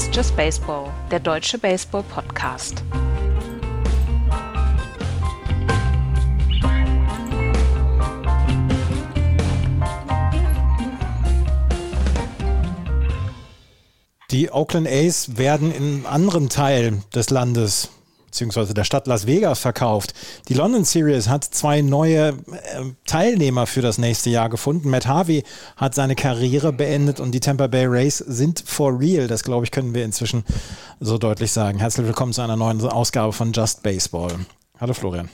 Ist Just Baseball, der deutsche Baseball-Podcast. Die Oakland A's werden in anderen Teil des Landes beziehungsweise der Stadt Las Vegas verkauft. Die London Series hat zwei neue äh, Teilnehmer für das nächste Jahr gefunden. Matt Harvey hat seine Karriere beendet und die Tampa Bay Rays sind for real. Das, glaube ich, können wir inzwischen so deutlich sagen. Herzlich willkommen zu einer neuen Ausgabe von Just Baseball. Hallo Florian.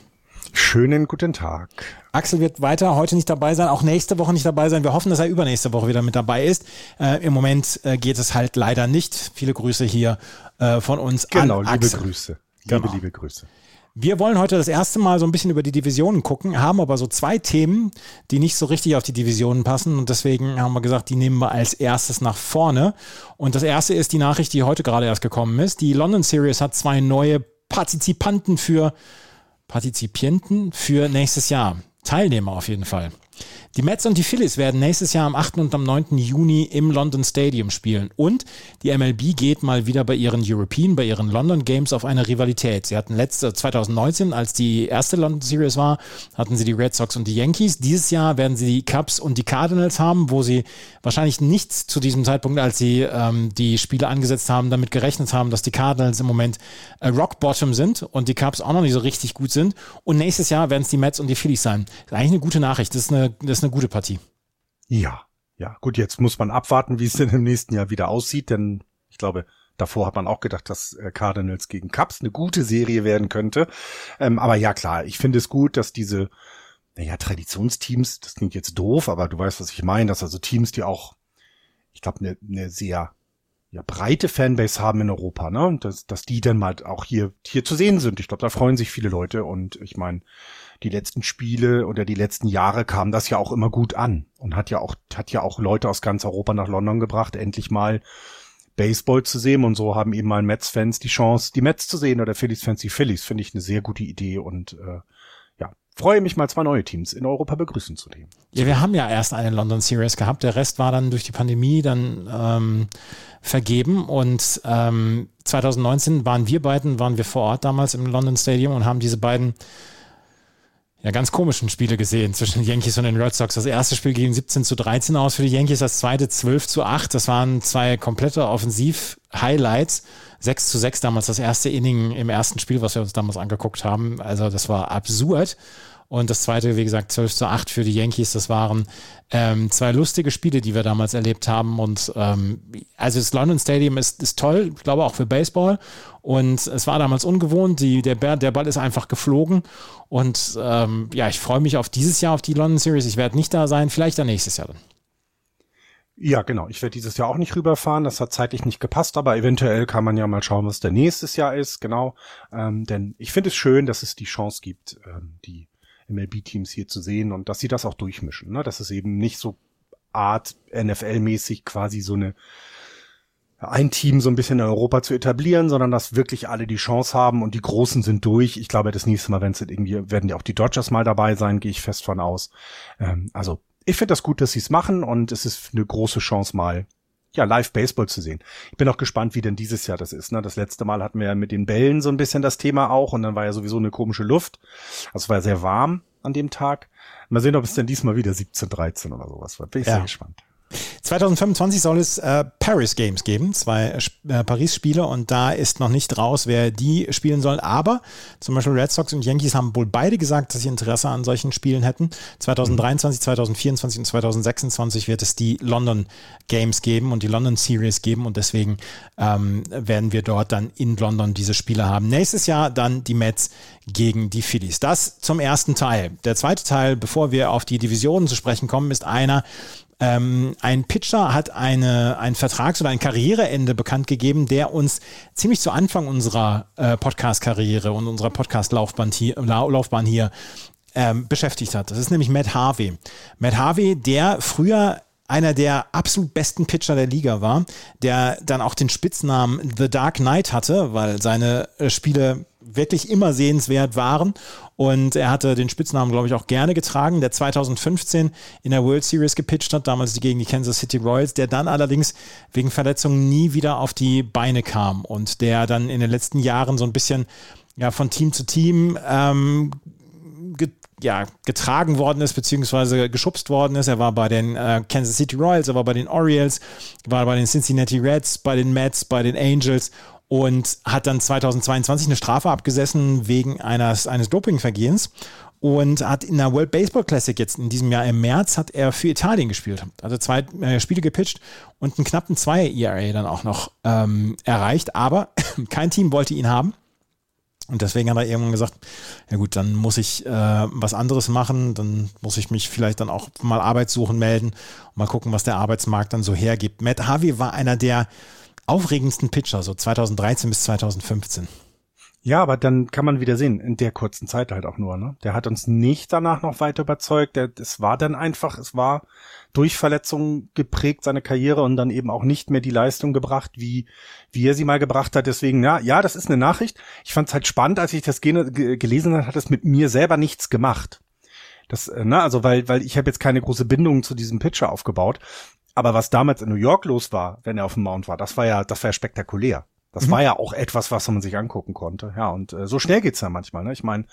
Schönen guten Tag. Axel wird weiter heute nicht dabei sein, auch nächste Woche nicht dabei sein. Wir hoffen, dass er übernächste Woche wieder mit dabei ist. Äh, Im Moment äh, geht es halt leider nicht. Viele Grüße hier äh, von uns genau, an Axel. Genau, liebe Grüße. Liebe, genau. liebe Grüße. Wir wollen heute das erste Mal so ein bisschen über die Divisionen gucken, haben aber so zwei Themen, die nicht so richtig auf die Divisionen passen und deswegen haben wir gesagt, die nehmen wir als erstes nach vorne. Und das erste ist die Nachricht, die heute gerade erst gekommen ist. Die London Series hat zwei neue Partizipanten für Partizipienten für nächstes Jahr. Teilnehmer auf jeden Fall. Die Mets und die Phillies werden nächstes Jahr am 8. und am 9. Juni im London Stadium spielen. Und die MLB geht mal wieder bei ihren European, bei ihren London Games auf eine Rivalität. Sie hatten letzte 2019, als die erste London Series war, hatten sie die Red Sox und die Yankees. Dieses Jahr werden sie die Cubs und die Cardinals haben, wo sie wahrscheinlich nicht zu diesem Zeitpunkt, als sie ähm, die Spiele angesetzt haben, damit gerechnet haben, dass die Cardinals im Moment äh, Rock Bottom sind und die Cubs auch noch nicht so richtig gut sind. Und nächstes Jahr werden es die Mets und die Phillies sein. Das ist eigentlich eine gute Nachricht. Das ist eine, das ist eine gute Partie. Ja, ja. Gut, jetzt muss man abwarten, wie es denn im nächsten Jahr wieder aussieht, denn ich glaube, Davor hat man auch gedacht, dass äh, Cardinals gegen Cubs eine gute Serie werden könnte. Ähm, aber ja, klar, ich finde es gut, dass diese, naja, Traditionsteams, das klingt jetzt doof, aber du weißt, was ich meine, dass also Teams, die auch, ich glaube, eine, eine sehr ja, breite Fanbase haben in Europa, ne? Dass, dass die dann mal auch hier, hier zu sehen sind. Ich glaube, da freuen sich viele Leute und ich meine, die letzten Spiele oder die letzten Jahre kam das ja auch immer gut an und hat ja auch, hat ja auch Leute aus ganz Europa nach London gebracht, endlich mal Baseball zu sehen und so haben eben mal Mets-Fans die Chance, die Mets zu sehen oder Phillies-Fans die Phillies, finde ich eine sehr gute Idee und äh, ja, freue mich mal zwei neue Teams in Europa begrüßen zu nehmen. Ja, wir haben ja erst eine London Series gehabt, der Rest war dann durch die Pandemie dann ähm, vergeben und ähm, 2019 waren wir beiden, waren wir vor Ort damals im London Stadium und haben diese beiden ja, ganz komischen Spiele gesehen zwischen den Yankees und den Red Sox. Das erste Spiel ging 17 zu 13 aus für die Yankees, das zweite 12 zu 8. Das waren zwei komplette Offensiv-Highlights. 6 zu 6 damals das erste Inning im ersten Spiel, was wir uns damals angeguckt haben. Also das war absurd. Und das zweite, wie gesagt, 12 zu 8 für die Yankees. Das waren ähm, zwei lustige Spiele, die wir damals erlebt haben. Und ähm, also das London Stadium ist, ist toll, ich glaube auch für Baseball. Und es war damals ungewohnt. Die, der, der Ball ist einfach geflogen. Und ähm, ja, ich freue mich auf dieses Jahr, auf die London Series. Ich werde nicht da sein, vielleicht dann nächstes Jahr dann. Ja, genau. Ich werde dieses Jahr auch nicht rüberfahren. Das hat zeitlich nicht gepasst, aber eventuell kann man ja mal schauen, was der nächstes Jahr ist. Genau. Ähm, denn ich finde es schön, dass es die Chance gibt, ähm, die MLB-Teams hier zu sehen und dass sie das auch durchmischen. Ne? Dass es eben nicht so Art NFL-mäßig quasi so eine ein Team so ein bisschen in Europa zu etablieren, sondern dass wirklich alle die Chance haben und die Großen sind durch. Ich glaube, das nächste Mal, wenn es irgendwie, werden ja auch die Dodgers mal dabei sein, gehe ich fest von aus. Ähm, also ich finde das gut, dass sie es machen und es ist eine große Chance mal ja, live Baseball zu sehen. Ich bin auch gespannt, wie denn dieses Jahr das ist. Ne? Das letzte Mal hatten wir ja mit den Bällen so ein bisschen das Thema auch und dann war ja sowieso eine komische Luft. Also es war ja sehr warm an dem Tag. Mal sehen, ob es denn diesmal wieder 17, 13 oder sowas wird. Bin ich ja. sehr gespannt. 2025 soll es äh, Paris Games geben, zwei äh, Paris-Spiele und da ist noch nicht raus, wer die spielen soll. Aber zum Beispiel Red Sox und Yankees haben wohl beide gesagt, dass sie Interesse an solchen Spielen hätten. 2023, 2024 und 2026 wird es die London Games geben und die London Series geben und deswegen ähm, werden wir dort dann in London diese Spiele haben. Nächstes Jahr dann die Mets gegen die Phillies. Das zum ersten Teil. Der zweite Teil, bevor wir auf die Divisionen zu sprechen kommen, ist einer, ähm, ein Pitcher hat eine, ein Vertrags- oder ein Karriereende bekannt gegeben, der uns ziemlich zu Anfang unserer äh, Podcast-Karriere und unserer Podcast-Laufbahn hier, Laufbahn hier ähm, beschäftigt hat. Das ist nämlich Matt Harvey. Matt Harvey, der früher einer der absolut besten Pitcher der Liga war, der dann auch den Spitznamen The Dark Knight hatte, weil seine äh, Spiele wirklich immer sehenswert waren. Und er hatte den Spitznamen, glaube ich, auch gerne getragen, der 2015 in der World Series gepitcht hat, damals gegen die Kansas City Royals, der dann allerdings wegen Verletzungen nie wieder auf die Beine kam und der dann in den letzten Jahren so ein bisschen ja, von Team zu Team ähm, ja, getragen worden ist, beziehungsweise geschubst worden ist. Er war bei den äh, Kansas City Royals, er war bei den Orioles, war bei den Cincinnati Reds, bei den Mets, bei den Angels und hat dann 2022 eine Strafe abgesessen wegen eines, eines Dopingvergehens und hat in der World Baseball Classic jetzt in diesem Jahr im März hat er für Italien gespielt. Also zwei äh, Spiele gepitcht und einen knappen 2 ERA dann auch noch ähm, erreicht, aber kein Team wollte ihn haben. Und deswegen hat er irgendwann gesagt, ja gut, dann muss ich äh, was anderes machen, dann muss ich mich vielleicht dann auch mal Arbeit suchen, melden und mal gucken, was der Arbeitsmarkt dann so hergibt. Matt Harvey war einer der aufregendsten Pitcher, so 2013 bis 2015. Ja, aber dann kann man wieder sehen, in der kurzen Zeit halt auch nur, ne? Der hat uns nicht danach noch weiter überzeugt. Der, es war dann einfach, es war durch Verletzungen geprägt, seine Karriere und dann eben auch nicht mehr die Leistung gebracht, wie, wie er sie mal gebracht hat. Deswegen, ja, ja, das ist eine Nachricht. Ich fand es halt spannend, als ich das gelesen habe, hat es mit mir selber nichts gemacht. Das, äh, ne, also weil, weil ich habe jetzt keine große Bindung zu diesem Pitcher aufgebaut. Aber was damals in New York los war, wenn er auf dem Mount war, das war ja, das war ja spektakulär. Das mhm. war ja auch etwas, was man sich angucken konnte. Ja, und äh, so schnell geht's ja manchmal. Ne? Ich meine,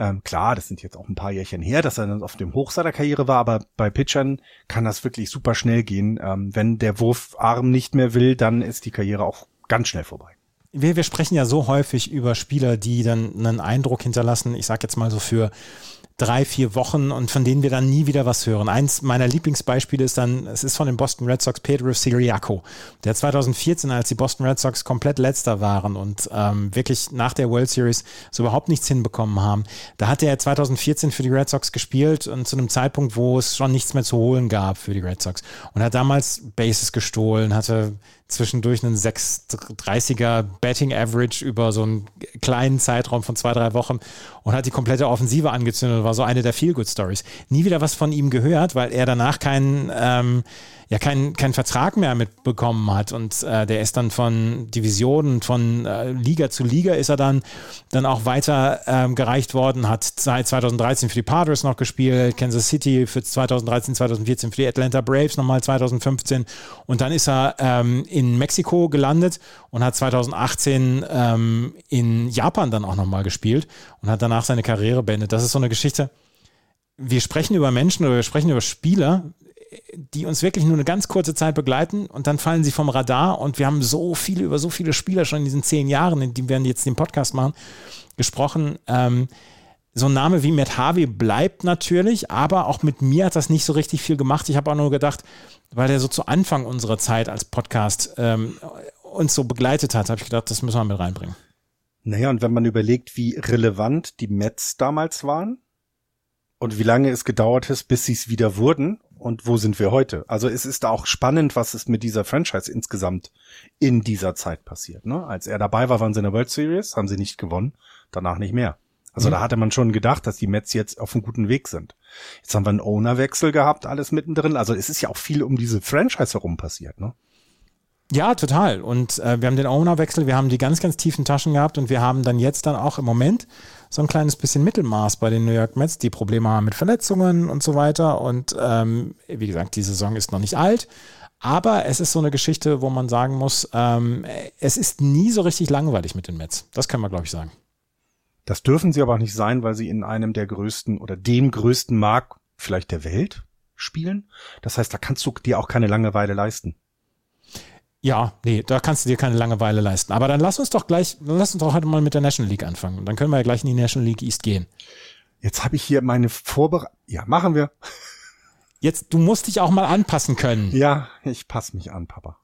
ähm, klar, das sind jetzt auch ein paar Jährchen her, dass er dann auf dem Hoch seiner Karriere war, aber bei Pitchern kann das wirklich super schnell gehen. Ähm, wenn der Wurfarm nicht mehr will, dann ist die Karriere auch ganz schnell vorbei. Wir, wir sprechen ja so häufig über Spieler, die dann einen Eindruck hinterlassen, ich sag jetzt mal so für drei, vier Wochen und von denen wir dann nie wieder was hören. Eins meiner Lieblingsbeispiele ist dann, es ist von den Boston Red Sox Pedro Siriaco, der 2014, als die Boston Red Sox komplett letzter waren und ähm, wirklich nach der World Series so überhaupt nichts hinbekommen haben, da hat er 2014 für die Red Sox gespielt und zu einem Zeitpunkt, wo es schon nichts mehr zu holen gab für die Red Sox und hat damals Bases gestohlen, hatte zwischendurch einen 630er Betting Average über so einen kleinen Zeitraum von zwei, drei Wochen und hat die komplette Offensive angezündet. War so eine der Feel Good Stories. Nie wieder was von ihm gehört, weil er danach keinen ähm, ja keinen kein Vertrag mehr mitbekommen hat. Und äh, der ist dann von Divisionen, von äh, Liga zu Liga ist er dann, dann auch weiter ähm, gereicht worden, hat seit 2013 für die Padres noch gespielt, Kansas City für 2013, 2014 für die Atlanta Braves nochmal 2015 und dann ist er ähm, in Mexiko gelandet und hat 2018 ähm, in Japan dann auch nochmal gespielt und hat danach seine Karriere beendet. Das ist so eine Geschichte, wir sprechen über Menschen oder wir sprechen über Spieler, die uns wirklich nur eine ganz kurze Zeit begleiten und dann fallen sie vom Radar und wir haben so viele über so viele Spieler schon in diesen zehn Jahren, in denen wir jetzt den Podcast machen, gesprochen. Ähm, so ein Name wie Matt Harvey bleibt natürlich, aber auch mit mir hat das nicht so richtig viel gemacht. Ich habe auch nur gedacht, weil der so zu Anfang unserer Zeit als Podcast ähm, uns so begleitet hat, habe ich gedacht, das müssen wir mit reinbringen. Naja, und wenn man überlegt, wie relevant die Mets damals waren und wie lange es gedauert ist, bis sie es wieder wurden und wo sind wir heute? Also es ist auch spannend, was ist mit dieser Franchise insgesamt in dieser Zeit passiert. Ne? Als er dabei war, waren sie in der World Series, haben sie nicht gewonnen, danach nicht mehr. Also mhm. da hatte man schon gedacht, dass die Mets jetzt auf einem guten Weg sind. Jetzt haben wir einen Ownerwechsel gehabt, alles mittendrin. Also es ist ja auch viel um diese Franchise herum passiert. Ne? Ja, total. Und äh, wir haben den Ownerwechsel, wir haben die ganz, ganz tiefen Taschen gehabt und wir haben dann jetzt dann auch im Moment so ein kleines bisschen Mittelmaß bei den New York Mets, die Probleme haben mit Verletzungen und so weiter. Und ähm, wie gesagt, die Saison ist noch nicht alt. Aber es ist so eine Geschichte, wo man sagen muss, ähm, es ist nie so richtig langweilig mit den Mets. Das können wir, glaube ich, sagen. Das dürfen sie aber auch nicht sein, weil sie in einem der größten oder dem größten Markt vielleicht der Welt spielen. Das heißt, da kannst du dir auch keine Langeweile leisten. Ja, nee, da kannst du dir keine Langeweile leisten. Aber dann lass uns doch gleich, dann lass uns doch heute mal mit der National League anfangen. Dann können wir ja gleich in die National League East gehen. Jetzt habe ich hier meine Vorbereitung. Ja, machen wir. Jetzt, du musst dich auch mal anpassen können. Ja, ich passe mich an, Papa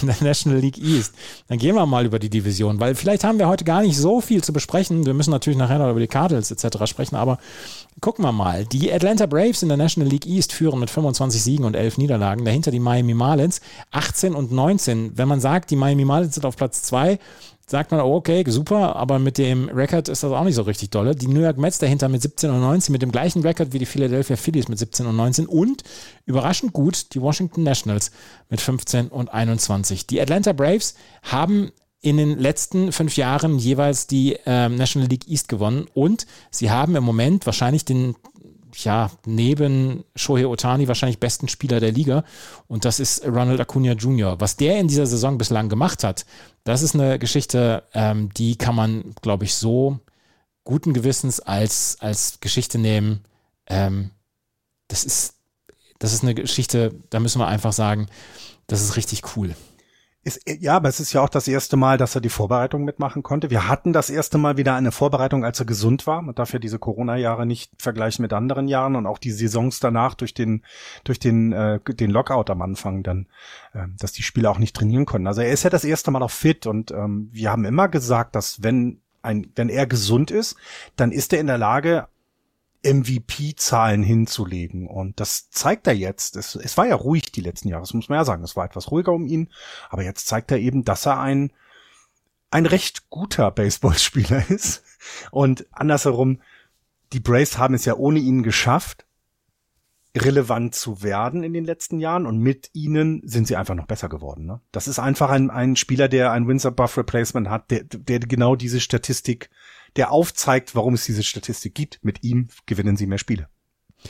in der National League East. Dann gehen wir mal über die Division, weil vielleicht haben wir heute gar nicht so viel zu besprechen. Wir müssen natürlich nachher noch über die Cardinals etc. sprechen, aber gucken wir mal. Die Atlanta Braves in der National League East führen mit 25 Siegen und 11 Niederlagen. Dahinter die Miami Marlins 18 und 19. Wenn man sagt, die Miami Marlins sind auf Platz 2, sagt man, okay, super, aber mit dem Rekord ist das auch nicht so richtig dolle. Die New York Mets dahinter mit 17 und 19, mit dem gleichen Rekord wie die Philadelphia Phillies mit 17 und 19 und überraschend gut die Washington Nationals mit 15 und 21. Die Atlanta Braves haben in den letzten fünf Jahren jeweils die ähm, National League East gewonnen und sie haben im Moment wahrscheinlich den ja, neben Shohei Otani wahrscheinlich besten Spieler der Liga. Und das ist Ronald Acuna Jr. Was der in dieser Saison bislang gemacht hat, das ist eine Geschichte, ähm, die kann man, glaube ich, so guten Gewissens als, als Geschichte nehmen. Ähm, das ist, das ist eine Geschichte, da müssen wir einfach sagen, das ist richtig cool. Ist, ja, aber es ist ja auch das erste Mal, dass er die Vorbereitung mitmachen konnte. Wir hatten das erste Mal wieder eine Vorbereitung, als er gesund war. Man darf ja diese Corona-Jahre nicht vergleichen mit anderen Jahren und auch die Saisons danach durch den durch den äh, den Lockout am Anfang dann, äh, dass die Spieler auch nicht trainieren konnten. Also er ist ja das erste Mal auch fit und ähm, wir haben immer gesagt, dass wenn ein wenn er gesund ist, dann ist er in der Lage MVP-Zahlen hinzulegen. Und das zeigt er jetzt. Es, es war ja ruhig die letzten Jahre, das muss man ja sagen. Es war etwas ruhiger um ihn. Aber jetzt zeigt er eben, dass er ein, ein recht guter Baseballspieler ist. Und andersherum, die Braves haben es ja ohne ihn geschafft, relevant zu werden in den letzten Jahren und mit ihnen sind sie einfach noch besser geworden. Ne? Das ist einfach ein, ein Spieler, der ein Windsor Buff Replacement hat, der, der genau diese Statistik der aufzeigt, warum es diese Statistik gibt. Mit ihm gewinnen sie mehr Spiele.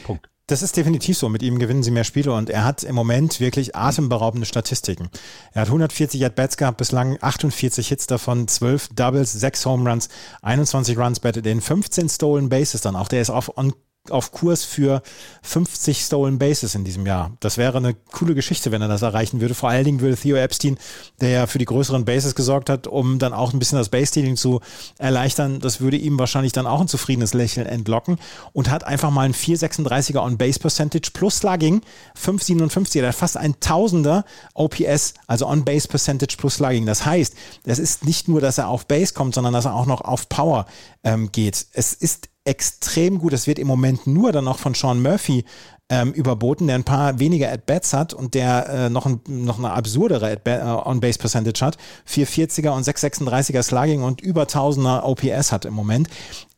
Punkt. Das ist definitiv so. Mit ihm gewinnen sie mehr Spiele und er hat im Moment wirklich atemberaubende Statistiken. Er hat 140 At-Bats gehabt, bislang 48 Hits davon, 12 Doubles, 6 Home Runs, 21 Runs batted in, 15 Stolen Bases dann auch. Der ist auf on auf Kurs für 50 Stolen Bases in diesem Jahr. Das wäre eine coole Geschichte, wenn er das erreichen würde. Vor allen Dingen würde Theo Epstein, der ja für die größeren Bases gesorgt hat, um dann auch ein bisschen das Base-Stealing zu erleichtern, das würde ihm wahrscheinlich dann auch ein zufriedenes Lächeln entlocken und hat einfach mal ein 436er On-Base-Percentage plus Slugging, 557, er hat fast ein Tausender OPS, also On-Base-Percentage plus Slugging. Das heißt, es ist nicht nur, dass er auf Base kommt, sondern dass er auch noch auf Power ähm, geht. Es ist extrem gut. Es wird im Moment nur dann noch von Sean Murphy ähm, überboten, der ein paar weniger At-Bats hat und der äh, noch, ein, noch eine absurdere äh, On-Base-Percentage hat. 440er und 636er Slugging und über 1000er OPS hat im Moment.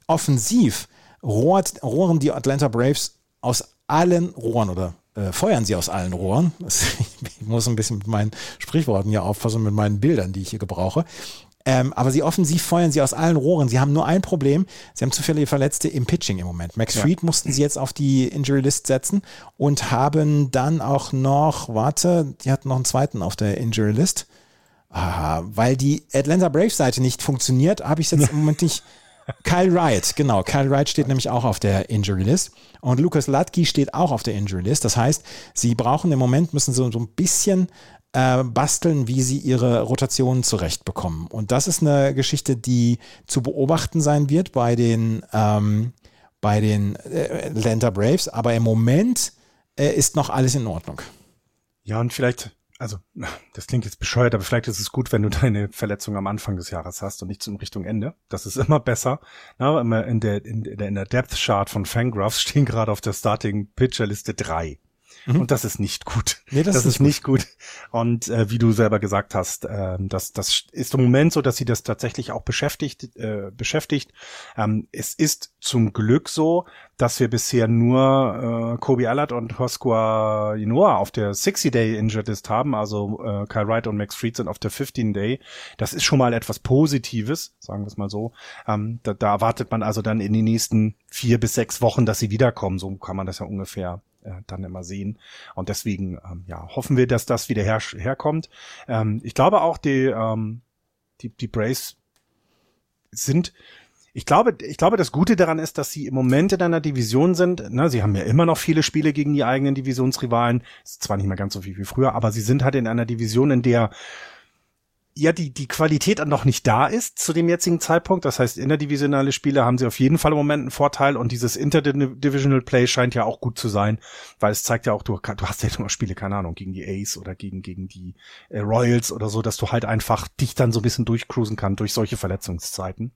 Offensiv rohrt, rohren die Atlanta Braves aus allen Rohren oder äh, feuern sie aus allen Rohren. ich muss ein bisschen mit meinen Sprichworten hier aufpassen, mit meinen Bildern, die ich hier gebrauche. Ähm, aber sie offensiv feuern sie aus allen Rohren. Sie haben nur ein Problem. Sie haben zu viele Verletzte im Pitching im Moment. Max ja. Fried mussten sie jetzt auf die Injury List setzen und haben dann auch noch, warte, die hatten noch einen zweiten auf der Injury List. Aha, weil die Atlanta Braves Seite nicht funktioniert, habe ich jetzt im Moment nicht. Kyle Wright, genau. Kyle Wright steht nämlich auch auf der Injury List. Und Lukas Latke steht auch auf der Injury List. Das heißt, sie brauchen im Moment, müssen so, so ein bisschen äh, basteln, wie sie ihre Rotationen zurechtbekommen. Und das ist eine Geschichte, die zu beobachten sein wird bei den, ähm, bei den äh, Atlanta Braves. Aber im Moment äh, ist noch alles in Ordnung. Ja, und vielleicht, also das klingt jetzt bescheuert, aber vielleicht ist es gut, wenn du deine Verletzung am Anfang des Jahres hast und nicht zum Richtung Ende. Das ist immer besser. Na, immer in der, in in der Depth Chart von Fangraphs stehen gerade auf der Starting Pitcher Liste drei. Mhm. Und das ist nicht gut. Nee, das, das ist, nicht gut. Und äh, wie du selber gesagt hast, äh, das, das ist im Moment so, dass sie das tatsächlich auch beschäftigt. Äh, beschäftigt. Ähm, es ist zum Glück so, dass wir bisher nur äh, Kobe Allard und Hosqua Inoa auf der 60-Day Injured List haben. Also äh, Kyle Wright und Max Fried sind auf der 15-Day. Das ist schon mal etwas Positives, sagen wir es mal so. Ähm, da, da erwartet man also dann in den nächsten vier bis sechs Wochen, dass sie wiederkommen. So kann man das ja ungefähr äh, dann immer sehen. Und deswegen ähm, ja, hoffen wir, dass das wieder her herkommt. Ähm, ich glaube auch, die, ähm, die, die Braves sind ich glaube, ich glaube, das Gute daran ist, dass sie im Moment in einer Division sind. Ne, sie haben ja immer noch viele Spiele gegen die eigenen Divisionsrivalen. Ist zwar nicht mehr ganz so viel wie früher, aber sie sind halt in einer Division, in der ja die, die Qualität noch nicht da ist zu dem jetzigen Zeitpunkt. Das heißt, interdivisionale Spiele haben sie auf jeden Fall im Moment einen Vorteil und dieses Interdivisional Play scheint ja auch gut zu sein, weil es zeigt ja auch, du, du hast ja immer Spiele, keine Ahnung, gegen die Ace oder gegen, gegen die äh, Royals oder so, dass du halt einfach dich dann so ein bisschen durchcruisen kann durch solche Verletzungszeiten.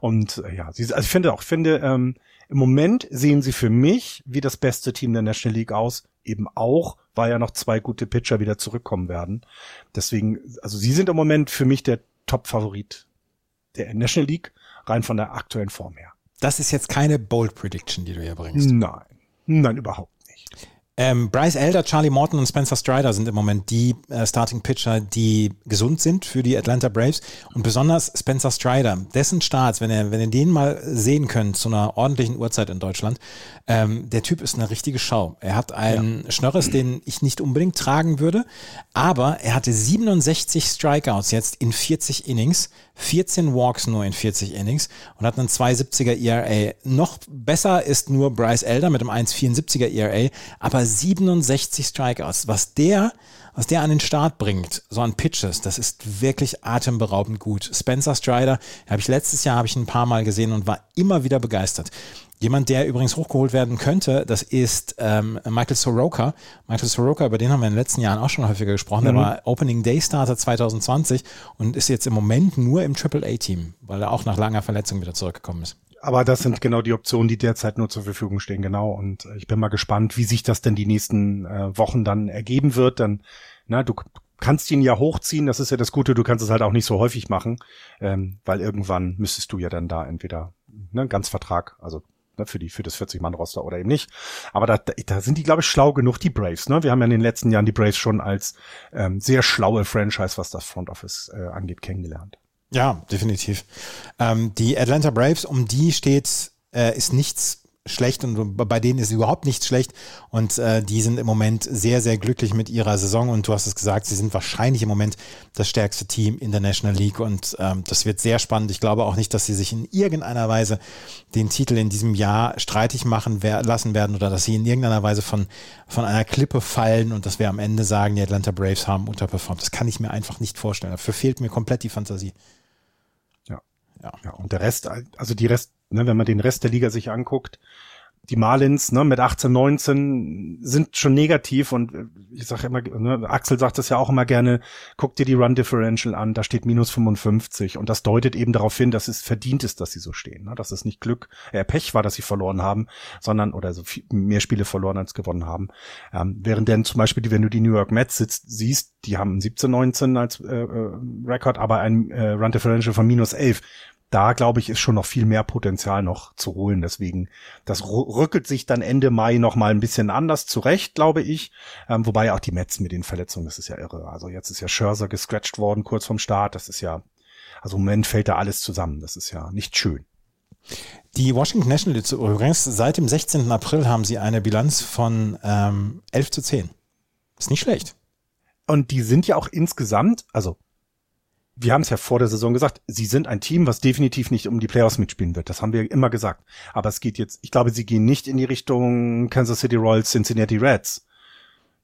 Und äh, ja, also ich finde auch, ich finde, ähm, im Moment sehen sie für mich wie das beste Team der National League aus, eben auch, weil ja noch zwei gute Pitcher wieder zurückkommen werden. Deswegen, also sie sind im Moment für mich der Top-Favorit der National League, rein von der aktuellen Form her. Das ist jetzt keine Bold Prediction, die du hier bringst. Nein, nein, überhaupt ähm, Bryce Elder, Charlie Morton und Spencer Strider sind im Moment die äh, Starting Pitcher, die gesund sind für die Atlanta Braves und besonders Spencer Strider, dessen Starts, wenn ihr, wenn ihr den mal sehen könnt zu einer ordentlichen Uhrzeit in Deutschland, ähm, der Typ ist eine richtige Schau. Er hat einen ja. Schnörres, den ich nicht unbedingt tragen würde, aber er hatte 67 Strikeouts jetzt in 40 Innings, 14 Walks nur in 40 Innings und hat einen 270er ERA. Noch besser ist nur Bryce Elder mit einem 1,74er ERA, aber 67 Strikeouts. Was der, was der an den Start bringt, so an Pitches, das ist wirklich atemberaubend gut. Spencer Strider, habe ich letztes Jahr habe ich ein paar Mal gesehen und war immer wieder begeistert. Jemand, der übrigens hochgeholt werden könnte, das ist ähm, Michael Soroka. Michael Soroka, über den haben wir in den letzten Jahren auch schon häufiger gesprochen. Mhm. Der war Opening Day Starter 2020 und ist jetzt im Moment nur im Triple A Team, weil er auch nach langer Verletzung wieder zurückgekommen ist. Aber das sind genau die Optionen, die derzeit nur zur Verfügung stehen, genau. Und ich bin mal gespannt, wie sich das denn die nächsten äh, Wochen dann ergeben wird. Dann, na, du kannst ihn ja hochziehen, das ist ja das Gute, du kannst es halt auch nicht so häufig machen, ähm, weil irgendwann müsstest du ja dann da entweder ne, ganz Vertrag, also ne, für die für das 40-Mann-Roster oder eben nicht. Aber da, da sind die, glaube ich, schlau genug, die Braves. Ne? Wir haben ja in den letzten Jahren die Braves schon als ähm, sehr schlaue Franchise, was das Front Office äh, angeht, kennengelernt. Ja, definitiv. Ähm, die Atlanta Braves, um die steht, äh, ist nichts schlecht und bei denen ist überhaupt nichts schlecht und äh, die sind im Moment sehr, sehr glücklich mit ihrer Saison und du hast es gesagt, sie sind wahrscheinlich im Moment das stärkste Team in der National League und ähm, das wird sehr spannend. Ich glaube auch nicht, dass sie sich in irgendeiner Weise den Titel in diesem Jahr streitig machen wer lassen werden oder dass sie in irgendeiner Weise von, von einer Klippe fallen und dass wir am Ende sagen, die Atlanta Braves haben unterperformt. Das kann ich mir einfach nicht vorstellen. Dafür fehlt mir komplett die Fantasie. Ja. Ja. und der Rest, also die Rest, ne, wenn man den Rest der Liga sich anguckt, die Marlins ne, mit 18, 19 sind schon negativ und äh, ich sage immer, ne, Axel sagt das ja auch immer gerne, guck dir die Run Differential an, da steht minus 55 und das deutet eben darauf hin, dass es verdient ist, dass sie so stehen, ne? dass es nicht Glück, äh, Pech war, dass sie verloren haben, sondern oder so viel, mehr Spiele verloren als gewonnen haben. Ähm, während denn zum Beispiel, wenn du die New York Mets sitzt, siehst, die haben 17, 19 als äh, äh, Rekord, aber ein äh, Run Differential von minus 11 da glaube ich, ist schon noch viel mehr Potenzial noch zu holen. Deswegen, das rückelt sich dann Ende Mai noch mal ein bisschen anders zurecht, glaube ich. Ähm, wobei auch die Mets mit den Verletzungen, das ist ja irre. Also jetzt ist ja Scherzer gescratcht worden kurz vorm Start. Das ist ja, also im Moment fällt da alles zusammen. Das ist ja nicht schön. Die Washington Nationals übrigens, seit dem 16. April haben sie eine Bilanz von ähm, 11 zu 10. Ist nicht schlecht. Und die sind ja auch insgesamt, also wir haben es ja vor der Saison gesagt, sie sind ein Team, was definitiv nicht um die Playoffs mitspielen wird. Das haben wir immer gesagt. Aber es geht jetzt, ich glaube, sie gehen nicht in die Richtung Kansas City Royals, Cincinnati Reds.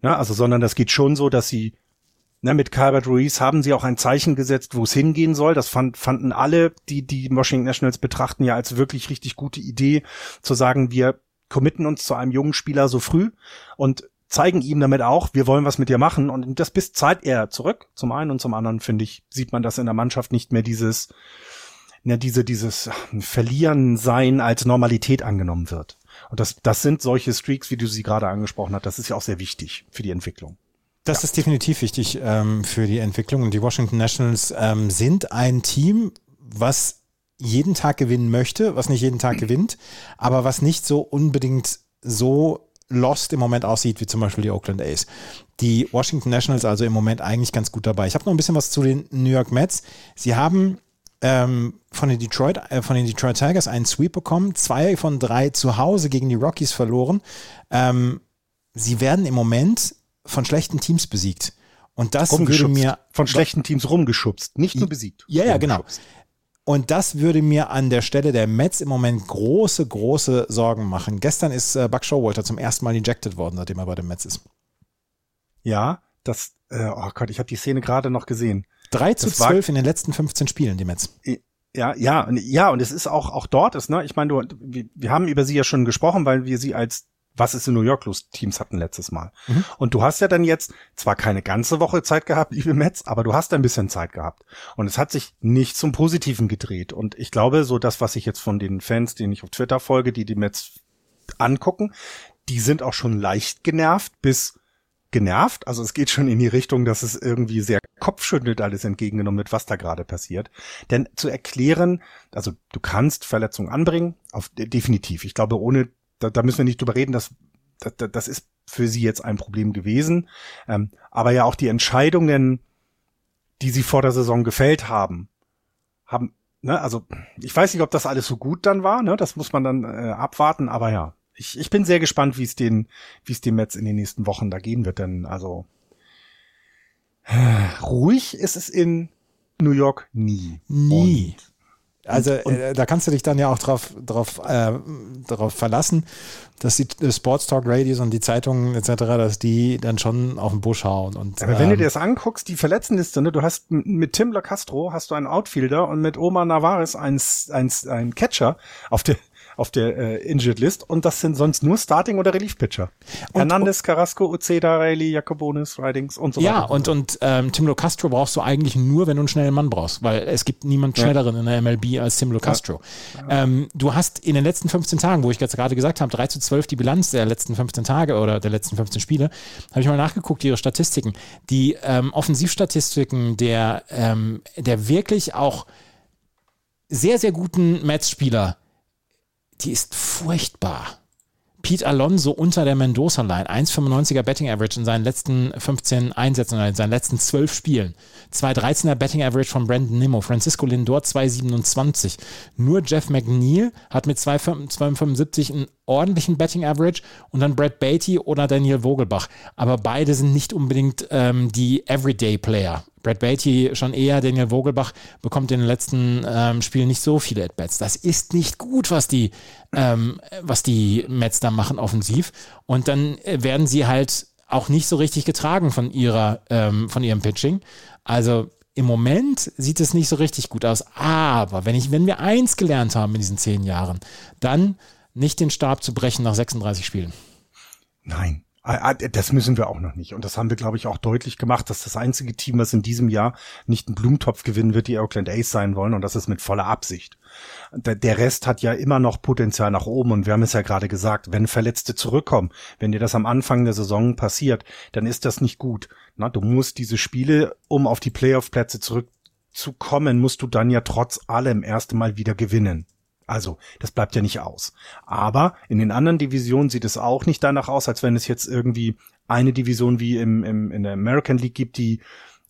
Ja, also, sondern das geht schon so, dass sie, ne, mit Calvert Ruiz haben sie auch ein Zeichen gesetzt, wo es hingehen soll. Das fand, fanden alle, die die Washington Nationals betrachten, ja als wirklich richtig gute Idee, zu sagen, wir committen uns zu einem jungen Spieler so früh und zeigen ihm damit auch, wir wollen was mit dir machen und das bis Zeit er zurück. Zum einen und zum anderen finde ich, sieht man das in der Mannschaft nicht mehr dieses, ne, diese, dieses Verlieren sein als Normalität angenommen wird. Und das, das sind solche Streaks, wie du sie gerade angesprochen hast. Das ist ja auch sehr wichtig für die Entwicklung. Das ja. ist definitiv wichtig ähm, für die Entwicklung. Und die Washington Nationals ähm, sind ein Team, was jeden Tag gewinnen möchte, was nicht jeden Tag gewinnt, aber was nicht so unbedingt so lost im Moment aussieht, wie zum Beispiel die Oakland A's. Die Washington Nationals also im Moment eigentlich ganz gut dabei. Ich habe noch ein bisschen was zu den New York Mets. Sie haben ähm, von, den Detroit, äh, von den Detroit Tigers einen Sweep bekommen, zwei von drei zu Hause gegen die Rockies verloren. Ähm, sie werden im Moment von schlechten Teams besiegt. Und das würde mir. Von schlechten Teams rumgeschubst, nicht nur besiegt. Ja, ja, genau. Und das würde mir an der Stelle der Mets im Moment große, große Sorgen machen. Gestern ist äh, Buck Showalter zum ersten Mal ejected worden, seitdem er bei den Mets ist. Ja, das, äh, oh Gott, ich habe die Szene gerade noch gesehen. 3 zu das 12 in den letzten 15 Spielen, die Mets. Ja, ja, ja, und es ist auch, auch dort ist, ne, ich meine, du, wir, wir haben über sie ja schon gesprochen, weil wir sie als was es in New York los Teams hatten letztes Mal. Mhm. Und du hast ja dann jetzt zwar keine ganze Woche Zeit gehabt, liebe Mets, aber du hast ein bisschen Zeit gehabt. Und es hat sich nicht zum Positiven gedreht. Und ich glaube, so das, was ich jetzt von den Fans, denen ich auf Twitter folge, die die Mets angucken, die sind auch schon leicht genervt bis genervt. Also es geht schon in die Richtung, dass es irgendwie sehr kopfschüttelt alles entgegengenommen wird, was da gerade passiert. Denn zu erklären, also du kannst Verletzungen anbringen, auf, definitiv. Ich glaube, ohne, da, da müssen wir nicht drüber reden, dass das, das ist für sie jetzt ein Problem gewesen. Ähm, aber ja auch die Entscheidungen, die sie vor der Saison gefällt haben, haben, ne, also ich weiß nicht, ob das alles so gut dann war, ne? Das muss man dann äh, abwarten, aber ja, ich, ich bin sehr gespannt, wie es den, wie es dem Mets in den nächsten Wochen da gehen wird, denn also äh, ruhig ist es in New York nie. Nie. Und also äh, da kannst du dich dann ja auch drauf, drauf, äh, drauf verlassen, dass die Sports Talk Radios und die Zeitungen etc., dass die dann schon auf den Busch hauen. Und, Aber wenn ähm, du dir das anguckst, die Verletztenliste, ne, du hast mit Tim LaCastro hast du einen Outfielder und mit Omar Navarez einen, einen, einen Catcher auf der auf der äh, Injured List und das sind sonst nur Starting- oder Relief-Pitcher. Hernandez, Carrasco, Uceda, Riley, Jacobonis, Ridings und so weiter. Ja, und, und ähm, Tim Castro brauchst du eigentlich nur, wenn du einen schnellen Mann brauchst, weil es gibt niemand schnelleren ja. in der MLB als Tim Castro. Ja. Ähm, du hast in den letzten 15 Tagen, wo ich jetzt gerade gesagt habe, 3 zu 12 die Bilanz der letzten 15 Tage oder der letzten 15 Spiele, habe ich mal nachgeguckt, ihre Statistiken. Die ähm, Offensivstatistiken der, ähm, der wirklich auch sehr, sehr guten Mets-Spieler die ist furchtbar. Pete Alonso unter der Mendoza-Line, 1,95er Betting Average in seinen letzten 15 Einsätzen in seinen letzten 12 Spielen. 2,13er Betting Average von Brandon Nimmo. Francisco Lindor 2,27. Nur Jeff McNeil hat mit 2,75 einen ordentlichen Betting Average und dann Brad Beatty oder Daniel Vogelbach. Aber beide sind nicht unbedingt ähm, die Everyday Player. Brad Beatty schon eher, Daniel Vogelbach bekommt in den letzten ähm, Spielen nicht so viele At-Bats. Das ist nicht gut, was die, ähm, was die Mets da machen offensiv. Und dann äh, werden sie halt auch nicht so richtig getragen von ihrer, ähm, von ihrem Pitching. Also im Moment sieht es nicht so richtig gut aus. Aber wenn ich, wenn wir eins gelernt haben in diesen zehn Jahren, dann nicht den Stab zu brechen nach 36 Spielen. Nein, Ah, ah, das müssen wir auch noch nicht. Und das haben wir, glaube ich, auch deutlich gemacht, dass das einzige Team, was in diesem Jahr nicht einen Blumentopf gewinnen wird, die Oakland Ace sein wollen. Und das ist mit voller Absicht. Der Rest hat ja immer noch Potenzial nach oben. Und wir haben es ja gerade gesagt, wenn Verletzte zurückkommen, wenn dir das am Anfang der Saison passiert, dann ist das nicht gut. Na, du musst diese Spiele, um auf die Playoff-Plätze zurückzukommen, musst du dann ja trotz allem erst einmal wieder gewinnen. Also, das bleibt ja nicht aus. Aber in den anderen Divisionen sieht es auch nicht danach aus, als wenn es jetzt irgendwie eine Division wie im, im, in der American League gibt, die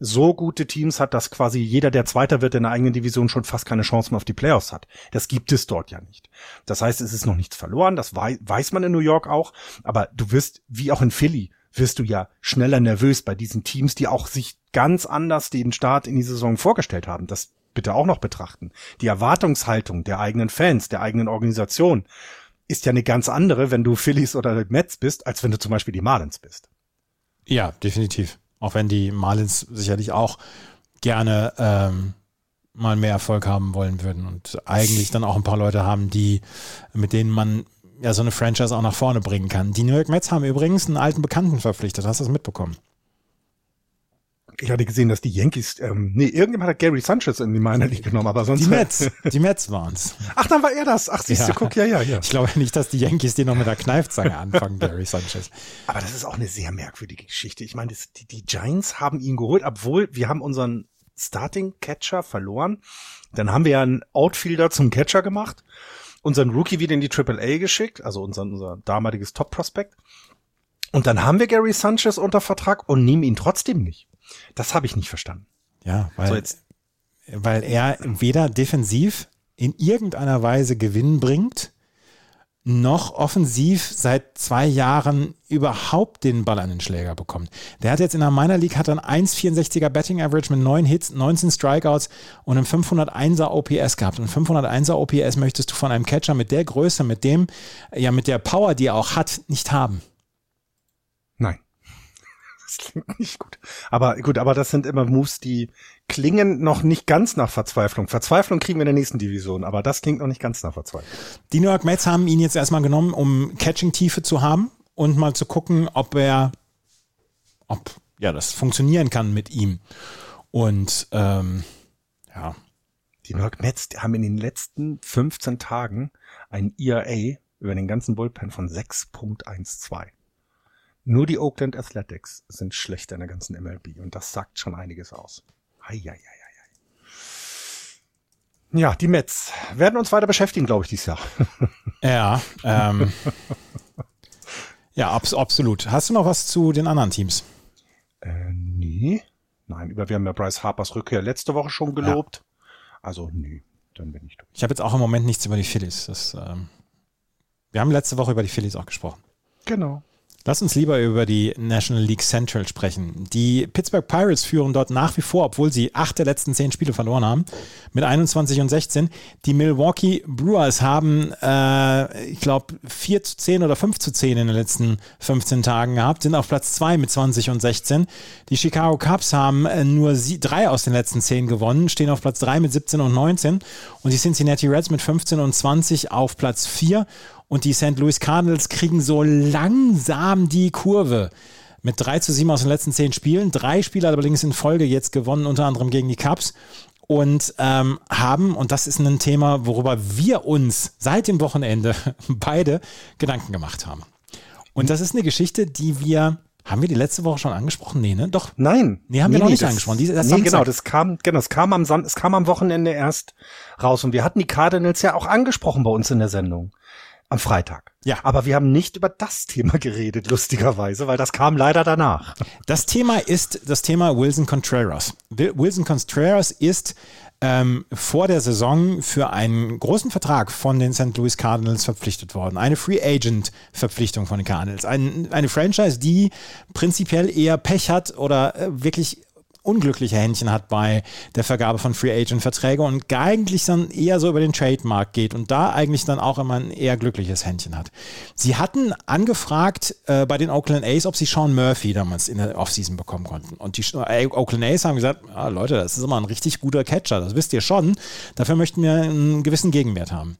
so gute Teams hat, dass quasi jeder, der Zweiter wird in der eigenen Division, schon fast keine Chance mehr auf die Playoffs hat. Das gibt es dort ja nicht. Das heißt, es ist noch nichts verloren, das weiß man in New York auch, aber du wirst, wie auch in Philly, wirst du ja schneller nervös bei diesen Teams, die auch sich ganz anders den Start in die Saison vorgestellt haben. Das bitte auch noch betrachten. Die Erwartungshaltung der eigenen Fans, der eigenen Organisation ist ja eine ganz andere, wenn du Phillies oder Mets bist, als wenn du zum Beispiel die Marlins bist. Ja, definitiv. Auch wenn die Marlins sicherlich auch gerne ähm, mal mehr Erfolg haben wollen würden und eigentlich dann auch ein paar Leute haben, die mit denen man ja so eine Franchise auch nach vorne bringen kann. Die New York Mets haben übrigens einen alten Bekannten verpflichtet. Hast du das mitbekommen? Ich hatte gesehen, dass die Yankees, ähm, nee, irgendjemand hat Gary Sanchez in die Minor League genommen, aber sonst. Die Mets, die Mets waren's. Ach, dann war er das. Ach, siehst ja. du, guck, ja, ja, ja. Ich glaube nicht, dass die Yankees die noch mit der Kneifzange anfangen, Gary Sanchez. Aber das ist auch eine sehr merkwürdige Geschichte. Ich meine, das, die, die Giants haben ihn geholt, obwohl wir haben unseren Starting Catcher verloren. Dann haben wir ja einen Outfielder zum Catcher gemacht, unseren Rookie wieder in die Triple A geschickt, also unseren, unser damaliges Top Prospect. Und dann haben wir Gary Sanchez unter Vertrag und nehmen ihn trotzdem nicht. Das habe ich nicht verstanden. Ja, weil, so jetzt, weil er weder defensiv in irgendeiner Weise Gewinn bringt, noch offensiv seit zwei Jahren überhaupt den Ball an den Schläger bekommt. Der hat jetzt in der Minor League hat ein 1,64er Betting Average mit 9 Hits, 19 Strikeouts und einem 501er OPS gehabt. Und 501er OPS möchtest du von einem Catcher mit der Größe, mit dem, ja, mit der Power, die er auch hat, nicht haben. Das klingt nicht gut. Aber gut, aber das sind immer Moves, die klingen noch nicht ganz nach Verzweiflung. Verzweiflung kriegen wir in der nächsten Division, aber das klingt noch nicht ganz nach Verzweiflung. Die New York Mets haben ihn jetzt erstmal genommen, um Catching-Tiefe zu haben und mal zu gucken, ob er, ob ja das funktionieren kann mit ihm. Und ähm, ja. Die New York Mets haben in den letzten 15 Tagen ein ERA über den ganzen Bullpen von 6.12. Nur die Oakland Athletics sind schlecht in der ganzen MLB und das sagt schon einiges aus. Eieieiei. Ja, die Mets werden uns weiter beschäftigen, glaube ich, dieses Jahr. Ja, ähm, ja, abs absolut. Hast du noch was zu den anderen Teams? Äh, nee. Nein, über wir haben ja Bryce Harpers Rückkehr letzte Woche schon gelobt. Ja. Also, nee, dann bin ich durch. Ich habe jetzt auch im Moment nichts über die Phillies. Das, ähm, wir haben letzte Woche über die Phillies auch gesprochen. Genau. Lass uns lieber über die National League Central sprechen. Die Pittsburgh Pirates führen dort nach wie vor, obwohl sie acht der letzten zehn Spiele verloren haben, mit 21 und 16. Die Milwaukee Brewers haben, äh, ich glaube, 4 zu 10 oder 5 zu 10 in den letzten 15 Tagen gehabt, sind auf Platz 2 mit 20 und 16. Die Chicago Cubs haben äh, nur sie, drei aus den letzten 10 gewonnen, stehen auf Platz 3 mit 17 und 19. Und die Cincinnati Reds mit 15 und 20 auf Platz 4 und die St. Louis Cardinals kriegen so langsam die Kurve. Mit 3 zu 7 aus den letzten 10 Spielen. Drei Spiele allerdings in Folge jetzt gewonnen, unter anderem gegen die Cubs. Und ähm, haben, und das ist ein Thema, worüber wir uns seit dem Wochenende beide Gedanken gemacht haben. Und das ist eine Geschichte, die wir haben wir die letzte Woche schon angesprochen? Nee, ne? Doch. Nein. Nee, haben nee, wir noch nee, nicht das, angesprochen. Die, nee, genau, das kam, genau, es kam am Sam es kam am Wochenende erst raus und wir hatten die Cardinals ja auch angesprochen bei uns in der Sendung. Am Freitag. Ja. Aber wir haben nicht über das Thema geredet, lustigerweise, weil das kam leider danach. Das Thema ist das Thema Wilson Contreras. Wilson Contreras ist ähm, vor der Saison für einen großen Vertrag von den St. Louis Cardinals verpflichtet worden. Eine Free Agent Verpflichtung von den Cardinals. Ein, eine Franchise, die prinzipiell eher Pech hat oder äh, wirklich unglückliche Händchen hat bei der Vergabe von Free Agent Verträge und eigentlich dann eher so über den Trademark geht und da eigentlich dann auch immer ein eher glückliches Händchen hat. Sie hatten angefragt äh, bei den Oakland A's, ob sie Sean Murphy damals in der Offseason bekommen konnten. Und die äh, Oakland A's haben gesagt, ah, Leute, das ist immer ein richtig guter Catcher, das wisst ihr schon. Dafür möchten wir einen gewissen Gegenwert haben.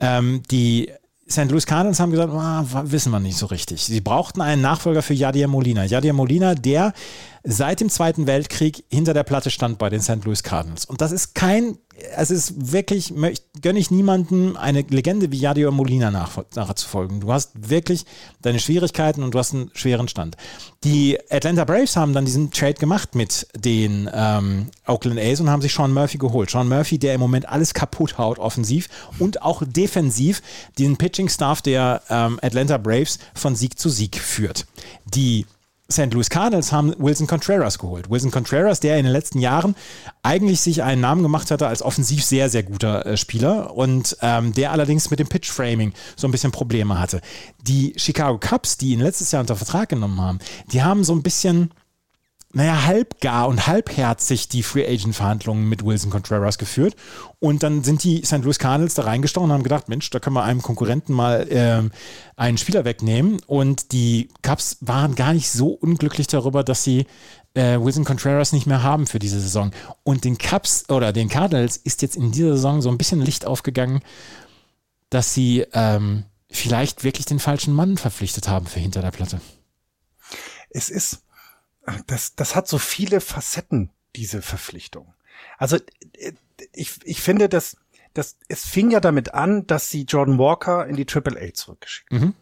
Ähm, die St. Louis Cardinals haben gesagt, ah, wissen wir nicht so richtig. Sie brauchten einen Nachfolger für Yadier Molina. Yadier Molina, der seit dem Zweiten Weltkrieg hinter der Platte stand bei den St. Louis Cardinals. Und das ist kein, es ist wirklich, gönne ich niemandem eine Legende wie Yadier Molina nach, nachzufolgen. Du hast wirklich deine Schwierigkeiten und du hast einen schweren Stand. Die Atlanta Braves haben dann diesen Trade gemacht mit den ähm, Oakland A's und haben sich Sean Murphy geholt. Sean Murphy, der im Moment alles kaputt haut, offensiv und auch defensiv den Pitching-Staff der ähm, Atlanta Braves von Sieg zu Sieg führt. Die St. Louis Cardinals haben Wilson Contreras geholt. Wilson Contreras, der in den letzten Jahren eigentlich sich einen Namen gemacht hatte als offensiv sehr, sehr guter äh, Spieler und ähm, der allerdings mit dem Pitch-Framing so ein bisschen Probleme hatte. Die Chicago Cubs, die ihn letztes Jahr unter Vertrag genommen haben, die haben so ein bisschen naja, halbgar und halbherzig die Free Agent Verhandlungen mit Wilson Contreras geführt. Und dann sind die St. Louis Cardinals da reingestochen und haben gedacht, Mensch, da können wir einem Konkurrenten mal äh, einen Spieler wegnehmen. Und die Cubs waren gar nicht so unglücklich darüber, dass sie äh, Wilson Contreras nicht mehr haben für diese Saison. Und den Cubs oder den Cardinals ist jetzt in dieser Saison so ein bisschen Licht aufgegangen, dass sie ähm, vielleicht wirklich den falschen Mann verpflichtet haben für hinter der Platte. Es ist das, das hat so viele Facetten, diese Verpflichtung. Also ich, ich finde, dass, dass es fing ja damit an, dass sie Jordan Walker in die Triple A zurückgeschickt mhm.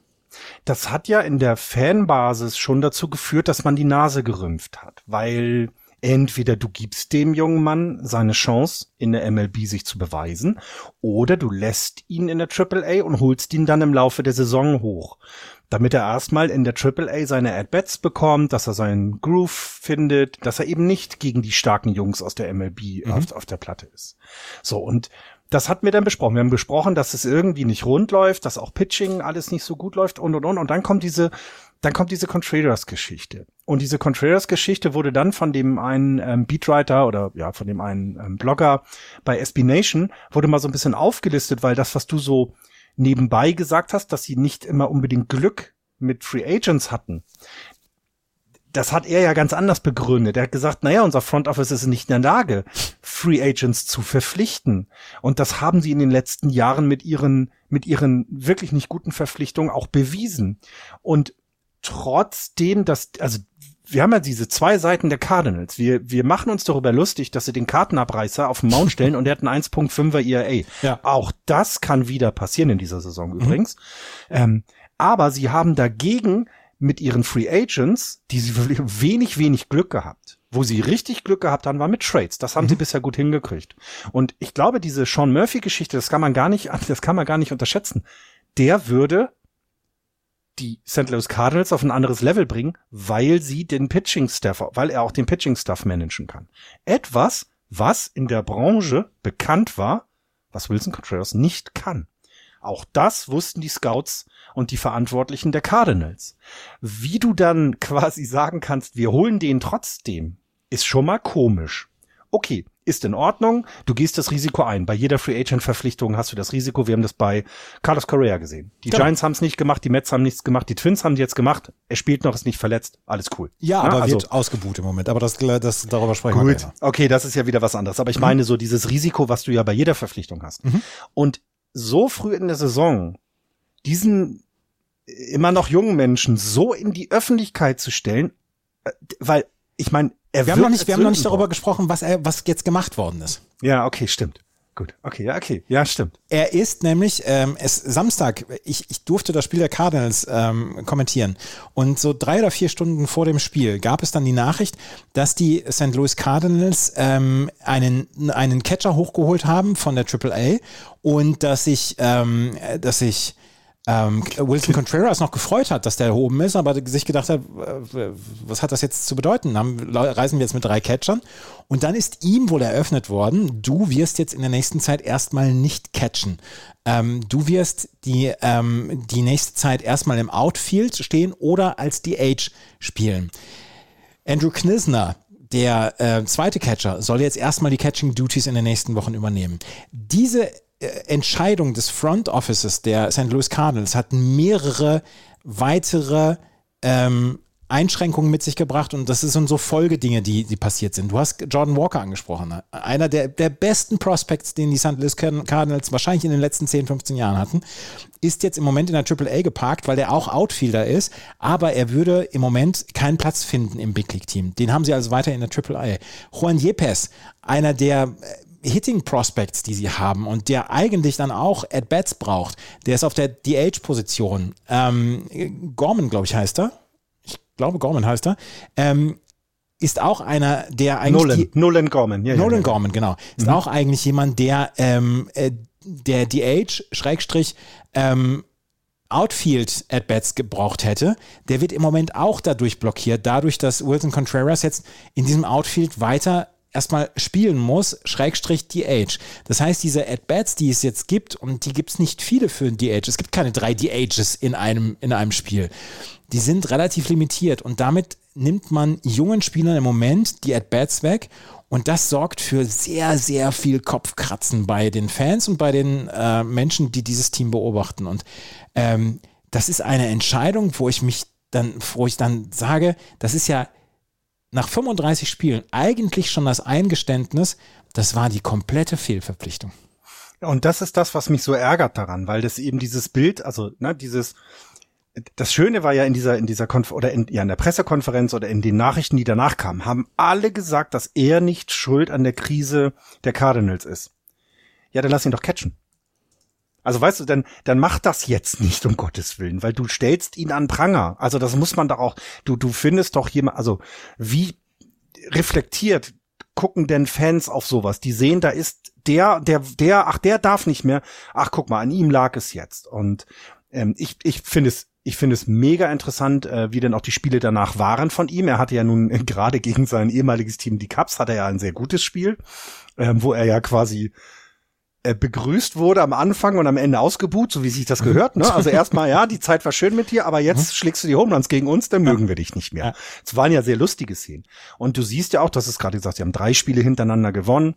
Das hat ja in der Fanbasis schon dazu geführt, dass man die Nase gerümpft hat, weil entweder du gibst dem jungen Mann seine Chance, in der MLB sich zu beweisen, oder du lässt ihn in der Triple A und holst ihn dann im Laufe der Saison hoch damit er erstmal in der AAA seine At-Bats bekommt, dass er seinen Groove findet, dass er eben nicht gegen die starken Jungs aus der MLB mhm. auf, auf der Platte ist. So, und das hatten wir dann besprochen. Wir haben besprochen, dass es irgendwie nicht rund läuft, dass auch Pitching alles nicht so gut läuft und und und. Und dann kommt diese, dann kommt diese Contreras-Geschichte. Und diese Contreras-Geschichte wurde dann von dem einen ähm, Beatwriter oder ja, von dem einen ähm, Blogger bei SB Nation wurde mal so ein bisschen aufgelistet, weil das, was du so nebenbei gesagt hast, dass sie nicht immer unbedingt Glück mit Free Agents hatten. Das hat er ja ganz anders begründet. Er hat gesagt, naja, unser Front Office ist nicht in der Lage, Free Agents zu verpflichten. Und das haben sie in den letzten Jahren mit ihren, mit ihren wirklich nicht guten Verpflichtungen auch bewiesen. Und trotzdem, dass, also wir haben ja diese zwei Seiten der Cardinals. Wir, wir machen uns darüber lustig, dass sie den Kartenabreißer auf den Mount stellen und er hat einen 1.5er ERA. Ja. Auch das kann wieder passieren in dieser Saison mhm. übrigens. Ähm, aber sie haben dagegen mit ihren Free Agents, die sie wenig, wenig Glück gehabt. Wo sie richtig Glück gehabt haben, war mit Trades. Das haben mhm. sie bisher gut hingekriegt. Und ich glaube, diese Sean Murphy-Geschichte, das kann man gar nicht, das kann man gar nicht unterschätzen. Der würde die St. Louis Cardinals auf ein anderes Level bringen, weil sie den Pitching Staff, weil er auch den Pitching Staff managen kann. Etwas, was in der Branche bekannt war, was Wilson Contreras nicht kann. Auch das wussten die Scouts und die Verantwortlichen der Cardinals. Wie du dann quasi sagen kannst, wir holen den trotzdem, ist schon mal komisch. Okay, ist in Ordnung. Du gehst das Risiko ein. Bei jeder Free Agent Verpflichtung hast du das Risiko. Wir haben das bei Carlos Correa gesehen. Die genau. Giants haben es nicht gemacht, die Mets haben nichts gemacht, die Twins haben es jetzt gemacht. Er spielt noch, ist nicht verletzt. Alles cool. Ja, aber also, wird ausgebucht im Moment. Aber das, das darüber sprechen gut. wir Gut, Okay, das ist ja wieder was anderes. Aber ich mhm. meine so dieses Risiko, was du ja bei jeder Verpflichtung hast. Mhm. Und so früh in der Saison diesen immer noch jungen Menschen so in die Öffentlichkeit zu stellen, äh, weil ich meine, er wir haben noch nicht, wir haben noch nicht darüber gesprochen, was er, was jetzt gemacht worden ist. Ja, okay, stimmt. Gut, okay, ja, okay, ja, stimmt. Er ist nämlich, ähm, es Samstag, ich, ich durfte das Spiel der Cardinals ähm, kommentieren und so drei oder vier Stunden vor dem Spiel gab es dann die Nachricht, dass die St. Louis Cardinals ähm, einen, einen Catcher hochgeholt haben von der AAA und dass ich, ähm, dass ich ähm, Wilson Contreras noch gefreut hat, dass der oben ist, aber sich gedacht hat, was hat das jetzt zu bedeuten? Dann reisen wir jetzt mit drei Catchern. Und dann ist ihm wohl eröffnet worden, du wirst jetzt in der nächsten Zeit erstmal nicht catchen. Ähm, du wirst die, ähm, die nächste Zeit erstmal im Outfield stehen oder als DH spielen. Andrew Knisner, der äh, zweite Catcher, soll jetzt erstmal die Catching Duties in den nächsten Wochen übernehmen. Diese äh, Entscheidung des Front Offices der St. Louis Cardinals hat mehrere weitere ähm, Einschränkungen mit sich gebracht und das sind so Folgedinge, die, die passiert sind. Du hast Jordan Walker angesprochen, ne? einer der, der besten Prospects, den die St. Louis Cardinals wahrscheinlich in den letzten 10, 15 Jahren hatten, ist jetzt im Moment in der AAA geparkt, weil der auch Outfielder ist, aber er würde im Moment keinen Platz finden im Big League Team. Den haben sie also weiter in der AAA. Juan Yepes, einer der äh, Hitting Prospects, die sie haben und der eigentlich dann auch At-Bats braucht, der ist auf der DH-Position. Ähm, Gorman, glaube ich, heißt er. Ich glaube, Gorman heißt er. Ähm, ist auch einer, der eigentlich. Nolan, die, Nolan Gorman, ja. Nolan ja, Gorman, genau. Ist mhm. auch eigentlich jemand, der, ähm, äh, der DH, Schrägstrich, ähm, Outfield At-Bats gebraucht hätte, der wird im Moment auch dadurch blockiert, dadurch, dass Wilson Contreras jetzt in diesem Outfield weiter erstmal spielen muss, Schrägstrich DH. Das heißt, diese At-Bats, die es jetzt gibt, und die gibt es nicht viele für ein DH, es gibt keine drei DHs in einem, in einem Spiel, die sind relativ limitiert und damit nimmt man jungen Spielern im Moment die At-Bats weg und das sorgt für sehr, sehr viel Kopfkratzen bei den Fans und bei den äh, Menschen, die dieses Team beobachten. Und ähm, das ist eine Entscheidung, wo ich mich dann, wo ich dann sage, das ist ja nach 35 Spielen eigentlich schon das Eingeständnis, das war die komplette Fehlverpflichtung. Und das ist das, was mich so ärgert daran, weil das eben dieses Bild, also ne, dieses das Schöne war ja in dieser in dieser Konf oder in, ja, in der Pressekonferenz oder in den Nachrichten, die danach kamen, haben alle gesagt, dass er nicht schuld an der Krise der Cardinals ist. Ja, dann lass ihn doch catchen. Also weißt du, dann, dann mach das jetzt nicht, um Gottes Willen, weil du stellst ihn an Pranger. Also das muss man doch auch, du, du findest doch jemand, also wie reflektiert gucken denn Fans auf sowas? Die sehen, da ist der, der, der, ach, der darf nicht mehr. Ach, guck mal, an ihm lag es jetzt. Und ähm, ich, ich finde es, ich finde es mega interessant, äh, wie denn auch die Spiele danach waren von ihm. Er hatte ja nun gerade gegen sein ehemaliges Team, die Cups, hatte er ja ein sehr gutes Spiel, ähm, wo er ja quasi begrüßt wurde am Anfang und am Ende ausgebuht, so wie sich das gehört. Ne? Also erstmal, ja, die Zeit war schön mit dir, aber jetzt mhm. schlägst du die Homelands gegen uns, dann mögen wir dich nicht mehr. Es waren ja sehr lustige Szenen. Und du siehst ja auch, das ist gerade gesagt, sie haben drei Spiele hintereinander gewonnen.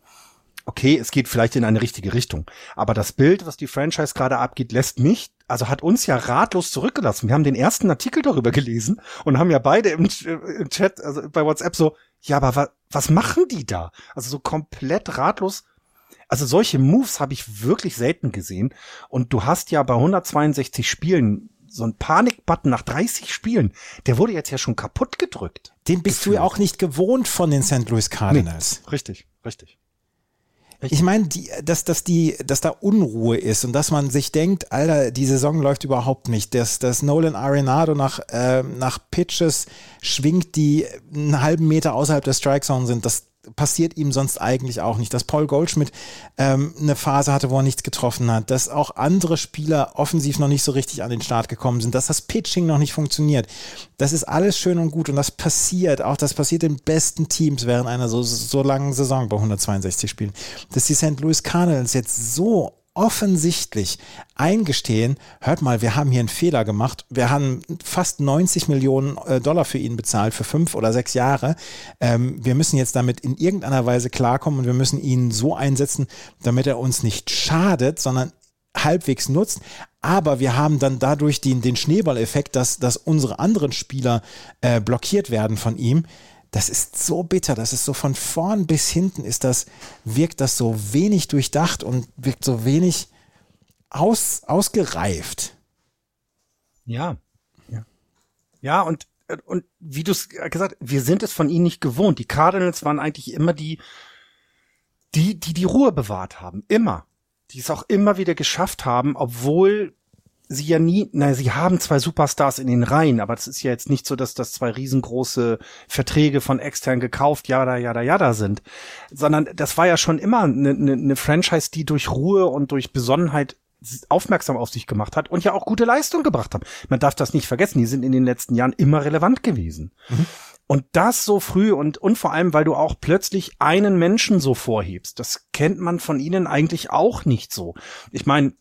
Okay, es geht vielleicht in eine richtige Richtung. Aber das Bild, was die Franchise gerade abgeht, lässt mich, also hat uns ja ratlos zurückgelassen. Wir haben den ersten Artikel darüber gelesen und haben ja beide im, im Chat, also bei WhatsApp so, ja, aber wa was machen die da? Also so komplett ratlos also solche Moves habe ich wirklich selten gesehen. Und du hast ja bei 162 Spielen so ein Panik-Button nach 30 Spielen, der wurde jetzt ja schon kaputt gedrückt. Den bist gefühlt. du ja auch nicht gewohnt von den St. Louis Cardinals. Nee, richtig, richtig. Ich meine, dass, dass, die, dass da Unruhe ist und dass man sich denkt, Alter, die Saison läuft überhaupt nicht. Dass, dass Nolan Arenado nach, äh, nach Pitches schwingt, die einen halben Meter außerhalb der Strike Zone sind, das, passiert ihm sonst eigentlich auch nicht. Dass Paul Goldschmidt ähm, eine Phase hatte, wo er nichts getroffen hat, dass auch andere Spieler offensiv noch nicht so richtig an den Start gekommen sind, dass das Pitching noch nicht funktioniert. Das ist alles schön und gut und das passiert, auch das passiert in besten Teams während einer so, so langen Saison bei 162 Spielen. Dass die St. Louis Cardinals jetzt so offensichtlich eingestehen, hört mal, wir haben hier einen Fehler gemacht, wir haben fast 90 Millionen äh, Dollar für ihn bezahlt für fünf oder sechs Jahre. Ähm, wir müssen jetzt damit in irgendeiner Weise klarkommen und wir müssen ihn so einsetzen, damit er uns nicht schadet, sondern halbwegs nutzt. Aber wir haben dann dadurch den, den Schneeballeffekt, dass, dass unsere anderen Spieler äh, blockiert werden von ihm das ist so bitter, das ist so von vorn bis hinten ist das, wirkt das so wenig durchdacht und wirkt so wenig aus, ausgereift. Ja. Ja, ja und, und wie du es gesagt wir sind es von ihnen nicht gewohnt. Die Cardinals waren eigentlich immer die, die, die die Ruhe bewahrt haben. Immer. Die es auch immer wieder geschafft haben, obwohl sie ja nie, naja, sie haben zwei Superstars in den Reihen, aber das ist ja jetzt nicht so, dass das zwei riesengroße Verträge von extern gekauft, jada, jada, jada sind, sondern das war ja schon immer eine, eine, eine Franchise, die durch Ruhe und durch Besonnenheit aufmerksam auf sich gemacht hat und ja auch gute Leistung gebracht haben. Man darf das nicht vergessen, die sind in den letzten Jahren immer relevant gewesen. Mhm. Und das so früh und, und vor allem, weil du auch plötzlich einen Menschen so vorhebst. Das kennt man von ihnen eigentlich auch nicht so. Ich meine,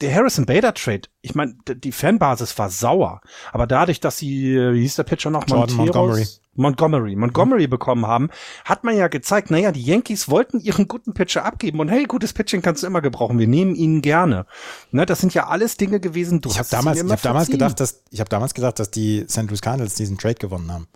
der Harrison Bader Trade, ich meine, die Fanbasis war sauer, aber dadurch, dass sie, äh, wie hieß der Pitcher noch, Jordan Montgomery. Montgomery, Montgomery mhm. bekommen haben, hat man ja gezeigt, naja, die Yankees wollten ihren guten Pitcher abgeben und hey, gutes Pitching kannst du immer gebrauchen, wir nehmen ihn gerne. Ne, das sind ja alles Dinge gewesen. Du ich habe damals, ich hab damals gedacht, dass ich habe damals gedacht, dass die St. Louis Cardinals diesen Trade gewonnen haben.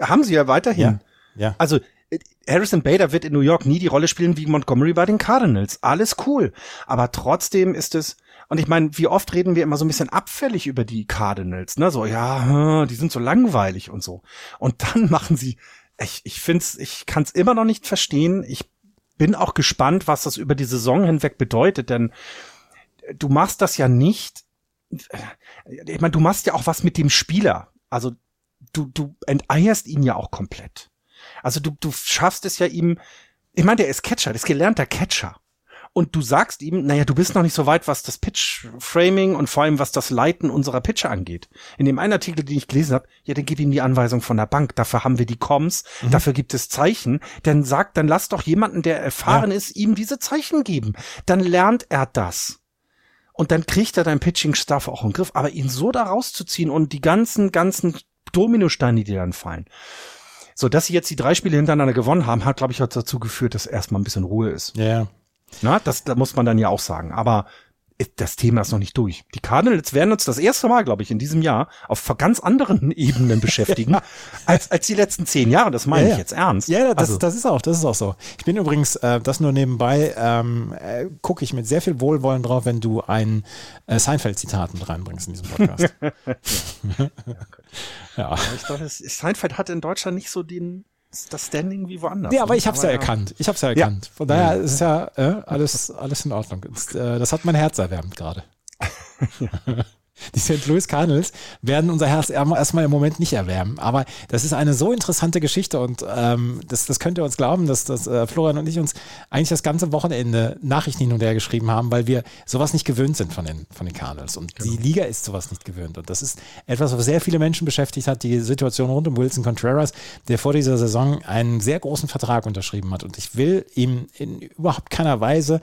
Haben sie ja weiterhin. Ja. ja. Also äh, Harrison Bader wird in New York nie die Rolle spielen wie Montgomery bei den Cardinals. Alles cool. Aber trotzdem ist es, und ich meine, wie oft reden wir immer so ein bisschen abfällig über die Cardinals, ne? So, ja, die sind so langweilig und so. Und dann machen sie, ich, ich find's, ich kann's immer noch nicht verstehen. Ich bin auch gespannt, was das über die Saison hinweg bedeutet, denn du machst das ja nicht. Ich meine, du machst ja auch was mit dem Spieler. Also du, du enteierst ihn ja auch komplett. Also du, du schaffst es ja ihm, ich meine, der ist Catcher, der ist gelernter Catcher und du sagst ihm, naja, du bist noch nicht so weit, was das Pitch-Framing und vor allem was das Leiten unserer Pitcher angeht. In dem einen Artikel, den ich gelesen habe, ja, dann gib ihm die Anweisung von der Bank. Dafür haben wir die Comms, mhm. dafür gibt es Zeichen. Dann sagt, dann lass doch jemanden, der erfahren ja. ist, ihm diese Zeichen geben. Dann lernt er das. Und dann kriegt er dein Pitching-Stuff auch im Griff. Aber ihn so da rauszuziehen und die ganzen, ganzen Dominosteine, die dann fallen. So, dass sie jetzt die drei Spiele hintereinander gewonnen haben, hat, glaube ich, dazu geführt, dass erstmal ein bisschen Ruhe ist. Ja. Na, das, da muss man dann ja auch sagen. Aber das Thema ist noch nicht durch. Die Cardinals werden uns das erste Mal, glaube ich, in diesem Jahr auf ganz anderen Ebenen beschäftigen als, als die letzten zehn Jahre. Das meine ja, ich jetzt ernst. Ja, das, also, das ist auch, das ist auch so. Ich bin übrigens, äh, das nur nebenbei, ähm, äh, gucke ich mit sehr viel Wohlwollen drauf, wenn du ein äh, Seinfeld-Zitat mit reinbringst in diesem Podcast. ja. ja. ja. Ich glaube, Seinfeld hat in Deutschland nicht so den das Standing wie woanders. Ja, aber ich habe es ja, ja, erkannt. Ich habe es ja erkannt. Von daher ist ja äh, alles, alles in Ordnung. Das, äh, das hat mein Herz erwärmt gerade. Die St. Louis Cardinals werden unser Herz erstmal im Moment nicht erwärmen. Aber das ist eine so interessante Geschichte und ähm, das, das könnt ihr uns glauben, dass, dass äh, Florian und ich uns eigentlich das ganze Wochenende Nachrichten hin und her geschrieben haben, weil wir sowas nicht gewöhnt sind von den, von den Cardinals. Und genau. die Liga ist sowas nicht gewöhnt. Und das ist etwas, was sehr viele Menschen beschäftigt hat, die Situation rund um Wilson Contreras, der vor dieser Saison einen sehr großen Vertrag unterschrieben hat. Und ich will ihm in überhaupt keiner Weise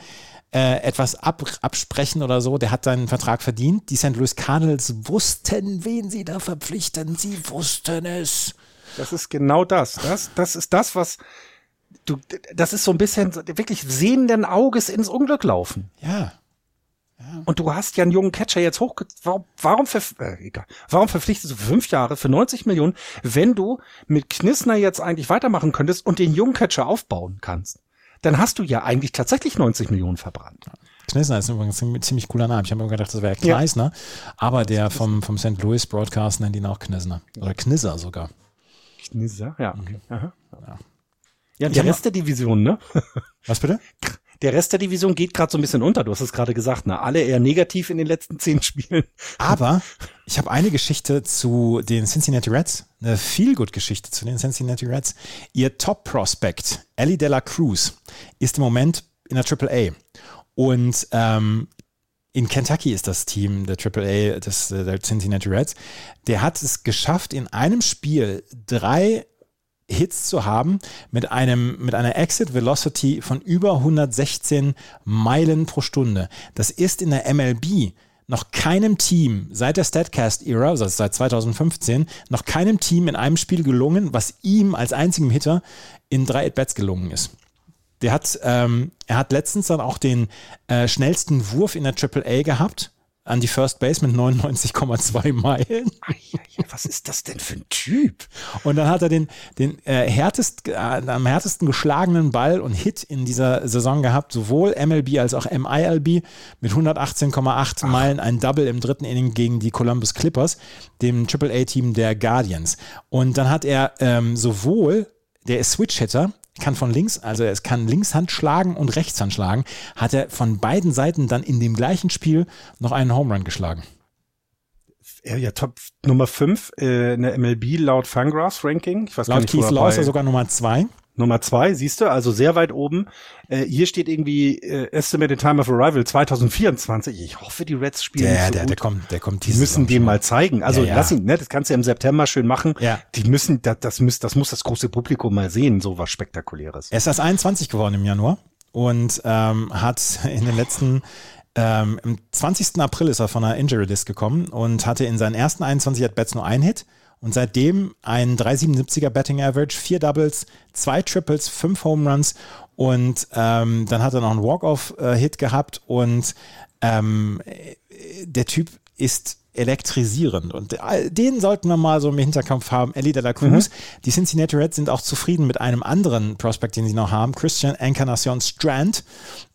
äh, etwas ab, absprechen oder so. Der hat seinen Vertrag verdient. Die St. Louis Cardinals wussten, wen sie da verpflichten. Sie wussten es. Das ist genau das. Das, das ist das, was du, das ist so ein bisschen wirklich sehenden Auges ins Unglück laufen. Ja. ja. Und du hast ja einen jungen Catcher jetzt hoch, warum, warum, ver, äh, egal, warum verpflichtest du für fünf Jahre für 90 Millionen, wenn du mit Knissner jetzt eigentlich weitermachen könntest und den jungen Catcher aufbauen kannst? Dann hast du ja eigentlich tatsächlich 90 Millionen verbrannt. Knisner ist übrigens ein ziemlich cooler Name. Ich habe immer gedacht, das wäre Kleisner, ja. aber der vom, vom St. Louis Broadcast nennt ihn auch Knisner. Oder Knisser sogar. Knisser, ja. Okay. Mhm. Ja. Ja, der Rest der Division, ne? Was bitte? Der Rest der Division geht gerade so ein bisschen unter. Du hast es gerade gesagt, ne? Alle eher negativ in den letzten zehn Spielen. Aber ich habe eine Geschichte zu den Cincinnati Reds, eine Feel-Good-Geschichte zu den Cincinnati Reds. Ihr Top-Prospect, Ellie Dela Cruz, ist im Moment in der AAA. Und ähm, in Kentucky ist das Team der AAA des, der Cincinnati Reds. Der hat es geschafft, in einem Spiel drei Hits zu haben mit einem mit einer Exit Velocity von über 116 Meilen pro Stunde. Das ist in der MLB noch keinem Team seit der Statcast-Ära, also seit 2015, noch keinem Team in einem Spiel gelungen, was ihm als einzigem Hitter in drei At-Bats gelungen ist. Der hat, ähm, er hat letztens dann auch den äh, schnellsten Wurf in der AAA gehabt an die First Base mit 99,2 Meilen. Was ist das denn für ein Typ? Und dann hat er den, den äh, härtest, äh, am härtesten geschlagenen Ball und Hit in dieser Saison gehabt, sowohl MLB als auch MILB mit 118,8 Meilen, ein Double im dritten Inning gegen die Columbus Clippers, dem AAA-Team der Guardians. Und dann hat er ähm, sowohl, der ist Switch-Hitter, kann von links, also es kann Linkshand schlagen und Rechtshand schlagen, hat er von beiden Seiten dann in dem gleichen Spiel noch einen Home Run geschlagen. Ja, ja Top Nummer 5 äh, in der MLB laut Fangraphs Ranking. Ich weiß laut gar nicht, Keith Law ist er sogar Nummer 2. Nummer zwei, siehst du, also sehr weit oben. Äh, hier steht irgendwie äh, Estimated Time of Arrival 2024. Ich hoffe, die Reds spielen der, so der, gut. Der kommt, der kommt Die müssen den mal zeigen. Also ja, ja. lass ihn, ne, das kannst du ja im September schön machen. Ja. Die müssen, das, das muss, das muss das große Publikum mal sehen, so was Spektakuläres. Er ist erst 21 geworden im Januar und ähm, hat in den letzten ähm, im 20. April ist er von einer Injury List gekommen und hatte in seinen ersten 21 At-Bats nur ein Hit und seitdem ein 3,77er Betting Average, vier Doubles, zwei Triples, fünf Home Runs und ähm, dann hat er noch einen Walk-Off-Hit gehabt und ähm, der Typ ist elektrisierend. Und den sollten wir mal so im Hinterkampf haben. Ellie de la Cruz. Mhm. Die Cincinnati Reds sind auch zufrieden mit einem anderen Prospect, den sie noch haben. Christian Encarnacion Strand.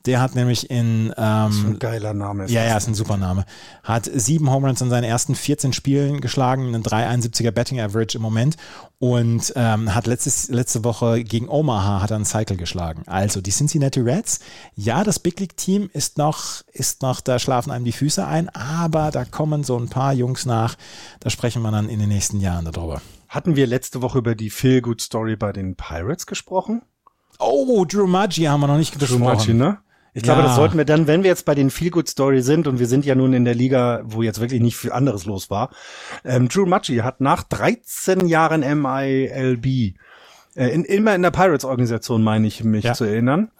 Der hat nämlich in. Ähm, das ist ein geiler Name. Ist ja, ja, ist ein super Name. Hat sieben Home Runs in seinen ersten 14 Spielen geschlagen, einen 371er Betting Average im Moment und ähm, hat letztes, letzte Woche gegen Omaha hat er einen Cycle geschlagen. Also die Cincinnati Reds, ja, das Big League Team ist noch, ist noch, da schlafen einem die Füße ein, aber da kommen so ein paar Jungs nach. Da sprechen wir dann in den nächsten Jahren darüber. Hatten wir letzte Woche über die Feel Good Story bei den Pirates gesprochen? Oh, Drew Maggi haben wir noch nicht gesprochen. Drew Maggi, ne? Ich glaube, ja. das sollten wir dann, wenn wir jetzt bei den Feel Good Story sind und wir sind ja nun in der Liga, wo jetzt wirklich nicht viel anderes los war. Ähm, Drew Maggi hat nach 13 Jahren MILB äh, in, immer in der Pirates Organisation, meine ich mich ja. zu erinnern,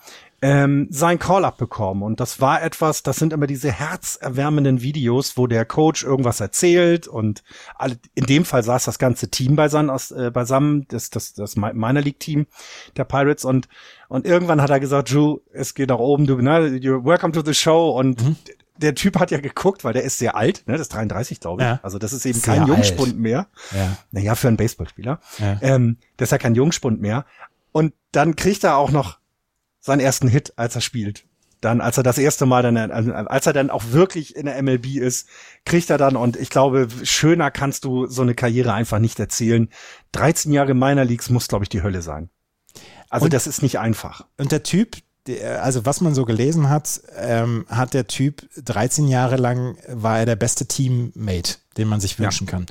ähm, sein Call-up bekommen. Und das war etwas, das sind immer diese herzerwärmenden Videos, wo der Coach irgendwas erzählt und alle, in dem Fall saß das ganze Team beisammen, äh, beisammen das, das, das Minor League-Team der Pirates und, und irgendwann hat er gesagt, Drew, es geht nach oben, du, ne, you're welcome to the show und mhm. Der Typ hat ja geguckt, weil der ist sehr alt, ne, das ist 33, glaube ich. Ja. Also das ist eben sehr kein Jungspund alt. mehr. Ja. Naja, für einen Baseballspieler. Ja. Ähm, das ist ja kein Jungspund mehr. Und dann kriegt er auch noch seinen ersten Hit, als er spielt. Dann, als er das erste Mal dann, also, als er dann auch wirklich in der MLB ist, kriegt er dann, und ich glaube, schöner kannst du so eine Karriere einfach nicht erzählen. 13 Jahre Minor Leagues muss, glaube ich, die Hölle sein. Also und, das ist nicht einfach. Und der Typ, also was man so gelesen hat, ähm, hat der Typ 13 Jahre lang war er der beste Teammate, den man sich wünschen ja. kann.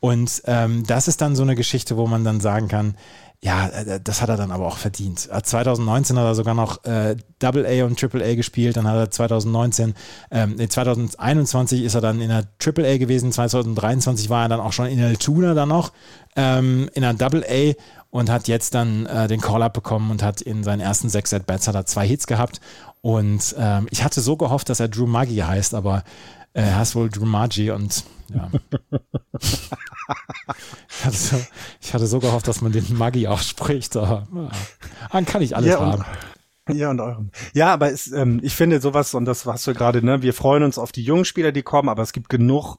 Und ähm, das ist dann so eine Geschichte, wo man dann sagen kann, ja, äh, das hat er dann aber auch verdient. 2019 hat er sogar noch äh, Double A und Triple A gespielt. Dann hat er 2019, ähm, 2021 ist er dann in der Triple A gewesen. 2023 war er dann auch schon in der Tuna dann noch ähm, in der Double A und hat jetzt dann äh, den Call-Up bekommen und hat in seinen ersten sechs At-Bats hat er zwei Hits gehabt. Und ähm, ich hatte so gehofft, dass er Drew Maggi heißt, aber äh, er heißt wohl Drew Maggi und ja. ich, hatte so, ich, hatte so, gehofft, dass man den Maggi ausspricht, aber ja, dann kann ich alles ja, haben. Ja, und eurem. Ja, aber es, ähm, ich finde sowas, und das hast du gerade, ne, wir freuen uns auf die jungen Spieler, die kommen, aber es gibt genug,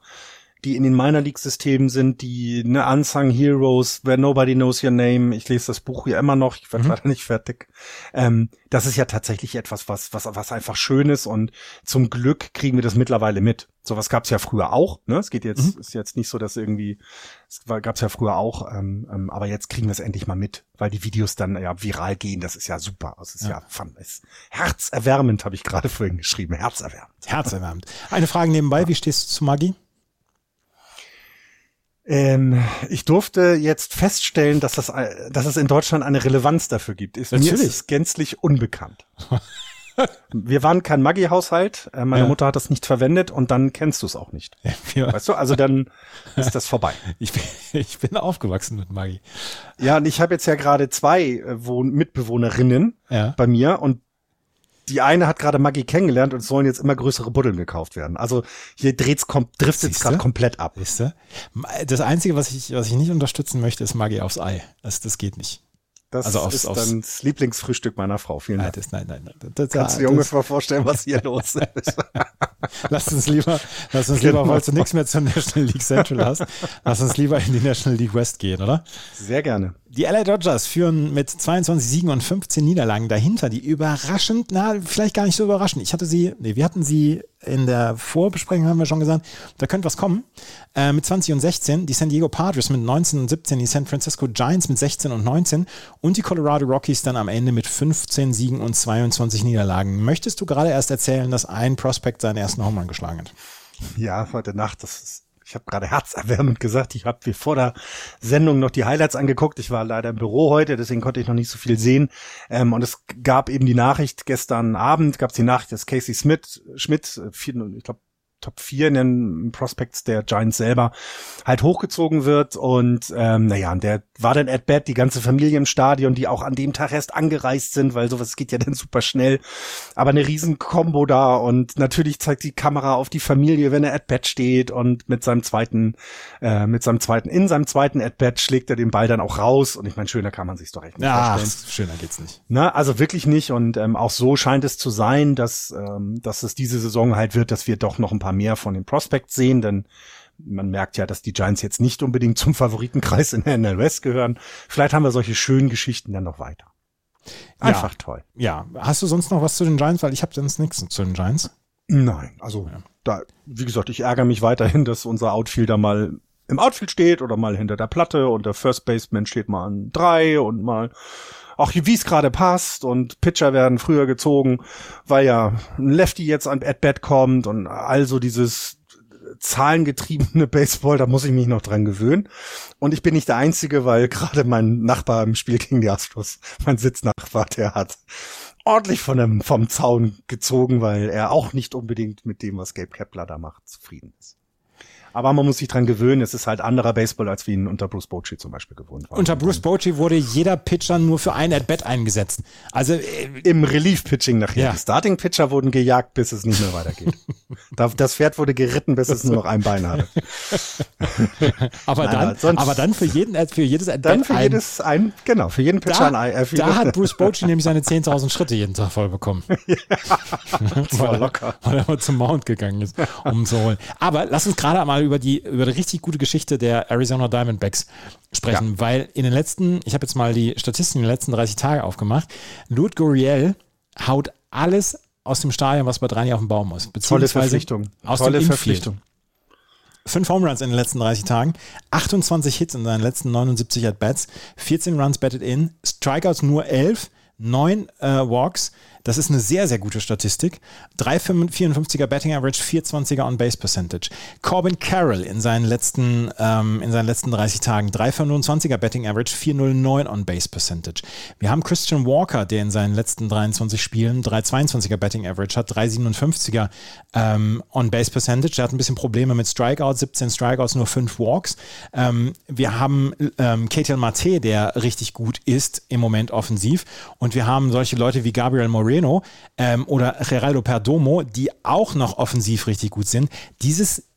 die in den Minor League Systemen sind, die ne Unsung Heroes, Where Nobody Knows Your Name. Ich lese das Buch ja immer noch, ich werde mhm. leider nicht fertig. Ähm, das ist ja tatsächlich etwas, was, was, was einfach schön ist und zum Glück kriegen wir das mittlerweile mit. Sowas gab es ja früher auch. Ne? Es geht jetzt, mhm. ist jetzt nicht so, dass irgendwie, es gab es ja früher auch, ähm, ähm, aber jetzt kriegen wir es endlich mal mit, weil die Videos dann ja viral gehen. Das ist ja super. Das ist ja, ja fun. Ist herzerwärmend, habe ich gerade vorhin geschrieben. Herzerwärmend. Herzerwärmend. Eine Frage nebenbei, ja. wie stehst du zu Maggi? Ähm, ich durfte jetzt feststellen, dass, das, dass es in Deutschland eine Relevanz dafür gibt. Ist, Natürlich. Mir ist es gänzlich unbekannt. Wir waren kein Maggi-Haushalt. Äh, meine ja. Mutter hat das nicht verwendet und dann kennst du es auch nicht. Ja. Weißt du, also dann ist das vorbei. Ich bin, ich bin aufgewachsen mit Maggi. Ja, und ich habe jetzt ja gerade zwei äh, Wohn Mitbewohnerinnen ja. bei mir und die eine hat gerade Maggi kennengelernt und es sollen jetzt immer größere Buddeln gekauft werden. Also hier dreht's kom driftet es gerade komplett ab. Siehste? Das Einzige, was ich, was ich nicht unterstützen möchte, ist Maggi aufs Ei. Das, das geht nicht. Das also aufs, ist aufs, dann das Lieblingsfrühstück meiner Frau. Vielen Dank. Das, nein, nein, nein. Das, Kannst du dir ungefähr vorstellen, was hier los ist? lass uns lieber, lass uns lieber, weil du nichts mehr zur National League Central hast, lass uns lieber in die National League West gehen, oder? Sehr gerne. Die LA Dodgers führen mit 22 Siegen und 15 Niederlagen dahinter, die überraschend, na, vielleicht gar nicht so überraschend. Ich hatte sie, nee, wir hatten sie in der Vorbesprechung, haben wir schon gesagt, da könnte was kommen. Äh, mit 20 und 16, die San Diego Padres mit 19 und 17, die San Francisco Giants mit 16 und 19 und die Colorado Rockies dann am Ende mit 15 Siegen und 22 Niederlagen. Möchtest du gerade erst erzählen, dass ein Prospect seinen ersten Home geschlagen hat? Ja, heute Nacht, das ist ich habe gerade herzerwärmend gesagt, ich habe mir vor der Sendung noch die Highlights angeguckt. Ich war leider im Büro heute, deswegen konnte ich noch nicht so viel sehen. Ähm, und es gab eben die Nachricht gestern Abend, gab es die Nachricht, dass Casey Smith, Schmidt, vier, ich glaube Top 4 in den Prospects der Giants selber halt hochgezogen wird und ähm, naja, der war dann at bat die ganze Familie im Stadion, die auch an dem Tag erst angereist sind, weil sowas geht ja dann super schnell. Aber eine riesen Combo da und natürlich zeigt die Kamera auf die Familie, wenn er at bat steht und mit seinem zweiten, äh, mit seinem zweiten, in seinem zweiten at bat schlägt er den Ball dann auch raus und ich meine, schöner kann man sich's doch echt nicht ja, vorstellen. Schöner geht's nicht. Na, also wirklich nicht und ähm, auch so scheint es zu sein, dass, ähm, dass es diese Saison halt wird, dass wir doch noch ein paar mehr von den Prospects sehen, denn man merkt ja, dass die Giants jetzt nicht unbedingt zum Favoritenkreis in der NL West gehören. Vielleicht haben wir solche schönen Geschichten dann noch weiter. Einfach ja, toll. Ja, hast du sonst noch was zu den Giants? Weil ich habe sonst nichts zu den Giants. Nein, also ja. da, wie gesagt, ich ärgere mich weiterhin, dass unser Outfielder mal im Outfield steht oder mal hinter der Platte und der First Baseman steht mal an drei und mal auch wie es gerade passt und Pitcher werden früher gezogen, weil ja ein Lefty jetzt an At-Bat kommt und also dieses zahlengetriebene Baseball, da muss ich mich noch dran gewöhnen. Und ich bin nicht der Einzige, weil gerade mein Nachbar im Spiel gegen die Astros, mein Sitznachbar, der hat ordentlich von dem, vom Zaun gezogen, weil er auch nicht unbedingt mit dem, was Gabe Kepler da macht, zufrieden ist. Aber man muss sich dran gewöhnen, es ist halt anderer Baseball, als wie ihn unter Bruce Bochy zum Beispiel gewohnt war. Unter Bruce Bochy wurde jeder Pitcher nur für ein At-Bat eingesetzt. Also äh, im Relief-Pitching nachher. Ja. Die Starting-Pitcher wurden gejagt, bis es nicht mehr weitergeht. das Pferd wurde geritten, bis es nur noch ein Bein hatte. aber Nein, dann, aber dann für jeden, für jedes At-Bat Dann für ein, jedes ein, genau, für jeden Pitcher da, ein Ei. Äh, da hat Bruce Bochy nämlich seine 10.000 Schritte jeden Tag voll bekommen. ja, das war locker. Weil er mal zum Mount gegangen ist, um zu holen. Aber lass uns gerade mal mal über die, über die richtig gute Geschichte der Arizona Diamondbacks sprechen, ja. weil in den letzten, ich habe jetzt mal die Statistiken in den letzten 30 Tagen aufgemacht. Lud Guriel haut alles aus dem Stadion, was bei drei auf dem Baum ist. Tolle Verpflichtung. Aus Tolle dem Verpflichtung. Fünf Home Runs in den letzten 30 Tagen, 28 Hits in seinen letzten 79 At-Bats, 14 Runs batted in, Strikeouts nur 11, 9 äh, Walks, das ist eine sehr, sehr gute Statistik. 3,54er Betting Average, 420er On-Base Percentage. Corbin Carroll in seinen letzten, ähm, in seinen letzten 30 Tagen 3,25er Betting Average, 409 On-Base Percentage. Wir haben Christian Walker, der in seinen letzten 23 Spielen 3,22er Betting Average hat, 3,57er ähm, On-Base Percentage. Der hat ein bisschen Probleme mit Strikeouts, 17 Strikeouts, nur 5 Walks. Ähm, wir haben ähm, Ketil Mate, der richtig gut ist im Moment offensiv. Und wir haben solche Leute wie Gabriel Moreno, Moreno ähm, oder Geraldo Perdomo, die auch noch offensiv richtig gut sind. Dieses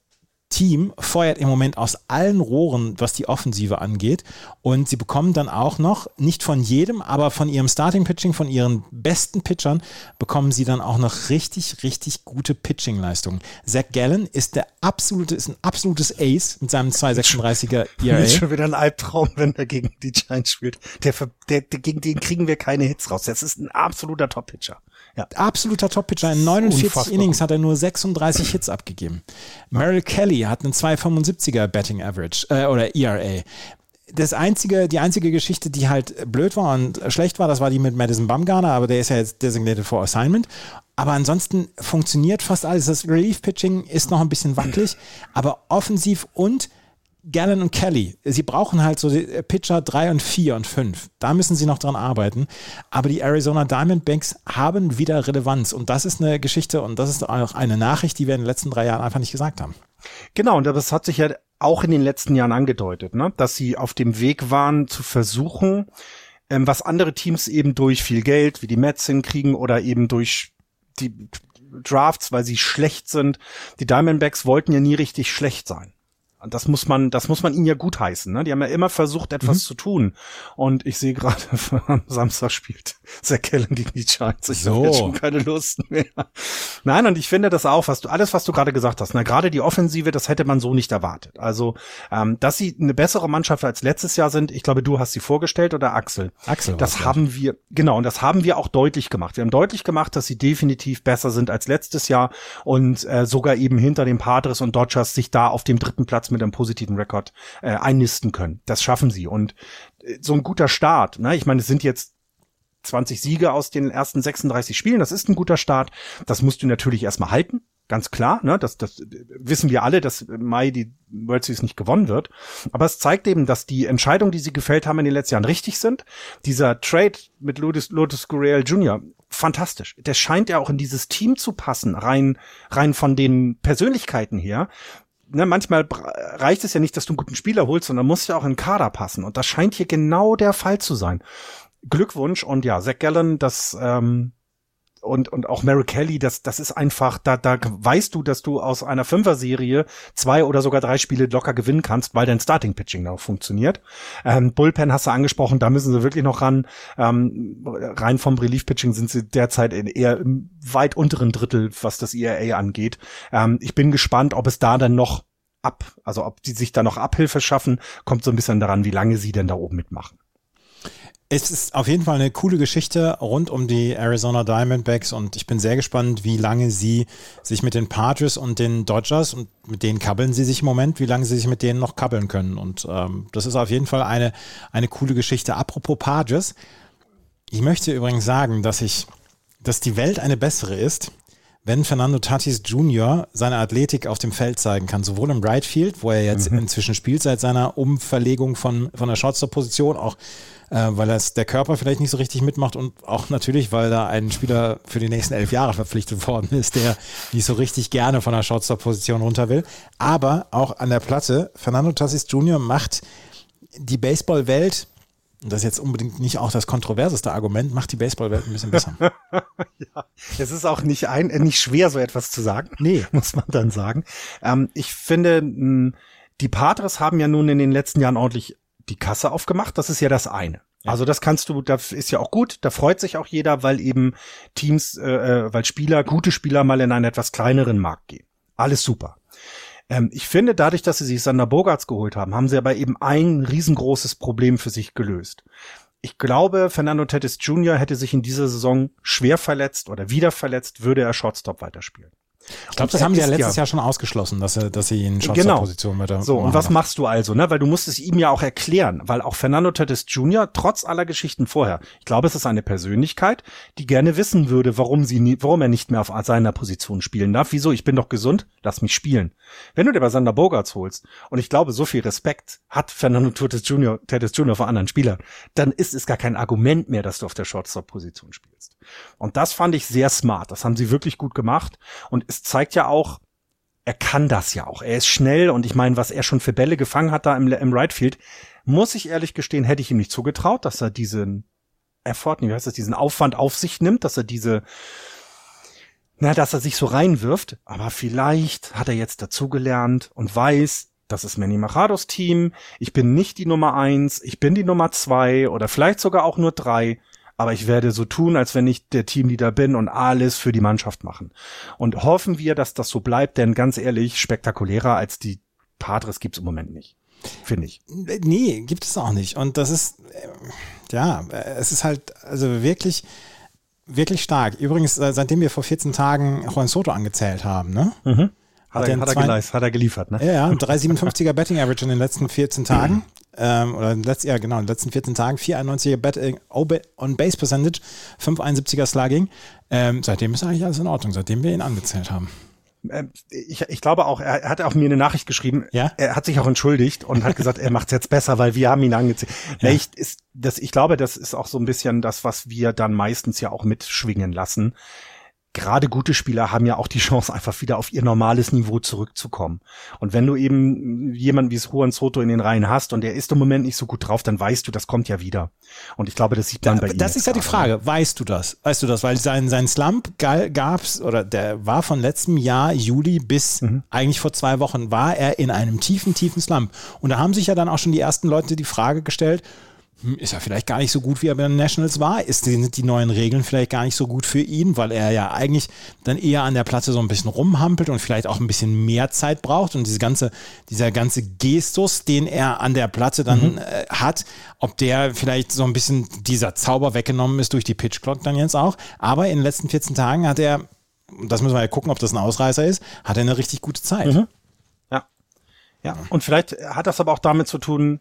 Team feuert im Moment aus allen Rohren, was die Offensive angeht. Und sie bekommen dann auch noch, nicht von jedem, aber von ihrem Starting-Pitching, von ihren besten Pitchern, bekommen sie dann auch noch richtig, richtig gute Pitching-Leistungen. Zach Gallen ist der absolute, ist ein absolutes Ace mit seinem 236er ERA. Ist schon wieder ein Albtraum, wenn er gegen die Giants spielt. Der, der, der, gegen den kriegen wir keine Hits raus. Das ist ein absoluter Top-Pitcher. Ja. Absoluter Top-Pitcher. In 49 Unfassbar. Innings hat er nur 36 Hits abgegeben. Merrill Kelly hat einen 275er Betting Average äh, oder ERA. Das einzige, die einzige Geschichte, die halt blöd war und schlecht war, das war die mit Madison Bumgarner, aber der ist ja jetzt designated for assignment. Aber ansonsten funktioniert fast alles. Das Relief Pitching ist noch ein bisschen wackelig, aber offensiv und Gallen und Kelly, sie brauchen halt so die Pitcher 3 und 4 und 5. Da müssen sie noch dran arbeiten. Aber die Arizona Diamondbacks haben wieder Relevanz. Und das ist eine Geschichte und das ist auch eine Nachricht, die wir in den letzten drei Jahren einfach nicht gesagt haben. Genau, und das hat sich ja auch in den letzten Jahren angedeutet, ne? dass sie auf dem Weg waren zu versuchen, ähm, was andere Teams eben durch viel Geld, wie die Mets hinkriegen oder eben durch die Drafts, weil sie schlecht sind. Die Diamondbacks wollten ja nie richtig schlecht sein das muss man, das muss man ihnen ja gutheißen. Ne? Die haben ja immer versucht, etwas mhm. zu tun. Und ich sehe gerade, am Samstag spielt Zach Kellen gegen die Giants. Ich so. habe jetzt schon keine Lust mehr. Nein, und ich finde das auch, was du, alles, was du gerade gesagt hast, na, gerade die Offensive, das hätte man so nicht erwartet. Also, ähm, dass sie eine bessere Mannschaft als letztes Jahr sind, ich glaube, du hast sie vorgestellt oder Axel? Axel. Das haben wir, genau, und das haben wir auch deutlich gemacht. Wir haben deutlich gemacht, dass sie definitiv besser sind als letztes Jahr und äh, sogar eben hinter den Padres und Dodgers sich da auf dem dritten Platz mit einem positiven Rekord äh, einnisten können. Das schaffen sie. Und äh, so ein guter Start, ne? ich meine, es sind jetzt 20 Siege aus den ersten 36 Spielen, das ist ein guter Start. Das musst du natürlich erstmal halten. Ganz klar, ne? das, das wissen wir alle, dass Mai die World Series nicht gewonnen wird. Aber es zeigt eben, dass die Entscheidungen, die sie gefällt haben in den letzten Jahren, richtig sind. Dieser Trade mit Lotus, Lotus Gurriel Jr., fantastisch. Der scheint ja auch in dieses Team zu passen, rein, rein von den Persönlichkeiten her ne, manchmal reicht es ja nicht, dass du einen guten Spieler holst, sondern muss ja auch in den Kader passen. Und das scheint hier genau der Fall zu sein. Glückwunsch und ja, Zach Gallen, das ähm, und, und auch Mary Kelly, das, das ist einfach, da, da weißt du, dass du aus einer Fünfer-Serie zwei oder sogar drei Spiele locker gewinnen kannst, weil dein Starting-Pitching auch funktioniert. Ähm, Bullpen hast du angesprochen, da müssen sie wirklich noch ran. Ähm, rein vom Relief-Pitching sind sie derzeit in eher im weit unteren Drittel, was das ERA angeht. Ähm, ich bin gespannt, ob es da dann noch ab, also ob die sich da noch Abhilfe schaffen, kommt so ein bisschen daran, wie lange sie denn da oben mitmachen. Es ist auf jeden Fall eine coole Geschichte rund um die Arizona Diamondbacks und ich bin sehr gespannt, wie lange sie sich mit den Padres und den Dodgers und mit denen kabbeln sie sich im Moment, wie lange sie sich mit denen noch kabbeln können. Und ähm, das ist auf jeden Fall eine, eine coole Geschichte. Apropos Padres, ich möchte übrigens sagen, dass ich, dass die Welt eine bessere ist, wenn Fernando Tatis Jr. seine Athletik auf dem Feld zeigen kann, sowohl im Right Field, wo er jetzt mhm. inzwischen spielt seit seiner Umverlegung von, von der Shortstop-Position, auch äh, weil das der Körper vielleicht nicht so richtig mitmacht und auch natürlich, weil da ein Spieler für die nächsten elf Jahre verpflichtet worden ist, der nicht so richtig gerne von der Shortstop-Position runter will. Aber auch an der Platte, Fernando Tatis Jr. macht die Baseballwelt und das ist jetzt unbedingt nicht auch das kontroverseste Argument, macht die Baseballwelt ein bisschen besser. ja, es ist auch nicht ein, äh, nicht schwer, so etwas zu sagen. Nee. Muss man dann sagen. Ähm, ich finde, die Padres haben ja nun in den letzten Jahren ordentlich die Kasse aufgemacht. Das ist ja das eine. Ja. Also das kannst du, das ist ja auch gut, da freut sich auch jeder, weil eben Teams, äh, äh weil Spieler, gute Spieler mal in einen etwas kleineren Markt gehen. Alles super. Ähm, ich finde, dadurch, dass sie sich Sander Bogarts geholt haben, haben sie aber eben ein riesengroßes Problem für sich gelöst. Ich glaube, Fernando Tatis Jr. hätte sich in dieser Saison schwer verletzt oder wieder verletzt, würde er Shortstop weiterspielen. Ich glaube, das haben sie ja letztes ja, Jahr schon ausgeschlossen, dass, er, dass sie ihn Shortstop-Position genau. mit So, und was machst du also, ne? Weil du musst es ihm ja auch erklären, weil auch Fernando Tatis Jr., trotz aller Geschichten vorher, ich glaube, es ist eine Persönlichkeit, die gerne wissen würde, warum sie nie, warum er nicht mehr auf seiner Position spielen darf. Wieso? Ich bin doch gesund, lass mich spielen. Wenn du dir bei Sander Bogarts holst, und ich glaube, so viel Respekt hat Fernando Tatis Jr., Tatis Jr. vor anderen Spielern, dann ist es gar kein Argument mehr, dass du auf der Shortstop-Position spielst. Und das fand ich sehr smart. Das haben sie wirklich gut gemacht. Und es zeigt ja auch, er kann das ja auch. Er ist schnell und ich meine, was er schon für Bälle gefangen hat da im, im Right Field, muss ich ehrlich gestehen, hätte ich ihm nicht zugetraut, dass er diesen Effort, wie heißt das, diesen Aufwand auf sich nimmt, dass er diese na, dass er sich so reinwirft, aber vielleicht hat er jetzt dazugelernt und weiß, das ist Manny Machados Team, ich bin nicht die Nummer eins, ich bin die Nummer zwei oder vielleicht sogar auch nur drei, aber ich werde so tun, als wenn ich der Teamleader bin und alles für die Mannschaft machen. Und hoffen wir, dass das so bleibt, denn ganz ehrlich, spektakulärer als die Padres gibt's im Moment nicht. Finde ich. Nee, gibt es auch nicht. Und das ist, äh, ja, es ist halt, also wirklich, wirklich stark. Übrigens, äh, seitdem wir vor 14 Tagen Juan Soto angezählt haben, ne? Mhm. Hat, er, hat, er geleist, hat er geliefert, ne? Ja, ja 3,57er Betting Average in den letzten 14 Tagen. ähm, oder in den letzten, ja, genau, in den letzten 14 Tagen. 4,91er Betting on Base Percentage, 5,71er Slugging. Ähm, seitdem ist eigentlich alles in Ordnung, seitdem wir ihn angezählt haben. Ähm, ich, ich glaube auch, er, er hat auch mir eine Nachricht geschrieben. Ja? Er hat sich auch entschuldigt und hat gesagt, er macht es jetzt besser, weil wir haben ihn angezählt. Ja. Ich, ist, das, ich glaube, das ist auch so ein bisschen das, was wir dann meistens ja auch mitschwingen lassen gerade gute Spieler haben ja auch die Chance, einfach wieder auf ihr normales Niveau zurückzukommen. Und wenn du eben jemanden wie Juan Soto in den Reihen hast und der ist im Moment nicht so gut drauf, dann weißt du, das kommt ja wieder. Und ich glaube, das sieht man da, bei ihm. Das ist ja die Frage. Weißt du das? Weißt du das? Weil sein, sein Slump gab's oder der war von letztem Jahr Juli bis mhm. eigentlich vor zwei Wochen war er in einem tiefen, tiefen Slump. Und da haben sich ja dann auch schon die ersten Leute die Frage gestellt, ist er vielleicht gar nicht so gut, wie er bei den Nationals war. Ist, sind die neuen Regeln vielleicht gar nicht so gut für ihn, weil er ja eigentlich dann eher an der Platte so ein bisschen rumhampelt und vielleicht auch ein bisschen mehr Zeit braucht und diese ganze, dieser ganze Gestus, den er an der Platte dann mhm. äh, hat, ob der vielleicht so ein bisschen dieser Zauber weggenommen ist durch die Pitch Clock dann jetzt auch. Aber in den letzten 14 Tagen hat er, das müssen wir ja gucken, ob das ein Ausreißer ist, hat er eine richtig gute Zeit. Mhm. Ja. Ja. Und vielleicht hat das aber auch damit zu tun,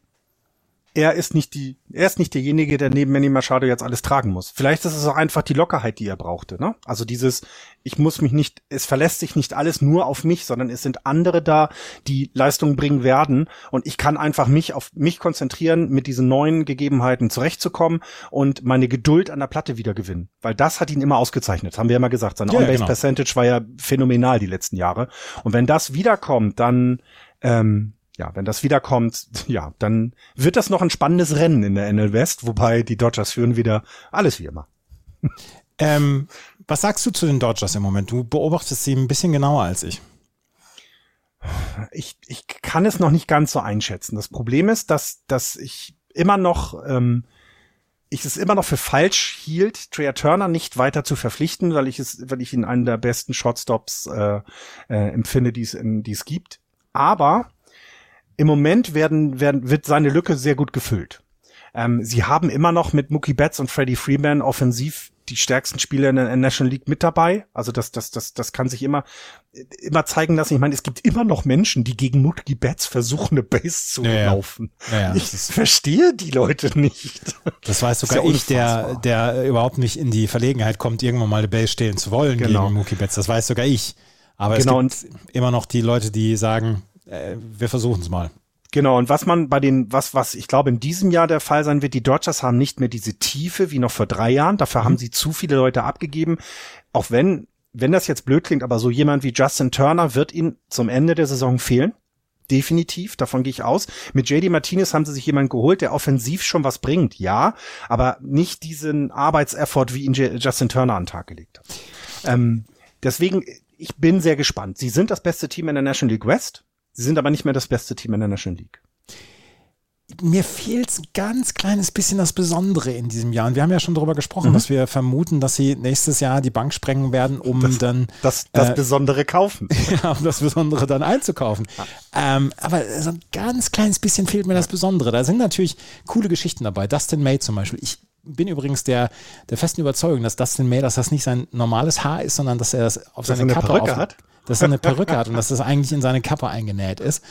er ist nicht die, er ist nicht derjenige, der neben Manny Machado jetzt alles tragen muss. Vielleicht ist es auch einfach die Lockerheit, die er brauchte, ne? Also dieses, ich muss mich nicht, es verlässt sich nicht alles nur auf mich, sondern es sind andere da, die Leistungen bringen werden und ich kann einfach mich auf mich konzentrieren, mit diesen neuen Gegebenheiten zurechtzukommen und meine Geduld an der Platte wieder gewinnen. Weil das hat ihn immer ausgezeichnet, haben wir ja immer gesagt. Sein ja, On-Base genau. Percentage war ja phänomenal die letzten Jahre. Und wenn das wiederkommt, dann, ähm, ja, wenn das wiederkommt, ja, dann wird das noch ein spannendes Rennen in der NL West, wobei die Dodgers führen wieder alles wie immer. Ähm, was sagst du zu den Dodgers im Moment? Du beobachtest sie ein bisschen genauer als ich. Ich, ich kann es noch nicht ganz so einschätzen. Das Problem ist, dass, dass ich immer noch, ähm, ich es immer noch für falsch hielt, Trea Turner nicht weiter zu verpflichten, weil ich es, weil ich ihn einen der besten Shotstops äh, äh, empfinde, die es, die es gibt. Aber im Moment werden, werden, wird seine Lücke sehr gut gefüllt. Ähm, sie haben immer noch mit Mookie Betts und Freddie Freeman offensiv die stärksten Spieler in der National League mit dabei. Also das, das, das, das kann sich immer, immer zeigen lassen. Ich meine, es gibt immer noch Menschen, die gegen Mookie Betts versuchen, eine Base zu ja, laufen. Ja. Ja, ich verstehe die Leute nicht. Das weiß sogar ich, der, der überhaupt nicht in die Verlegenheit kommt, irgendwann mal eine Base stehlen zu wollen genau. gegen Mookie Betts. Das weiß sogar ich. Aber genau. es gibt immer noch die Leute, die sagen, äh, wir versuchen es mal. Genau, und was man bei den, was, was ich glaube in diesem Jahr der Fall sein wird, die Dodgers haben nicht mehr diese Tiefe wie noch vor drei Jahren. Dafür mhm. haben sie zu viele Leute abgegeben. Auch wenn, wenn das jetzt blöd klingt, aber so jemand wie Justin Turner wird ihnen zum Ende der Saison fehlen. Definitiv, davon gehe ich aus. Mit JD Martinez haben sie sich jemanden geholt, der offensiv schon was bringt, ja, aber nicht diesen Arbeitseffort, wie ihn Justin Turner an den Tag gelegt hat. Ähm, deswegen, ich bin sehr gespannt. Sie sind das beste Team in der National League West. Sie sind aber nicht mehr das beste Team in der National League. Mir fehlt ein ganz kleines bisschen das Besondere in diesem Jahr. Und wir haben ja schon darüber gesprochen, mhm. dass wir vermuten, dass sie nächstes Jahr die Bank sprengen werden, um das, dann das, das äh, Besondere kaufen. ja, um das Besondere dann einzukaufen. Ja. Ähm, aber so ein ganz kleines bisschen fehlt mir das Besondere. Da sind natürlich coole Geschichten dabei. Dustin May zum Beispiel. Ich bin übrigens der, der festen Überzeugung, dass Dustin May, dass das nicht sein normales Haar ist, sondern dass er das auf seine Kappe auf, hat dass er eine Perücke hat und dass das eigentlich in seine Kappe eingenäht ist.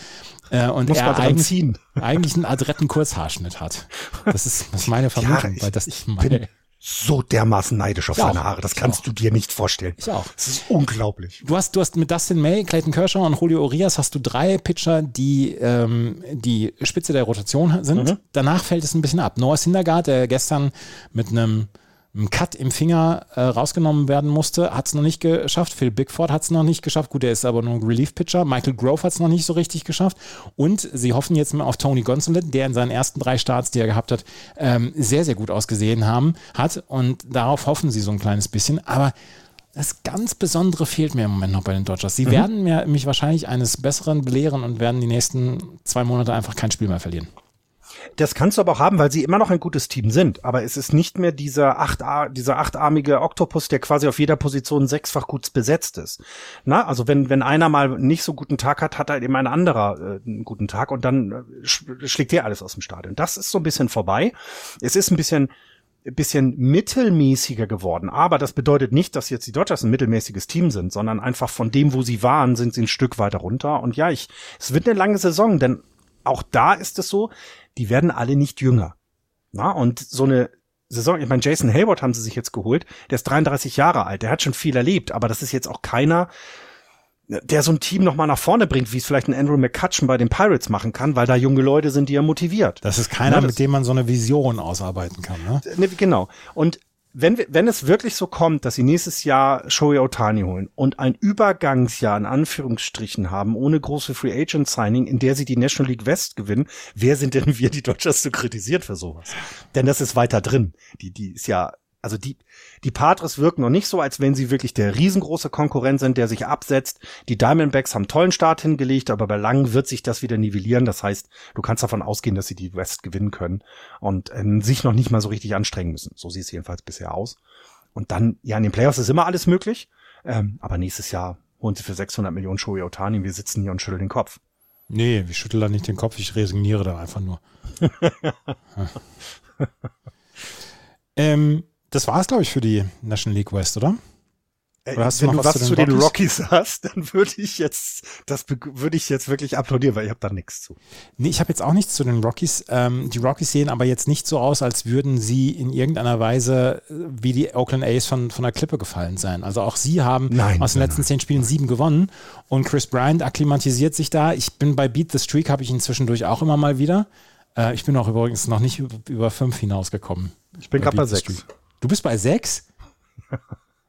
Äh, und Muss er eigentlich, ziehen. eigentlich einen adretten Kurzhaarschnitt hat. Das ist, das ist meine Vermutung. Ja, weil das ich bin so dermaßen neidisch auf seine Haare. Das kannst du dir nicht vorstellen. Ich auch. Das ist unglaublich. Du hast, du hast mit Dustin May, Clayton Kershaw und Julio Urias hast du drei Pitcher, die ähm, die Spitze der Rotation sind. Mhm. Danach fällt es ein bisschen ab. Noah Syndergaard, der gestern mit einem ein Cut im Finger äh, rausgenommen werden musste, hat es noch nicht geschafft. Phil Bigford hat es noch nicht geschafft. Gut, er ist aber nur ein Relief-Pitcher. Michael Grove hat es noch nicht so richtig geschafft. Und sie hoffen jetzt mal auf Tony Gonsolin, der in seinen ersten drei Starts, die er gehabt hat, ähm, sehr, sehr gut ausgesehen haben, hat. Und darauf hoffen sie so ein kleines bisschen. Aber das ganz Besondere fehlt mir im Moment noch bei den Dodgers. Sie mhm. werden mir, mich wahrscheinlich eines Besseren belehren und werden die nächsten zwei Monate einfach kein Spiel mehr verlieren. Das kannst du aber auch haben, weil sie immer noch ein gutes Team sind. Aber es ist nicht mehr dieser, acht, dieser achtarmige Oktopus, der quasi auf jeder Position sechsfach gut besetzt ist. Na, also wenn, wenn einer mal nicht so guten Tag hat, hat halt eben ein anderer äh, einen guten Tag und dann äh, schlägt der alles aus dem Stadion. Das ist so ein bisschen vorbei. Es ist ein bisschen, bisschen mittelmäßiger geworden. Aber das bedeutet nicht, dass jetzt die Dodgers ein mittelmäßiges Team sind, sondern einfach von dem, wo sie waren, sind sie ein Stück weiter runter. Und ja, ich, es wird eine lange Saison, denn auch da ist es so, die werden alle nicht jünger. Na, und so eine Saison, ich meine, Jason Hayward haben sie sich jetzt geholt, der ist 33 Jahre alt, der hat schon viel erlebt, aber das ist jetzt auch keiner, der so ein Team nochmal nach vorne bringt, wie es vielleicht ein Andrew McCutcheon bei den Pirates machen kann, weil da junge Leute sind, die er motiviert. Das ist keiner, Na, das, mit dem man so eine Vision ausarbeiten kann. Ne? ne genau. Und wenn, wenn es wirklich so kommt, dass sie nächstes Jahr Shohei Otani holen und ein Übergangsjahr in Anführungsstrichen haben, ohne große Free Agent Signing, in der sie die National League West gewinnen, wer sind denn wir, die Dodgers, zu kritisiert für sowas? Denn das ist weiter drin. Die, die ist ja, also die, die Padres wirken noch nicht so, als wenn sie wirklich der riesengroße Konkurrent sind, der sich absetzt. Die Diamondbacks haben tollen Start hingelegt, aber bei Lang wird sich das wieder nivellieren. Das heißt, du kannst davon ausgehen, dass sie die West gewinnen können und äh, sich noch nicht mal so richtig anstrengen müssen. So sieht es jedenfalls bisher aus. Und dann, ja, in den Playoffs ist immer alles möglich. Ähm, aber nächstes Jahr holen sie für 600 Millionen Shohei Otani. Wir sitzen hier und schütteln den Kopf. Nee, ich schüttel da nicht den Kopf, ich resigniere da einfach nur. ähm, das war es, glaube ich, für die National League West, oder? Oder Wenn du, was, was zu den, zu den Rockies hast, dann würde ich jetzt, das würde ich jetzt wirklich applaudieren, weil ich habe da nichts zu. Nee, ich habe jetzt auch nichts zu den Rockies. Ähm, die Rockies sehen aber jetzt nicht so aus, als würden sie in irgendeiner Weise äh, wie die Oakland A's von, von der Klippe gefallen sein. Also auch sie haben nein, aus den nein, letzten nein. zehn Spielen sieben gewonnen und Chris Bryant akklimatisiert sich da. Ich bin bei Beat the Streak, habe ich ihn zwischendurch auch immer mal wieder. Äh, ich bin auch übrigens noch nicht über, über fünf hinausgekommen. Ich bin gerade bei sechs. Du bist bei sechs?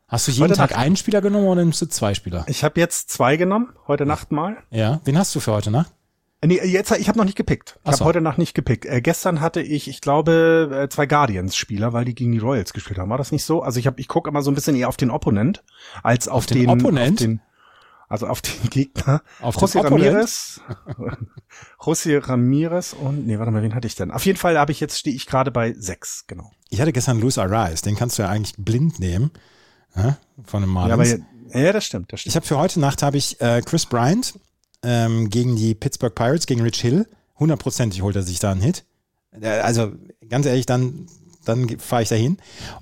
Hast du jeden heute Tag Nacht. einen Spieler genommen oder nimmst du zwei Spieler? Ich habe jetzt zwei genommen, heute Nacht mal. Ja, wen hast du für heute Nacht? Nee, jetzt, ich habe noch nicht gepickt. Ich so. habe heute Nacht nicht gepickt. Äh, gestern hatte ich, ich glaube, äh, zwei Guardians-Spieler, weil die gegen die Royals gespielt haben. War das nicht so? Also ich ich gucke immer so ein bisschen eher auf den Opponent als auf, auf den, den Opponent. Auf den, also auf den Gegner. Auf José Ramirez. José Ramirez und, nee, warte mal, wen hatte ich denn? Auf jeden Fall habe ich jetzt, stehe ich gerade bei sechs, genau. Ich hatte gestern Luis Arise, den kannst du ja eigentlich blind nehmen. Ja, von einem Marlins. Ja, aber, ja, das stimmt, das stimmt. Ich habe für heute Nacht habe ich äh, Chris Bryant ähm, gegen die Pittsburgh Pirates, gegen Rich Hill. Hundertprozentig holt er sich da einen Hit. Äh, also ganz ehrlich, dann dann fahre ich dahin.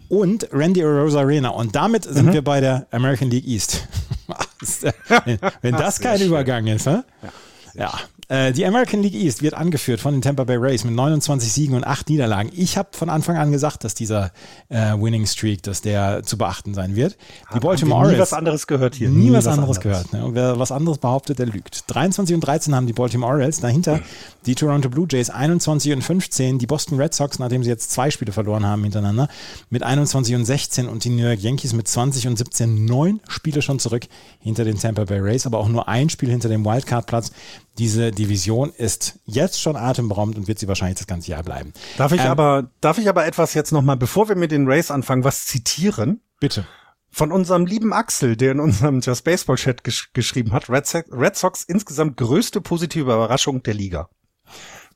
Und Randy Rosarena. Und damit sind mhm. wir bei der American League East. Wenn das kein Übergang ist, ne? Ja. Äh, die American League East wird angeführt von den Tampa Bay Rays mit 29 Siegen und 8 Niederlagen. Ich habe von Anfang an gesagt, dass dieser äh, Winning Streak, dass der zu beachten sein wird. Die Haben Baltimore Orioles. Nie was anderes gehört hier. Nie, nie was, was, anderes, anderes. gehört. Ne? Und wer was anderes behauptet, der lügt. 23 und 13 haben die Baltimore Orioles. Dahinter die Toronto Blue Jays 21 und 15. Die Boston Red Sox, nachdem sie jetzt zwei Spiele verloren haben hintereinander, mit 21 und 16 und die New York Yankees mit 20 und 17. Neun Spiele schon zurück hinter den Tampa Bay Rays, aber auch nur ein Spiel hinter dem Wildcard-Platz. Diese Division ist jetzt schon atemberaubend und wird sie wahrscheinlich das ganze Jahr bleiben. Darf ich ähm, aber, darf ich aber etwas jetzt nochmal, bevor wir mit den Race anfangen, was zitieren? Bitte. Von unserem lieben Axel, der in unserem Just Baseball Chat gesch geschrieben hat, Red Sox, Red Sox insgesamt größte positive Überraschung der Liga.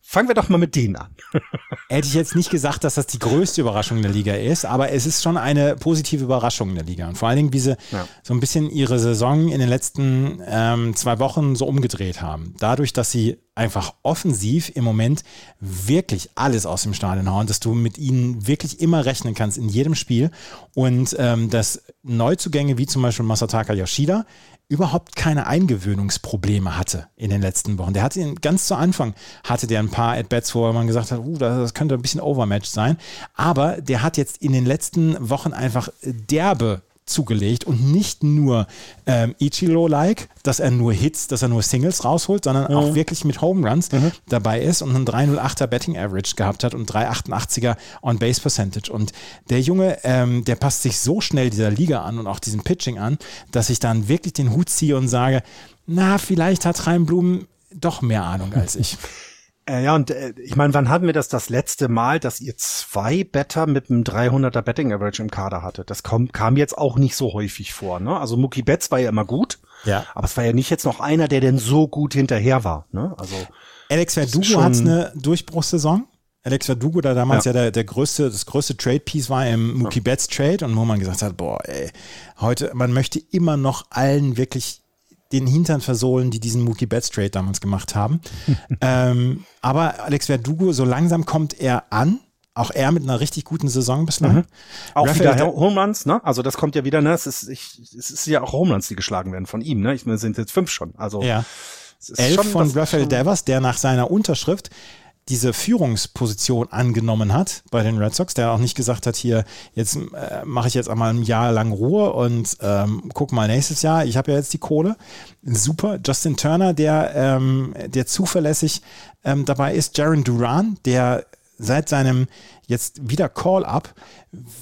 Fangen wir doch mal mit denen an. Hätte ich jetzt nicht gesagt, dass das die größte Überraschung der Liga ist, aber es ist schon eine positive Überraschung in der Liga. Und vor allen Dingen, wie sie ja. so ein bisschen ihre Saison in den letzten ähm, zwei Wochen so umgedreht haben. Dadurch, dass sie einfach offensiv im Moment wirklich alles aus dem Stadion hauen, dass du mit ihnen wirklich immer rechnen kannst in jedem Spiel. Und ähm, dass Neuzugänge wie zum Beispiel Masataka Yoshida überhaupt keine Eingewöhnungsprobleme hatte in den letzten Wochen. Der hatte ganz zu Anfang hatte der ein paar At-Bats, wo man gesagt hat, uh, das könnte ein bisschen Overmatch sein. Aber der hat jetzt in den letzten Wochen einfach derbe zugelegt und nicht nur ähm, Ichiro-like, dass er nur Hits, dass er nur Singles rausholt, sondern mhm. auch wirklich mit Home Runs mhm. dabei ist und einen 308er Betting Average gehabt hat und 388er On-Base Percentage. Und der Junge, ähm, der passt sich so schnell dieser Liga an und auch diesem Pitching an, dass ich dann wirklich den Hut ziehe und sage, na, vielleicht hat Reinblum doch mehr Ahnung als ich. Äh, ja, und äh, ich meine, wann hatten wir das das letzte Mal, dass ihr zwei Better mit einem 300er Betting Average im Kader hattet? Das kam, kam jetzt auch nicht so häufig vor. Ne? Also Mookie Betts war ja immer gut, Ja. aber es war ja nicht jetzt noch einer, der denn so gut hinterher war. Ne? Also Alex Verdugo hat eine Durchbruchssaison. Alex Verdugo, der damals ja, Ja. der, der größte, das größte Trade-Piece war im Mookie Betts Trade und wo man gesagt hat, boah, ey, heute, man möchte immer noch allen wirklich den Hintern versohlen, die diesen Mookie Betts Trade damals gemacht haben. ähm, aber Alex Verdugo, so langsam kommt er an. Auch er mit einer richtig guten Saison bislang. auch Raphael wieder De- Home Runs, ne? Also das kommt ja wieder, ne? Es ist, ich, es ist ja auch Home Runs, die geschlagen werden von ihm, ne? Ich meine, es sind jetzt fünf schon. Also Ja. es ist Elf von schon- Devers, der nach seiner Unterschrift diese Führungsposition angenommen hat bei den Red Sox, der auch nicht gesagt hat, hier, jetzt äh, mache ich jetzt einmal ein Jahr lang Ruhe und ähm, guck mal nächstes Jahr, ich habe ja jetzt die Kohle. Super. Justin Turner, der, ähm, der zuverlässig ähm, dabei ist. Jaron Duran, der seit seinem jetzt wieder Call-Up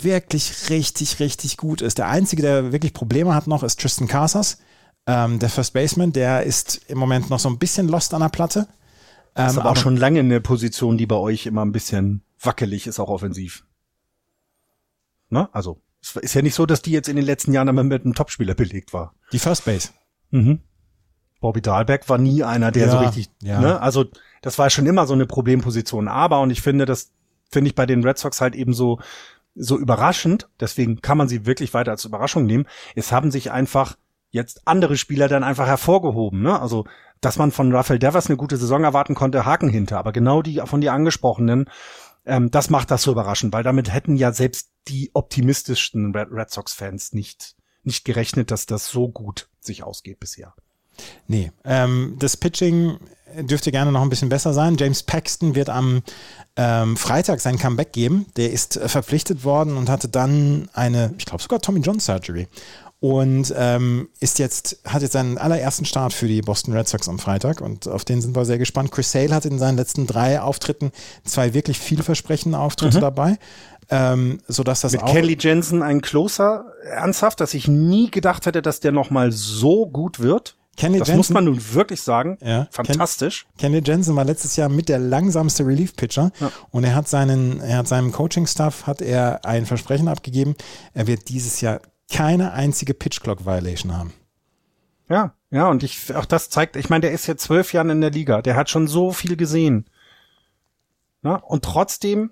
wirklich richtig, richtig gut ist. Der Einzige, der wirklich Probleme hat noch, ist Tristan Casas. Ähm, der First Baseman, der ist im Moment noch so ein bisschen lost an der Platte. Ähm, ist aber auch schon lange eine Position, die bei euch immer ein bisschen wackelig ist, auch offensiv. Ne? Also, es ist ja nicht so, dass die jetzt in den letzten Jahren immer mit einem Topspieler belegt war. die First Base. Mhm. Bobby Dahlbeck war nie einer, der Ja, so richtig, ja. ne? Also, das war schon immer so eine Problemposition. Aber, und ich finde, das finde ich bei den Red Sox halt eben so, so überraschend. Deswegen kann man sie wirklich weiter als Überraschung nehmen. Es haben sich einfach jetzt andere Spieler dann einfach hervorgehoben, ne? Also, dass man von Rafael Devers eine gute Saison erwarten konnte, Haken hinter. Aber genau die von dir angesprochenen, ähm, das macht das so überraschend, weil damit hätten ja selbst die optimistischsten Red, Red Sox-Fans nicht, nicht gerechnet, dass das so gut sich ausgeht bisher. Nee, ähm, das Pitching dürfte gerne noch ein bisschen besser sein. James Paxton wird am ähm, Freitag sein Comeback geben. Der ist äh, verpflichtet worden und hatte dann eine, ich glaube sogar Tommy John Surgery. Und ähm, ist jetzt, hat jetzt seinen allerersten Start für die Boston Red Sox am Freitag und auf den sind wir sehr gespannt. Chris Sale hat in seinen letzten drei Auftritten zwei wirklich vielversprechende Auftritte dabei. Ähm, sodass das Mit auch Kelly Jensen ein Closer, ernsthaft, dass ich nie gedacht hätte, dass der noch mal so gut wird. Kenny das Jensen- muss man nun wirklich sagen. Ja. Fantastisch. Kenny Jensen war letztes Jahr mit der langsamste Relief-Pitcher und er hat seinen, er hat seinem Coaching-Staff hat er ein Versprechen abgegeben, er wird dieses Jahr keine einzige Pitch-Clock-Violation haben. Ja, ja, und ich, auch das zeigt, ich meine, der ist jetzt zwölf Jahre in der Liga, der hat schon so viel gesehen. Na, und trotzdem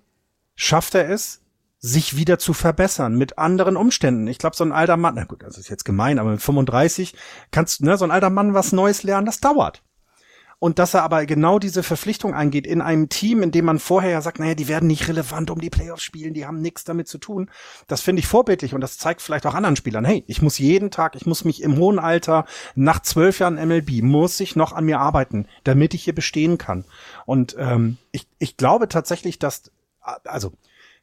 schafft er es, sich wieder zu verbessern mit anderen Umständen. Ich glaube, so ein alter Mann, na gut, das ist jetzt gemein, aber mit 35 kannst, ne, so ein alter Mann was Neues lernen, das dauert. Und dass er aber genau diese Verpflichtung eingeht in einem Team, in dem man vorher ja sagt, naja, die werden nicht relevant um die Playoffs spielen, die haben nichts damit zu tun. Das finde ich vorbildlich und das zeigt vielleicht auch anderen Spielern, hey, ich muss jeden Tag, ich muss mich im hohen Alter, nach zwölf Jahren MLB, muss ich noch an mir arbeiten, damit ich hier bestehen kann. Und ähm, ich, ich glaube tatsächlich, dass, also,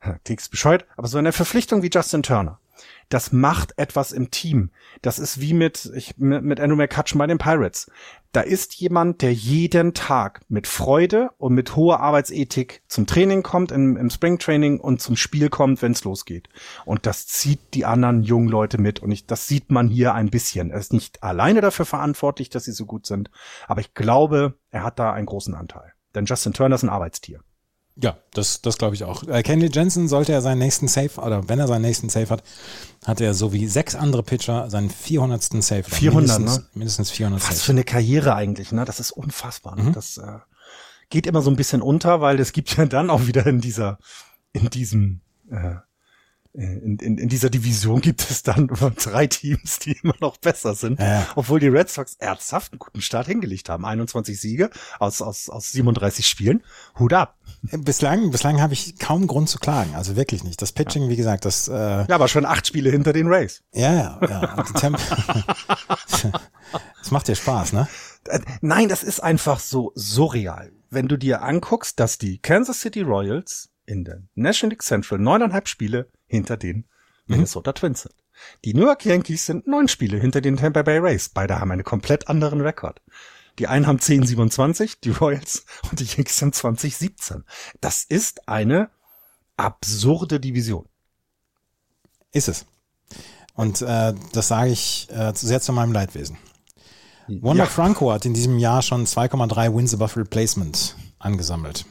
klingt bescheuert, aber so eine Verpflichtung wie Justin Turner, das macht etwas im Team. Das ist wie mit, ich, mit Andrew McCutcheon bei den Pirates. Da ist jemand, der jeden Tag mit Freude und mit hoher Arbeitsethik zum Training kommt, im, im Springtraining und zum Spiel kommt, wenn es losgeht. Und das zieht die anderen jungen Leute mit. Und ich, das sieht man hier ein bisschen. Er ist nicht alleine dafür verantwortlich, dass sie so gut sind. Aber ich glaube, er hat da einen großen Anteil. Denn Justin Turner ist ein Arbeitstier. Ja, das, das glaube ich auch. Äh, Kenley Jensen sollte er seinen nächsten Save, oder wenn er seinen nächsten Save hat, hat er so wie sechs andere Pitcher seinen 400. Save. 400, mindestens, ne? Mindestens 400 Was für Saves. eine Karriere eigentlich, ne? Das ist unfassbar. Mhm. Ne? Das äh, geht immer so ein bisschen unter, weil es gibt ja dann auch wieder in dieser, in diesem, äh, in, in, in dieser Division gibt es dann drei Teams, die immer noch besser sind, Ja. obwohl die Red Sox ernsthaft einen guten Start hingelegt haben. 21 Siege aus, aus, aus 37 Spielen. Hut ab. Bislang, bislang habe ich kaum Grund zu klagen. Also wirklich nicht. Das Pitching, wie gesagt, das, äh, Ja, aber schon acht Spiele hinter den Rays. ja, ja, ja. Und die Temp das macht dir Spaß, ne? Äh, Nein, das ist einfach so surreal. Wenn du dir anguckst, dass die Kansas City Royals in der National League Central neuneinhalb Spiele hinter den Minnesota Twins sind. Die New York Yankees sind neun Spiele hinter den Tampa Bay Rays. Beide haben einen komplett anderen Rekord. Die einen haben 10-27, die Royals und die Yankees haben 20-17. Das ist eine absurde Division. Ist es. Und äh, das sage ich äh, sehr zu meinem Leidwesen. Wanda Ja. Franco hat in diesem Jahr schon 2,3 Wins above Replacement angesammelt.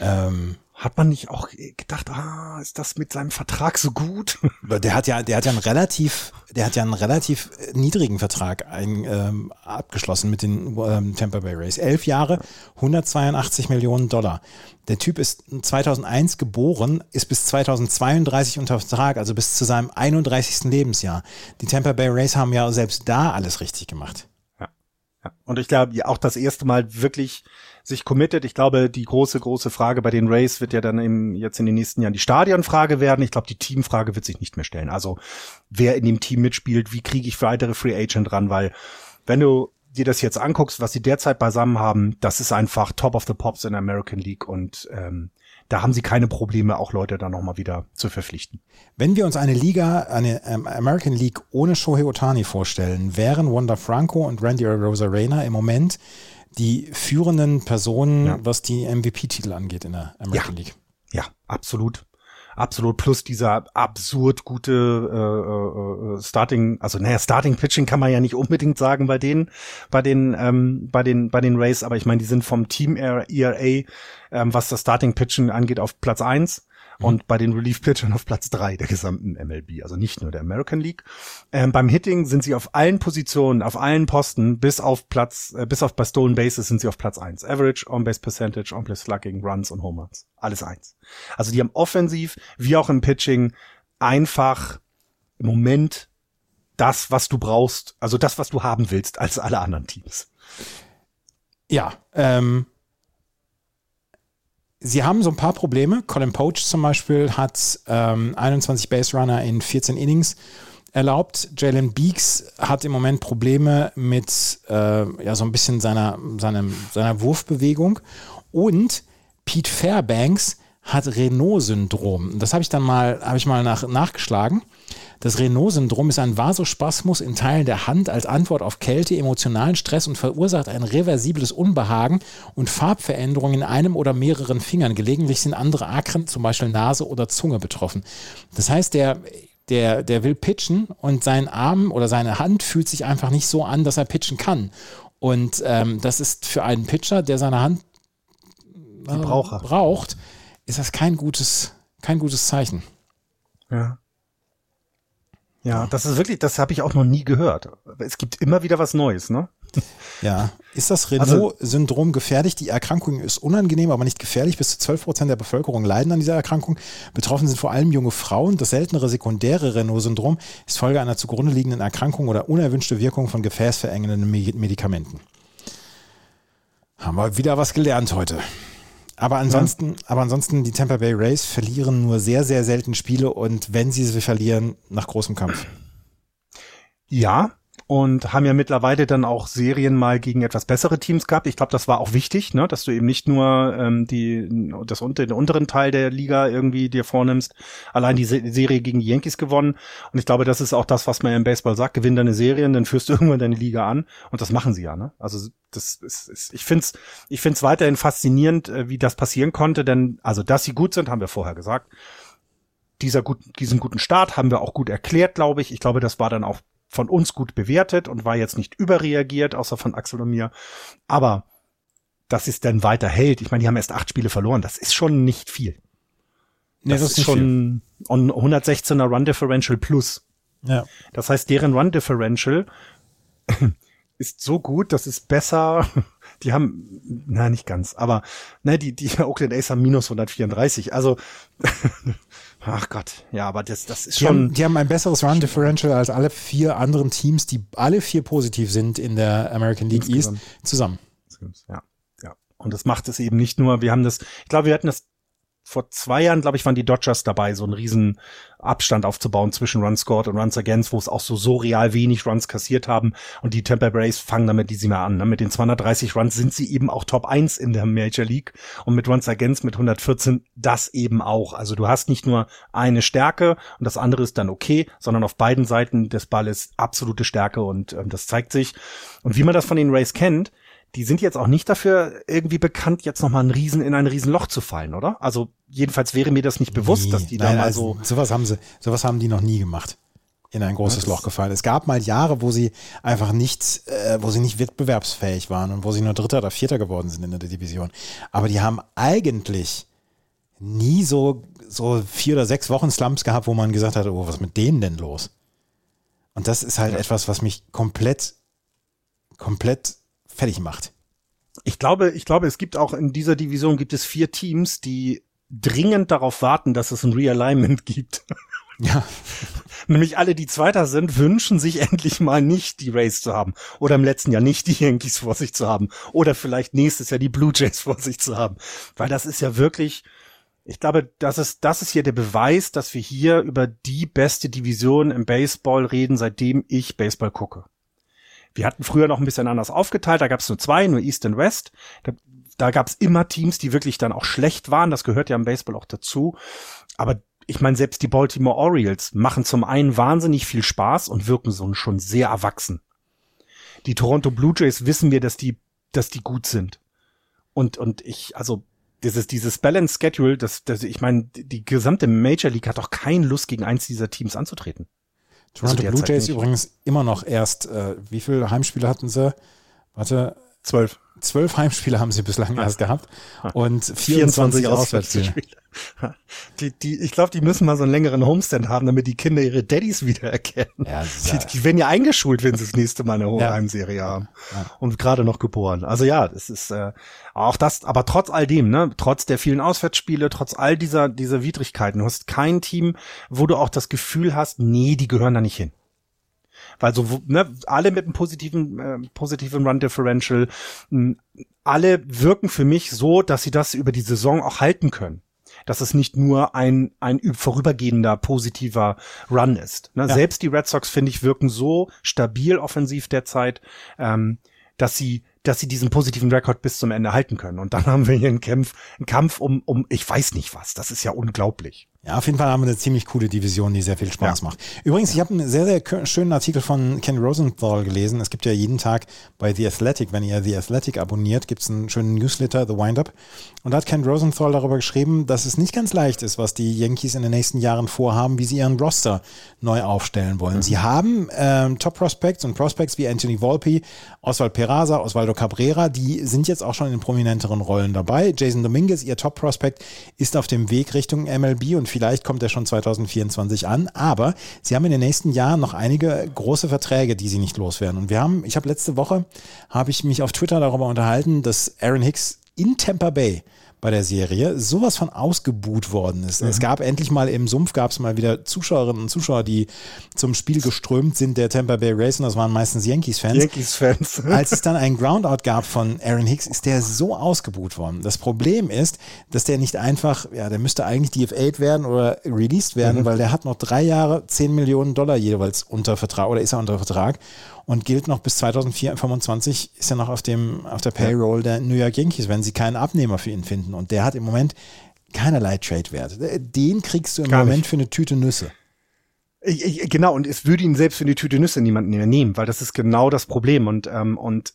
Ähm, hat man nicht auch gedacht, ah, ist das mit seinem Vertrag so gut? Der hat ja, der hat ja einen relativ, der hat ja einen relativ niedrigen Vertrag ein, ähm, abgeschlossen mit den ähm, Tampa Bay Rays. Elf Jahre, 182 Millionen Dollar. Der Typ ist 2001 geboren, ist bis 2032 unter Vertrag, also bis zu seinem 31. Lebensjahr. Die Tampa Bay Rays haben ja selbst da alles richtig gemacht. Ja. ja. Und ich glaube, auch das erste Mal wirklich sich committet. Ich glaube, die große, große Frage bei den Rays wird ja dann im, jetzt in den nächsten Jahren die Stadionfrage werden. Ich glaube, die Teamfrage wird sich nicht mehr stellen. Also, wer in dem Team mitspielt, wie kriege ich weitere Free Agent ran, weil wenn du dir das jetzt anguckst, was sie derzeit beisammen haben, das ist einfach Top of the Pops in der American League und ähm, da haben sie keine Probleme, auch Leute dann nochmal wieder zu verpflichten. Wenn wir uns eine Liga, eine ähm, American League ohne Shohei Otani vorstellen, wären Wanda Franco und Randy Rosarena im Moment die führenden Personen, ja. was die MVP-Titel angeht in der American ja. League. Ja, absolut. Absolut. Plus dieser absurd gute äh, äh, Starting, also naja, Starting Pitching kann man ja nicht unbedingt sagen bei denen, bei den, ähm, bei den, bei den Rays, aber ich meine, die sind vom Team ERA, ähm, was das Starting Pitching angeht, auf Platz eins. Und bei den Relief Pitchern auf Platz drei der gesamten MLB, also nicht nur der American League. Ähm, beim Hitting sind sie auf allen Positionen, auf allen Posten, bis auf Platz, äh, bis auf bei Stolen Bases sind sie auf Platz eins. Average, On-Base Percentage, On-Base Slugging, Runs und Home Runs. Alles eins. Also die haben offensiv, wie auch im Pitching, einfach im Moment das, was du brauchst, also das, was du haben willst, als alle anderen Teams. Ja, ähm, sie haben so ein paar Probleme. Colin Poach zum Beispiel hat ähm, 21 Base Runner in 14 Innings erlaubt. Jalen Beeks hat im Moment Probleme mit äh, ja so ein bisschen seiner, seinem, seiner Wurfbewegung. Und Pete Fairbanks hat Renault-Syndrom. Das habe ich dann mal, habe ich mal nach, nachgeschlagen. Das Renault-Syndrom ist ein Vasospasmus in Teilen der Hand als Antwort auf Kälte, emotionalen Stress und verursacht ein reversibles Unbehagen und Farbveränderungen in einem oder mehreren Fingern. Gelegentlich sind andere Akren, zum Beispiel Nase oder Zunge, betroffen. Das heißt, der, der, der will pitchen und sein Arm oder seine Hand fühlt sich einfach nicht so an, dass er pitchen kann. Und ähm, das ist für einen Pitcher, der seine Hand äh, braucht, ist das kein gutes, kein gutes Zeichen. Ja. Ja, das ist wirklich, das habe ich auch noch nie gehört. Es gibt immer wieder was Neues, ne? Ja. Ist das also Renault-Syndrom gefährlich? Die Erkrankung ist unangenehm, aber nicht gefährlich. Bis zu 12 Prozent der Bevölkerung leiden an dieser Erkrankung. Betroffen sind vor allem junge Frauen. Das seltenere sekundäre Renault-Syndrom ist Folge einer zugrunde liegenden Erkrankung oder unerwünschte Wirkung von gefäßverengenden Medikamenten. Haben wir wieder was gelernt heute. Aber ansonsten, ja. aber ansonsten, die Tampa Bay Rays verlieren nur sehr, sehr selten Spiele und wenn sie sie verlieren, nach großem Kampf. Ja, und haben ja mittlerweile dann auch Serien mal gegen etwas bessere Teams gehabt. Ich glaube, das war auch wichtig, ne, dass du eben nicht nur ähm, die das unter, den unteren Teil der Liga irgendwie dir vornimmst. Allein die Se Serie gegen die Yankees gewonnen und ich glaube, das ist auch das, was man im Baseball sagt: Gewinn deine Serien, dann führst du irgendwann deine Liga an und das machen sie ja. Ne? Also das ist, ist ich find's ich find's weiterhin faszinierend, äh, wie das passieren konnte, denn also dass sie gut sind, haben wir vorher gesagt dieser gut, diesen guten Start haben wir auch gut erklärt, glaube ich. Ich glaube, das war dann auch von uns gut bewertet und war jetzt nicht überreagiert, außer von Axel und mir. Aber dass es dann weiter hält, ich meine, die haben erst acht Spiele verloren, das ist schon nicht viel. Nee, das, das ist, ist schon viel. 116er Run Differential plus. Ja. Das heißt, deren Run Differential ist so gut, das ist besser. Die haben, na, nicht ganz, aber, ne, die, die Oakland Ace haben minus 134. Also, Ach Gott, ja, aber das, das ist die schon. Haben, die haben ein besseres Run Differential als alle vier anderen Teams, die alle vier positiv sind in der American League Insgesamt. East zusammen. Ja, ja. Und das macht es eben nicht nur, wir haben das, ich glaube, wir hatten das vor zwei Jahren, glaube ich, waren die Dodgers dabei, so einen riesen Abstand aufzubauen zwischen Runs scored und Runs against, wo es auch so, so real wenig Runs kassiert haben. Und die Tampa Brays fangen damit die sie mal an. Ne? Mit den 230 Runs sind sie eben auch Top 1 in der Major League. Und mit Runs against mit 114 das eben auch. Also du hast nicht nur eine Stärke und das andere ist dann okay, sondern auf beiden Seiten des Balles absolute Stärke und ähm, das zeigt sich. Und wie man das von den Rays kennt, die sind jetzt auch nicht dafür irgendwie bekannt, jetzt nochmal ein Riesen in ein Riesenloch zu fallen, oder? Also jedenfalls wäre mir das nicht bewusst, nee, dass die da mal also, so. Sowas haben sie, sowas haben die noch nie gemacht. in ein großes Loch gefallen. Es gab mal Jahre, wo sie einfach nicht, äh, wo sie nicht wettbewerbsfähig waren und wo sie nur Dritter oder Vierter geworden sind in der Division. Aber die haben eigentlich nie so, so vier oder sechs Wochen Slumps gehabt, wo man gesagt hat, oh, was mit denen denn los? Und das ist halt ja. etwas, was mich komplett, komplett fertig macht. Ich glaube, ich glaube, es gibt auch in dieser Division gibt es vier Teams, die dringend darauf warten, dass es ein Realignment gibt. Ja. Nämlich alle, die Zweiter sind, wünschen sich endlich mal nicht die Rays zu haben. Oder im letzten Jahr nicht die Yankees vor sich zu haben. Oder vielleicht nächstes Jahr die Blue Jays vor sich zu haben. Weil das ist ja wirklich, ich glaube, das ist, das ist hier der Beweis, dass wir hier über die beste Division im Baseball reden, seitdem ich Baseball gucke. Wir hatten früher noch ein bisschen anders aufgeteilt, da gab es nur zwei, nur East und West. Da, da gab es immer Teams, die wirklich dann auch schlecht waren, das gehört ja im Baseball auch dazu. Aber ich meine, selbst die Baltimore Orioles machen zum einen wahnsinnig viel Spaß und wirken so schon sehr erwachsen. Die Toronto Blue Jays wissen wir, dass die, dass die gut sind. Und, und ich, also, dieses, dieses Balance Schedule, das, das, ich meine, die gesamte Major League hat doch keine Lust, gegen eins dieser Teams anzutreten. Toronto also Blue Jays übrigens immer noch erst, äh, wie viele Heimspiele hatten sie? Warte. Zwölf zwölf Heimspiele haben sie bislang erst gehabt und 24, 24 Auswärtsspiele. Die, die, ich glaube, die müssen mal so einen längeren Homestand haben, damit die Kinder ihre Daddys wiedererkennen. Ja, die, die, werden ja eingeschult, wenn sie das nächste Mal eine hohe ja. Heimserie haben. Ja. Und gerade noch geboren. Also ja, das ist äh, auch das, aber trotz all dem, ne, trotz der vielen Auswärtsspiele, trotz all dieser, dieser Widrigkeiten, du hast kein Team, wo du auch das Gefühl hast, nee, die gehören da nicht hin weil so ne, alle mit einem positiven äh, positiven Run Differential, mh, alle wirken für mich so, dass sie das über die Saison auch halten können. Dass es nicht nur ein ein vorübergehender positiver Run ist. Ne? Ja. Selbst die Red Sox finde ich wirken so stabil offensiv derzeit, ähm, dass sie dass sie diesen positiven Rekord bis zum Ende halten können. Und dann haben wir hier einen Kampf, einen Kampf um, um, ich weiß nicht was. Das ist ja unglaublich. Ja, auf jeden Fall haben wir eine ziemlich coole Division, die sehr viel Spaß ja. macht. Übrigens, ich habe einen sehr, sehr schönen Artikel von Ken Rosenthal gelesen. Es gibt ja jeden Tag bei The Athletic, wenn ihr The Athletic abonniert, gibt es einen schönen Newsletter, The Windup. Und da hat Ken Rosenthal darüber geschrieben, dass es nicht ganz leicht ist, was die Yankees in den nächsten Jahren vorhaben, wie sie ihren Roster neu aufstellen wollen. Mhm. Sie haben ähm, Top Prospects und Prospects wie Anthony Volpe, Oswald Peraza, Osvaldo Cabrera, die sind jetzt auch schon in prominenteren Rollen dabei. Jason Dominguez, ihr Top Prospect, ist auf dem Weg Richtung MLB und Vielleicht kommt er schon 2024 an, aber sie haben in den nächsten Jahren noch einige große Verträge, die sie nicht loswerden. Und wir haben, ich habe letzte Woche, habe ich mich auf Twitter darüber unterhalten, dass Aaron Hicks in Tampa Bay bei der Serie sowas von ausgebuht worden ist. Mhm. Es gab endlich mal im Sumpf gab es mal wieder Zuschauerinnen und Zuschauer, die zum Spiel geströmt sind der Tampa Bay Race und das waren meistens Yankees-Fans. Yankees-Fans. Als es dann einen Groundout gab von Aaron Hicks, ist der so ausgebuht worden. Das Problem ist, dass der nicht einfach, ja, der müsste eigentlich DFA werden oder released werden, mhm. weil der hat noch drei Jahre 10 Millionen Dollar jeweils unter Vertrag oder ist er unter Vertrag und gilt noch bis 2025, ist er noch auf, dem, auf der Payroll der New York Yankees, wenn sie keinen Abnehmer für ihn finden. Und der hat im Moment keinerlei Trade-Wert. Den kriegst du im Gar Moment nicht. für eine Tüte Nüsse. Ich, ich, genau, und es würde ihn selbst für eine Tüte Nüsse niemanden mehr nehmen, weil das ist genau das Problem. Und, ähm, und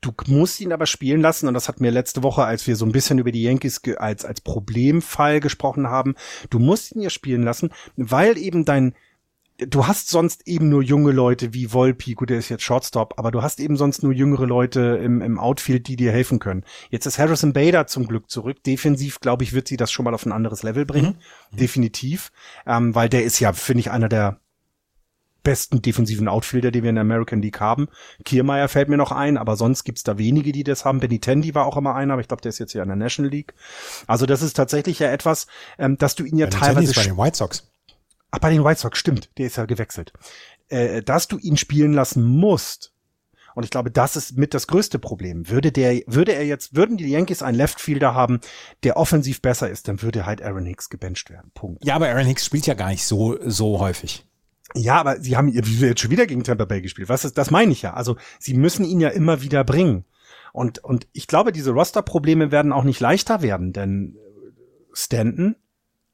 du musst ihn aber spielen lassen, und das hat mir letzte Woche, als wir so ein bisschen über die Yankees als, als Problemfall gesprochen haben, du musst ihn ja spielen lassen, weil eben dein, du hast sonst eben nur junge Leute wie Volpi, gut, der ist jetzt Shortstop, aber du hast eben sonst nur jüngere Leute im, im Outfield, die dir helfen können. Jetzt ist Harrison Bader zum Glück zurück. Defensiv, glaube ich, wird sie das schon mal auf ein anderes Level bringen. Mhm. Definitiv. Ähm, weil der ist ja, finde ich, einer der besten defensiven Outfielder, die wir in der American League haben. Kiermeier fällt mir noch ein, aber sonst gibt's da wenige, die das haben. Benny Tendi war auch immer einer, aber ich glaube, der ist jetzt ja in der National League. Also das ist tatsächlich ja etwas, ähm, dass du ihn ja Benny teilweise... bei den White Sox. Ach, bei den White Sox, stimmt, der ist ja gewechselt. Äh, dass du ihn spielen lassen musst. Und ich glaube, das ist mit das größte Problem. Würde der, würde er jetzt, würden die Yankees einen Leftfielder haben, der offensiv besser ist, dann würde halt Aaron Hicks gebencht werden. Punkt. Ja, aber Aaron Hicks spielt ja gar nicht so, so häufig. Ja, aber sie haben jetzt schon wieder gegen Tampa Bay gespielt. Was ist, das meine ich ja. Also, sie müssen ihn ja immer wieder bringen. Und, und ich glaube, diese Roster-Probleme werden auch nicht leichter werden, denn Stanton,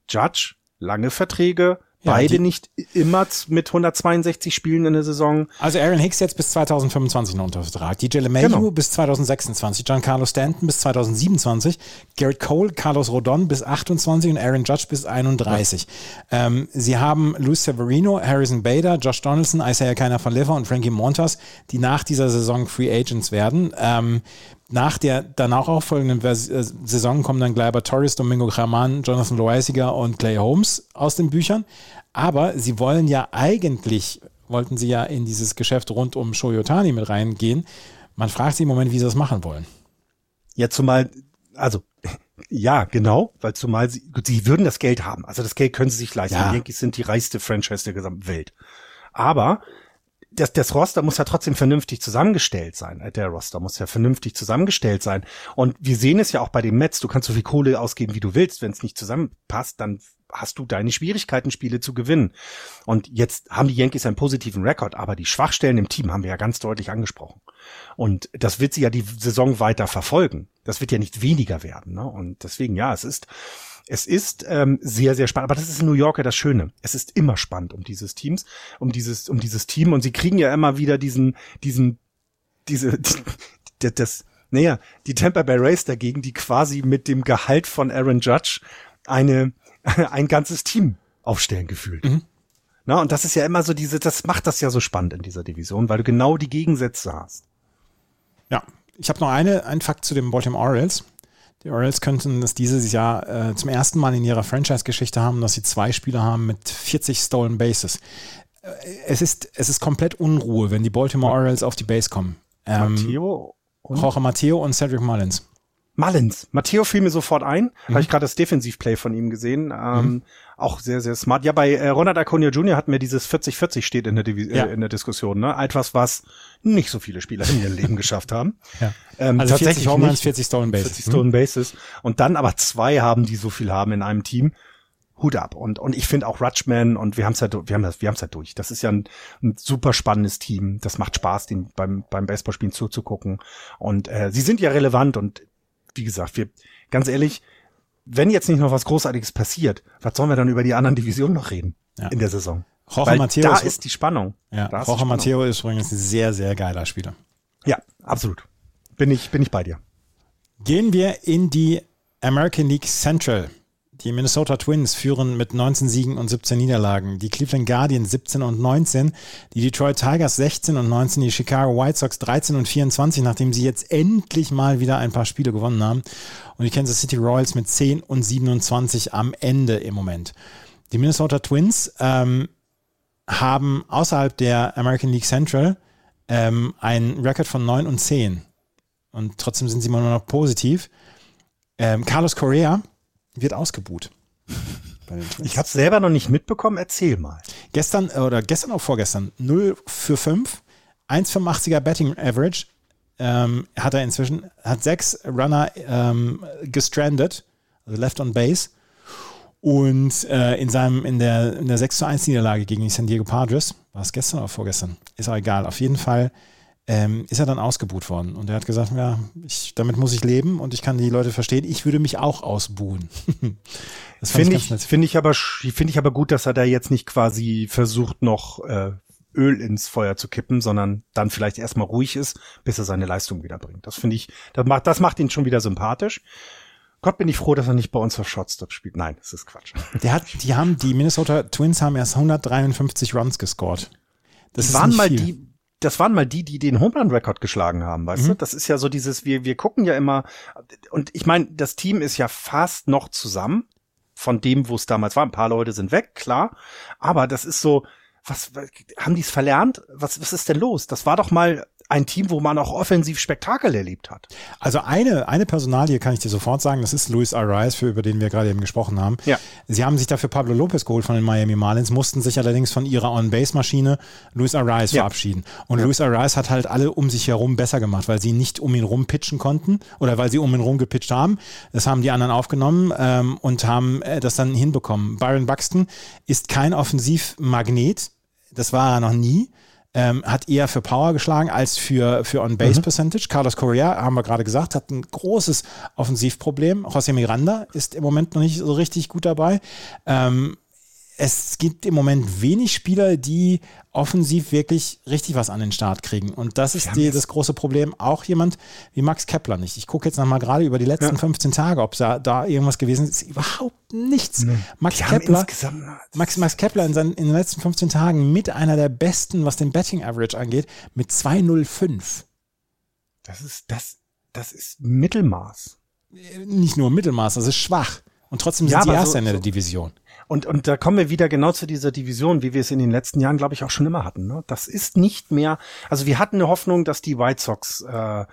Judge, lange Verträge, Ja, Beide nicht immer mit 162 Spielen in der Saison. Also Aaron Hicks jetzt bis 2025 noch unter Vertrag. DJ LeMahieu genau. bis 2026. Giancarlo Stanton bis 2027. Garrett Cole, Carlos Rodon bis 28 und Aaron Judge bis 31. Ja. Ähm, sie haben Luis Severino, Harrison Bader, Josh Donaldson, Isaiah Keiner von Liver und Frankie Montas, die nach dieser Saison Free Agents werden. Ähm, nach der danach auch folgenden äh, Saison kommen dann Gleiber Torres, Domingo Graman, Jonathan Loisiger und Clay Holmes aus den Büchern. Aber sie wollen ja eigentlich, wollten sie ja in dieses Geschäft rund um Shoyotani mit reingehen. Man fragt sich im Moment, wie sie das machen wollen. Ja, zumal, also ja, genau, weil zumal sie, sie würden das Geld haben. Also das Geld können sie sich leisten. Ja. Die Yankees sind die reichste Franchise der gesamten Welt. Aber das, das Roster muss ja trotzdem vernünftig zusammengestellt sein. Äh, der Roster muss ja vernünftig zusammengestellt sein. Und wir sehen es ja auch bei den Mets. Du kannst so viel Kohle ausgeben, wie du willst. Wenn es nicht zusammenpasst, dann hast du deine Schwierigkeiten, Spiele zu gewinnen. Und jetzt haben die Yankees einen positiven Rekord, aber die Schwachstellen im Team haben wir ja ganz deutlich angesprochen. Und das wird sie ja die Saison weiter verfolgen. Das wird ja nicht weniger werden. Ne? Und deswegen, ja, es ist, es ist ähm, sehr, sehr spannend. Aber das ist in New Yorker das Schöne. Es ist immer spannend um dieses Teams, um dieses, um dieses Team. Und sie kriegen ja immer wieder diesen, diesen, diese, die, das, naja, die Tampa Bay Rays dagegen, die quasi mit dem Gehalt von Aaron Judge eine, ein ganzes Team aufstellen gefühlt. Mhm. Na, und das ist ja immer so diese, das macht das ja so spannend in dieser Division, weil du genau die Gegensätze hast. Ja, ich habe noch eine, einen Fakt zu den Baltimore Orioles. Die Orioles könnten es dieses Jahr äh, zum ersten Mal in ihrer Franchise-Geschichte haben, dass sie zwei Spieler haben mit 40 Stolen Bases. Äh, es ist, es ist komplett Unruhe, wenn die Baltimore Orioles auf die Base kommen. Ähm, Matteo und? Jorge Matteo und Cedric Mullins. Mullins. Matteo fiel mir sofort ein. Mhm. Habe ich gerade das Defensivplay von ihm gesehen. Ähm, mhm. Auch sehr, sehr smart. Ja, bei äh, Ronald Acuna Jr. hatten wir dieses 40-40 steht in der, Divi ja. äh, in der Diskussion. Ne? Etwas, was nicht so viele Spieler in ihrem Leben geschafft haben. Ja. Ähm, also tatsächlich 40 Home 40 Stolen Bases. 40 Stolen mhm. Bases. Und dann aber zwei haben, die so viel haben in einem Team. Hut ab. Und, und ich finde auch Rutschman und wir haben es ja, wir haben das, wir haben es ja durch. Das ist ja ein, ein, super spannendes Team. Das macht Spaß, den beim, beim Baseballspielen zuzugucken. Und äh, sie sind ja relevant und wie gesagt, wir, ganz ehrlich, wenn jetzt nicht noch was Großartiges passiert, was sollen wir dann über die anderen Divisionen noch reden ja. in der Saison? Jorge Weil Matteo da ist, die Spannung. Ja, da Jorge Matteo ist übrigens ein sehr, sehr geiler Spieler. Ja, absolut. Bin ich, bin ich bei dir. Gehen wir in die American League Central. Die Minnesota Twins führen mit 19 Siegen und 17 Niederlagen. Die Cleveland Guardians 17 und 19. Die Detroit Tigers 16 und 19. Die Chicago White Sox 13 und 24, nachdem sie jetzt endlich mal wieder ein paar Spiele gewonnen haben. Und die Kansas City Royals mit 10 und 27 am Ende im Moment. Die Minnesota Twins ähm, haben außerhalb der American League Central ähm, einen Rekord von 9 und 10. Und trotzdem sind sie immer nur noch positiv. Ähm, Carlos Correa wird ausgebuht. Ich habe es selber noch nicht mitbekommen. Erzähl mal. Gestern äh, oder gestern auch vorgestern 0 für 5, 1,85er Betting Average. Ähm, hat er inzwischen, hat sechs Runner ähm, gestrandet, also left on base. Und äh, in seinem, in der, in der 6 zu 1 Niederlage gegen die San Diego Padres, war es gestern oder vorgestern? Ist auch egal. Auf jeden Fall ähm, ist er dann ausgebuht worden. Und er hat gesagt, ja, ich, damit muss ich leben und ich kann die Leute verstehen. Ich würde mich auch ausbuhen. das finde ich, ich finde ich aber, finde ich aber gut, dass er da jetzt nicht quasi versucht, noch äh, Öl ins Feuer zu kippen, sondern dann vielleicht erstmal ruhig ist, bis er seine Leistung wiederbringt. Das finde ich, das macht, das macht ihn schon wieder sympathisch. Gott bin ich froh, dass er nicht bei uns auf Shotstop spielt. Nein, das ist Quatsch. Der hat, die haben, die Minnesota Twins haben erst 153 Runs gescored. Das waren mal viel. die, das waren mal die, die den Home Run Record geschlagen haben, weißt mhm. du? Das ist ja so dieses, wir, wir gucken ja immer, und ich meine, das Team ist ja fast noch zusammen von dem, wo es damals war. Ein paar Leute sind weg, klar. Aber das ist so, was, haben die es verlernt? Was, was ist denn los? Das war doch mal ein Team, wo man auch offensiv Spektakel erlebt hat. Also eine, eine Personalie kann ich dir sofort sagen, das ist Luis Arias, für, über den wir gerade eben gesprochen haben. Ja. Sie haben sich dafür Pablo Lopez geholt von den Miami Marlins, mussten sich allerdings von ihrer On-Base-Maschine Luis Arias ja. verabschieden. Und ja. Luis Arias hat halt alle um sich herum besser gemacht, weil sie nicht um ihn rum pitchen konnten oder weil sie um ihn rum gepitcht haben. Das haben die anderen aufgenommen ähm, und haben äh, das dann hinbekommen. Byron Buxton ist kein Offensivmagnet, das war er noch nie ähm, hat eher für Power geschlagen als für, für On-Base-Percentage. Mhm. Carlos Correa, haben wir gerade gesagt, hat ein großes Offensivproblem. José Miranda ist im Moment noch nicht so richtig gut dabei. Ähm, es gibt im Moment wenig Spieler, die offensiv wirklich richtig was an den Start kriegen. Und das ist die, das große Problem. Auch jemand wie Max Kepler nicht. Ich gucke jetzt nochmal gerade über die letzten ja. 15 Tage, ob da, da irgendwas gewesen ist. Überhaupt nichts. Nee. Max Kepler, Max, Max Kepler in, seinen, in den letzten 15 Tagen mit einer der besten, was den Betting Average angeht, mit 2,05. Das ist, das, das ist Mittelmaß. Nicht nur Mittelmaß, das ist schwach. Und trotzdem sind ja, sie erst so, in der so. Division. Und, und da kommen wir wieder genau zu dieser Division, wie wir es in den letzten Jahren, glaube ich, auch schon immer hatten. Ne? Das ist nicht mehr, also wir hatten eine Hoffnung, dass die White Sox äh,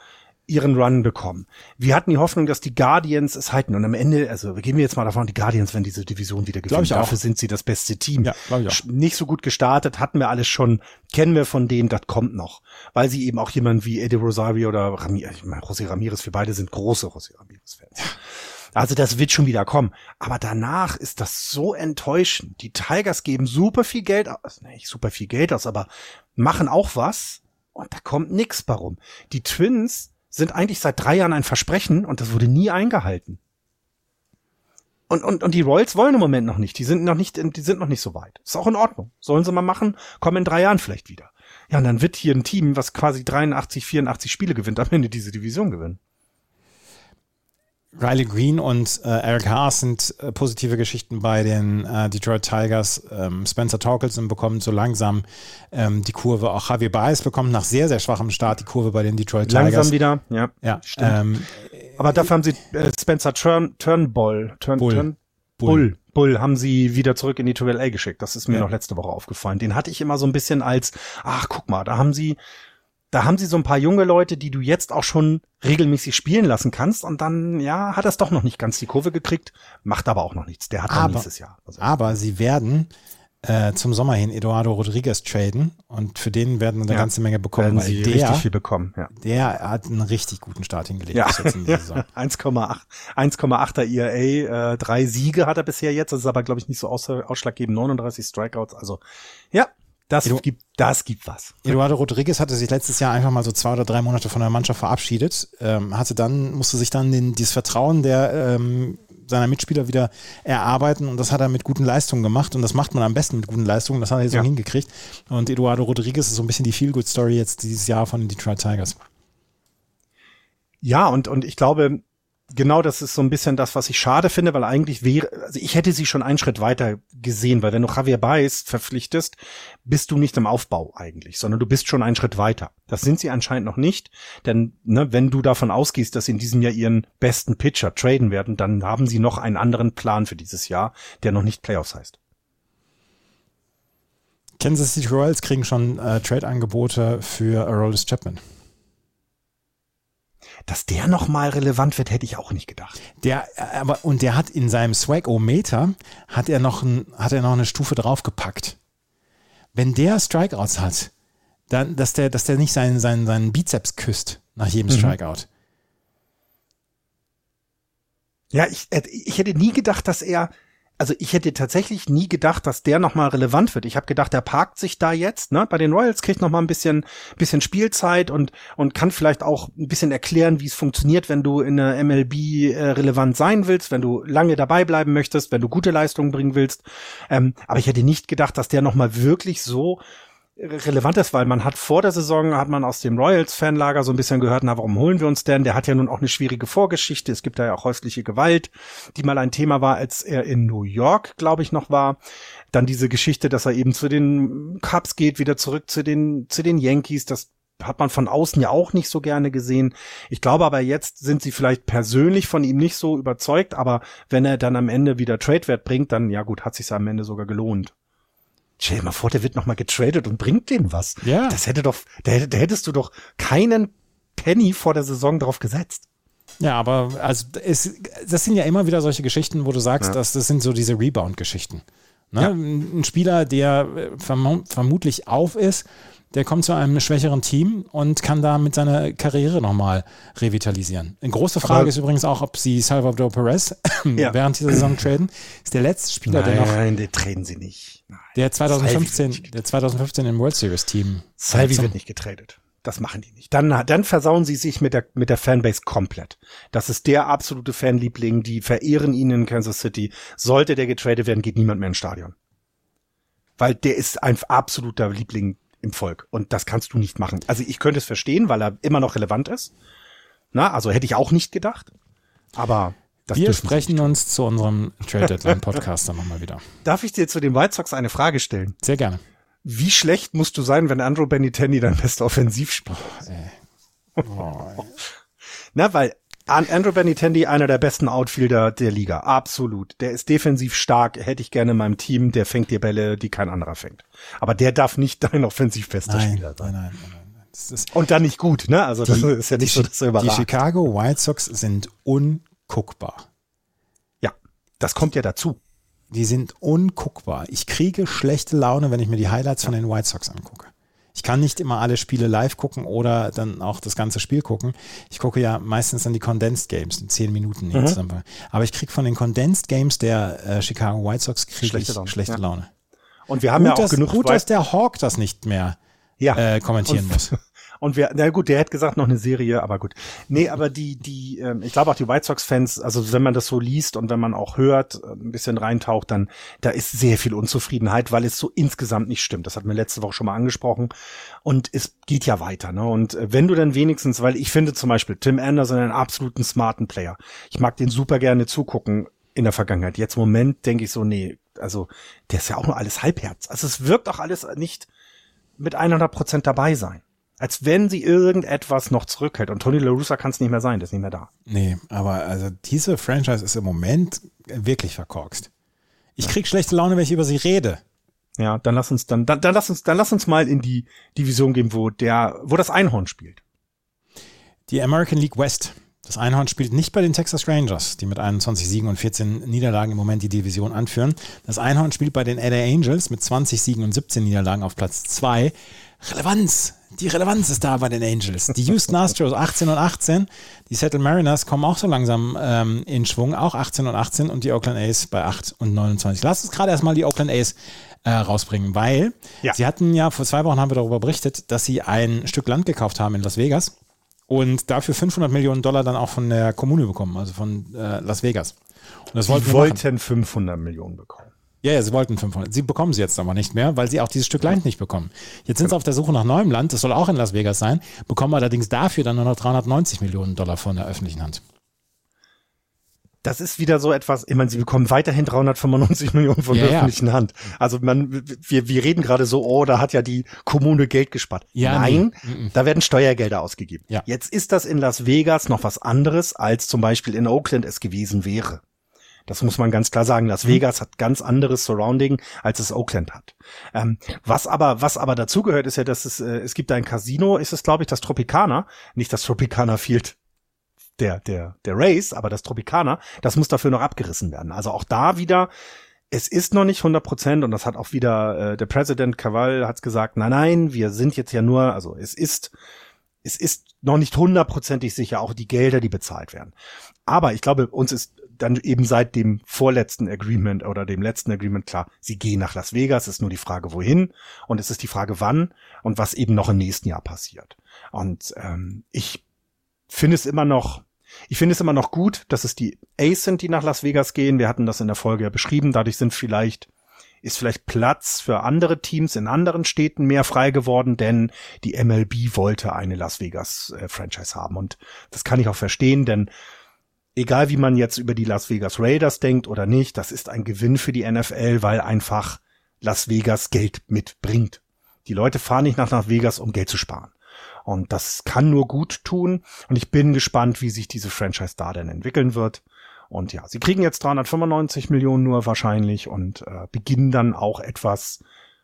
ihren Run bekommen. Wir hatten die Hoffnung, dass die Guardians es halten. Und am Ende, also gehen wir jetzt mal davon, die Guardians werden diese Division wieder gewinnen. Ich auch. Dafür sind sie das beste Team. Ja, ich auch. Nicht so gut gestartet, hatten wir alles schon, kennen wir von denen, das kommt noch. Weil sie eben auch jemand wie Eddie Rosario oder Ramirez, ich meine, José Ramirez, wir beide sind große José Ramirez-Fans. Ja. Also das wird schon wieder kommen. Aber danach ist das so enttäuschend. Die Tigers geben super viel Geld aus, nee, nicht super viel Geld aus, aber machen auch was und da kommt nix warum. Die Twins sind eigentlich seit drei Jahren ein Versprechen und das wurde nie eingehalten. Und, und, und die Royals wollen im Moment noch nicht. Die sind noch nicht, die sind noch nicht so weit. Ist auch in Ordnung. Sollen sie mal machen, kommen in drei Jahren vielleicht wieder. Ja, und dann wird hier ein Team, was quasi 83, 84 Spiele gewinnt, am Ende diese Division gewinnen. Riley Green und äh, Eric Haas sind äh, positive Geschichten bei den äh, Detroit Tigers. Ähm, Spencer Torkelson bekommt so langsam ähm, die Kurve. Auch Javier Baez bekommt nach sehr, sehr schwachem Start die Kurve bei den Detroit Tigers. Langsam wieder, ja. Ja, stimmt. Ähm, Aber dafür haben sie äh, Spencer Turn, Turnbull, Turn, Bull. Turn, Bull. Bull haben sie wieder zurück in die Triple A geschickt. Das ist mir ja. noch letzte Woche aufgefallen. Den hatte ich immer so ein bisschen als, ach guck mal, da haben sie da haben sie so ein paar junge Leute, die du jetzt auch schon regelmäßig spielen lassen kannst und dann, ja, hat das doch noch nicht ganz die Kurve gekriegt, macht aber auch noch nichts. Der hat dann aber, nächstes Jahr. Also, aber sie werden äh, zum Sommer hin Eduardo Rodriguez traden und für den werden eine ja, ganze Menge bekommen, weil der, richtig viel bekommen. Ja. Der hat einen richtig guten Start hingelegt. Ja. 1,8 1,8er ERA, äh, drei Siege hat er bisher jetzt, das ist aber glaube ich nicht so ausschlaggebend, 39 Strikeouts, also ja, das Edu gibt, das gibt was. Eduardo Rodriguez hatte sich letztes Jahr einfach mal so zwei oder drei Monate von der Mannschaft verabschiedet, ähm, hatte dann, musste sich dann den, dieses Vertrauen der ähm, seiner Mitspieler wieder erarbeiten und das hat er mit guten Leistungen gemacht und das macht man am besten mit guten Leistungen, das hat er jetzt ja. auch hingekriegt und Eduardo Rodriguez ist so ein bisschen die Feel-Good-Story jetzt dieses Jahr von den Detroit Tigers. Ja, und, und ich glaube, genau das ist so ein bisschen das, was ich schade finde, weil eigentlich wäre, also ich hätte sie schon einen Schritt weiter gesehen, weil wenn du Javier Baez verpflichtest, bist du nicht im Aufbau eigentlich, sondern du bist schon einen Schritt weiter. Das sind sie anscheinend noch nicht, denn ne, wenn du davon ausgehst, dass sie in diesem Jahr ihren besten Pitcher traden werden, dann haben sie noch einen anderen Plan für dieses Jahr, der noch nicht Playoffs heißt. Kansas City Royals kriegen schon äh, Trade-Angebote für Aroldis Chapman dass der nochmal relevant wird, hätte ich auch nicht gedacht. Der, aber, und der hat in seinem Swag-O-Meter, hat er noch ein, hat er noch eine Stufe draufgepackt. Wenn der Strikeouts hat, dann, dass der, dass der nicht seinen, seinen, seinen Bizeps küsst nach jedem mhm. Strikeout. Ja, ich, ich hätte nie gedacht, dass er, also ich hätte tatsächlich nie gedacht, dass der nochmal relevant wird. Ich habe gedacht, der parkt sich da jetzt, ne? Bei den Royals kriegt nochmal ein bisschen, bisschen Spielzeit und, und kann vielleicht auch ein bisschen erklären, wie es funktioniert, wenn du in der MLB äh, relevant sein willst, wenn du lange dabei bleiben möchtest, wenn du gute Leistungen bringen willst. Ähm, aber ich hätte nicht gedacht, dass der nochmal wirklich so relevant ist, weil man hat vor der Saison, hat man aus dem Royals-Fanlager so ein bisschen gehört, na, warum holen wir uns denn? Der hat ja nun auch eine schwierige Vorgeschichte. Es gibt da ja auch häusliche Gewalt, die mal ein Thema war, als er in New York, glaube ich, noch war. Dann diese Geschichte, dass er eben zu den Cubs geht, wieder zurück zu den, zu den Yankees. Das hat man von außen ja auch nicht so gerne gesehen. Ich glaube aber jetzt sind sie vielleicht persönlich von ihm nicht so überzeugt, aber wenn er dann am Ende wieder Trade-Wert bringt, dann ja gut, hat sich am Ende sogar gelohnt. Stell dir mal vor, der wird nochmal getradet und bringt denen was. Ja. Das hätte doch, da, da hättest du doch keinen Penny vor der Saison drauf gesetzt. Ja, aber also es, das sind ja immer wieder solche Geschichten, wo du sagst, ja. dass das sind so diese Rebound-Geschichten. Ne? Ja. Ein Spieler, der verm vermutlich auf ist, der kommt zu einem schwächeren Team und kann da mit seiner Karriere nochmal revitalisieren. Eine große Frage Aber ist übrigens auch, ob sie Salvador Perez ja. während dieser Saison traden. Ist der letzte Spieler, Nein, der noch. Nein, den traden sie nicht. Nein. Der 2015, der 2015 im World Series Team. Salvi wird nicht getradet. Das machen die nicht. Dann, dann versauen sie sich mit der, mit der Fanbase komplett. Das ist der absolute Fanliebling. Die verehren ihn in Kansas City. Sollte der getradet werden, geht niemand mehr ins Stadion. Weil der ist ein absoluter Liebling im Volk. Und das kannst du nicht machen. Also ich könnte es verstehen, weil er immer noch relevant ist. Na, also hätte ich auch nicht gedacht. Aber das Wir sprechen uns zu unserem Trade Deadline Podcast dann nochmal wieder. Darf ich dir zu den White Sox eine Frage stellen? Sehr gerne. Wie schlecht musst du sein, wenn Andrew Benitendi dein bester Offensivspieler ist? Oh, oh, Na, weil Andrew Benitendi einer der besten Outfielder der Liga. Absolut. Der ist defensiv stark. Hätte ich gerne in meinem Team. Der fängt dir Bälle, die kein anderer fängt. Aber der darf nicht dein offensiv bester Spieler sein. Nein, nein, nein. nein. Und dann nicht gut, ne? Also das ist ja nicht die, so, dass er überragt. Die Chicago White Sox sind unguckbar. Ja, das kommt ja dazu. Die sind unguckbar. Ich kriege schlechte Laune, wenn ich mir die Highlights von den White Sox angucke. Ich kann nicht immer alle Spiele live gucken oder dann auch das ganze Spiel gucken. Ich gucke ja meistens dann die Condensed Games in zehn Minuten. Mhm. Aber ich kriege von den Condensed Games der äh, Chicago White Sox kriege ich Laune. schlechte ja. Laune. Und wir haben gut, ja auch dass, genug. Gut, dass der Hawk das nicht mehr ja. äh, kommentieren und, muss. Und wir, na gut, der hätte gesagt noch eine Serie, aber gut. Nee, aber die, die, ähm, ich glaube auch die White Sox-Fans, also wenn man das so liest und wenn man auch hört, äh, ein bisschen reintaucht, dann da ist sehr viel Unzufriedenheit, weil es so insgesamt nicht stimmt. Das hat mir letzte Woche schon mal angesprochen. Und es geht ja weiter, ne? Und äh, wenn du dann wenigstens, weil ich finde zum Beispiel Tim Anderson einen absoluten smarten Player. Ich mag den super gerne zugucken in der Vergangenheit. Jetzt im Moment denke ich so, nee, also der ist ja auch nur alles halbherz. Also es wirkt auch alles nicht mit 100 Prozent dabei sein als wenn sie irgendetwas noch zurückhält. Und Tony La Russa kann es nicht mehr sein, der ist nicht mehr da. Nee, aber also diese Franchise ist im Moment wirklich verkorkst. Ich krieg schlechte Laune, wenn ich über sie rede. Ja, dann lass uns dann, dann, dann lass uns, dann lass uns mal in die Division gehen, wo der, wo das Einhorn spielt. Die American League West. Das Einhorn spielt nicht bei den Texas Rangers, die mit 21 Siegen und 14 Niederlagen im Moment die Division anführen. Das Einhorn spielt bei den LA Angels mit 20 Siegen und 17 Niederlagen auf Platz 2. Relevanz. Die Relevanz ist da bei den Angels. Die Houston Astros 18 und 18. Die Seattle Mariners kommen auch so langsam ähm, in Schwung, auch 18 und 18 und die Oakland A's bei 8 und 29. Lass uns gerade erstmal die Oakland A's äh, rausbringen, weil ja. sie hatten ja vor zwei Wochen haben wir darüber berichtet, dass sie ein Stück Land gekauft haben in Las Vegas und dafür 500 Millionen Dollar dann auch von der Kommune bekommen, also von äh, Las Vegas. Und das wollten, wollten 500 Millionen bekommen. Ja, ja, sie wollten 500. Sie bekommen sie jetzt aber nicht mehr, weil sie auch dieses Stück Land nicht bekommen. Jetzt sind sie auf der Suche nach neuem Land. Das soll auch in Las Vegas sein. Bekommen allerdings dafür dann nur noch 390 Millionen Dollar von der öffentlichen Hand. Das ist wieder so etwas, ich meine, sie bekommen weiterhin 395 Millionen von ja, der öffentlichen ja. Hand. Also man, wir, wir reden gerade so, oh, da hat ja die Kommune Geld gespart. Ja, Nein, nee. da werden Steuergelder ausgegeben. Ja. Jetzt ist das in Las Vegas noch was anderes, als zum Beispiel in Oakland es gewesen wäre. Das muss man ganz klar sagen. Las mhm. Vegas hat ganz anderes Surrounding, als es Oakland hat. Ähm, was aber, was aber dazugehört, ist ja, dass es, äh, es gibt ein Casino, ist es, glaube ich, das Tropicana, nicht das Tropicana Field der, der, der Race, aber das Tropicana, das muss dafür noch abgerissen werden. Also auch da wieder, es ist noch nicht 100 Prozent und das hat auch wieder äh, der Präsident Caval hat gesagt, nein, nein, wir sind jetzt ja nur, also es ist, es ist noch nicht hundertprozentig sicher, auch die Gelder, die bezahlt werden. Aber ich glaube, uns ist dann eben seit dem vorletzten Agreement oder dem letzten Agreement klar, sie gehen nach Las Vegas, ist nur die Frage, wohin und es ist die Frage, wann und was eben noch im nächsten Jahr passiert. Und ähm, ich finde es immer noch, ich finde es immer noch gut, dass es die Ace sind, die nach Las Vegas gehen. Wir hatten das in der Folge ja beschrieben. Dadurch sind vielleicht ist vielleicht Platz für andere Teams in anderen Städten mehr frei geworden, denn die MLB wollte eine Las Vegas äh, Franchise haben und das kann ich auch verstehen, denn egal wie man jetzt über die Las Vegas Raiders denkt oder nicht, das ist ein Gewinn für die NFL, weil einfach Las Vegas Geld mitbringt. Die Leute fahren nicht nach Las Vegas, um Geld zu sparen. Und das kann nur gut tun. Und ich bin gespannt, wie sich diese Franchise da denn entwickeln wird. Und ja, sie kriegen jetzt 395 Millionen nur wahrscheinlich und äh, beginnen dann auch etwas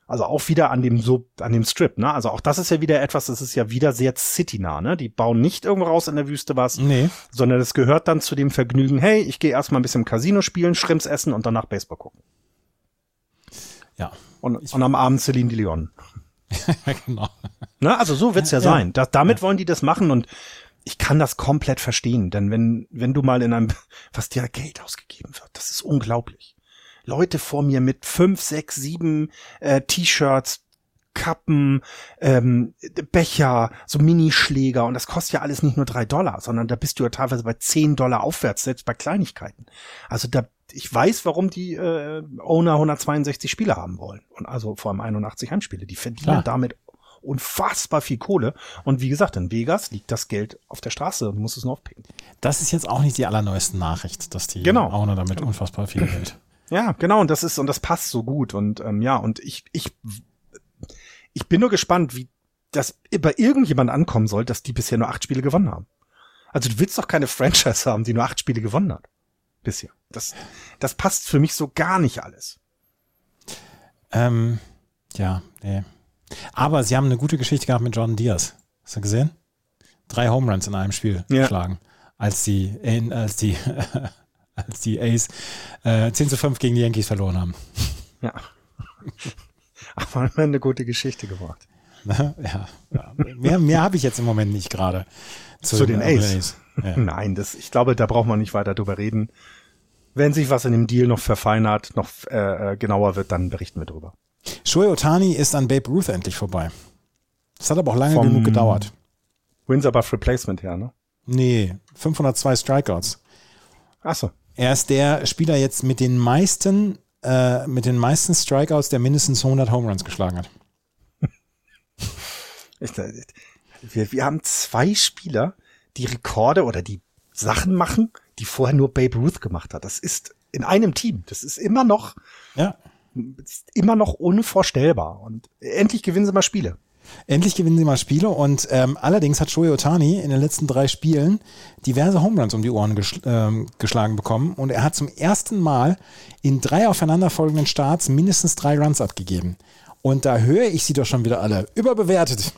also auch wieder an dem so an dem Strip, ne? Also auch das ist ja wieder etwas, das ist ja wieder sehr citynah, ne? Die bauen nicht irgendwo raus in der Wüste was, nee. sondern es gehört dann zu dem Vergnügen, hey, ich gehe erstmal ein bisschen im Casino spielen, Shrimps essen und danach Baseball gucken. Ja. Und, und am Abend Celine Dion. genau. Ne? Also so wird's ja, ja sein. Das, damit ja. wollen die das machen und ich kann das komplett verstehen, denn wenn, wenn du mal in einem, was dir Geld ausgegeben wird, das ist unglaublich. Leute vor mir mit fünf, sechs, sieben äh, T-Shirts, Kappen, ähm, Becher, so Minischläger und das kostet ja alles nicht nur drei Dollar, sondern da bist du ja teilweise bei zehn Dollar aufwärts, selbst bei Kleinigkeiten. Also da, ich weiß, warum die äh, Owner 162 Spiele haben wollen. Und also vor allem 81 Heimspiele. Die verdienen Klar. damit unfassbar viel Kohle. Und wie gesagt, in Vegas liegt das Geld auf der Straße und du musst es nur aufpicken. Das ist jetzt auch nicht die allerneueste Nachricht, dass die genau. Owner damit unfassbar viel Geld. Ja, genau, und das ist, und das passt so gut. Und ähm, ja, und ich, ich, ich bin nur gespannt, wie das bei irgendjemand ankommen soll, dass die bisher nur acht Spiele gewonnen haben. Also du willst doch keine Franchise haben, die nur acht Spiele gewonnen hat. Bisher. Das, das passt für mich so gar nicht alles. Ähm, ja, nee. Aber sie haben eine gute Geschichte gehabt mit Jordan Diaz. Hast du gesehen? Drei Home Runs in einem Spiel ja. geschlagen. Als die, als die, als die Ace äh, 10 zu 5 gegen die Yankees verloren haben. Ja. Aber eine gute Geschichte gemacht. ja, ja. Mehr, mehr habe ich jetzt im Moment nicht gerade. Zu, zu, den Ace. Ace. Ja. Nein, das, ich glaube, da braucht man nicht weiter drüber reden. Wenn sich was in dem Deal noch verfeinert, noch äh, äh genauer wird, dann berichten wir drüber. Shohei Otani ist an Babe Ruth endlich vorbei. Das hat aber auch lange Vom genug gedauert. Wins above Replacement her, ne? Nee, 502 Strikeouts. Ach so. Er ist der Spieler jetzt mit den meisten, äh, mit den meisten Strikeouts, der mindestens 100 Home Runs geschlagen hat. wir, wir haben zwei Spieler, die Rekorde oder die Sachen machen, die vorher nur Babe Ruth gemacht hat. Das ist in einem Team. Das ist immer noch, ja. ist immer noch unvorstellbar. Und endlich gewinnen sie mal Spiele. Endlich gewinnen sie mal Spiele und ähm, allerdings hat Shohei Otani in den letzten drei Spielen diverse Homeruns um die Ohren geschl ähm, geschlagen bekommen und er hat zum ersten Mal in drei aufeinanderfolgenden Starts mindestens drei Runs abgegeben. Und da höre ich sie doch schon wieder alle überbewertet.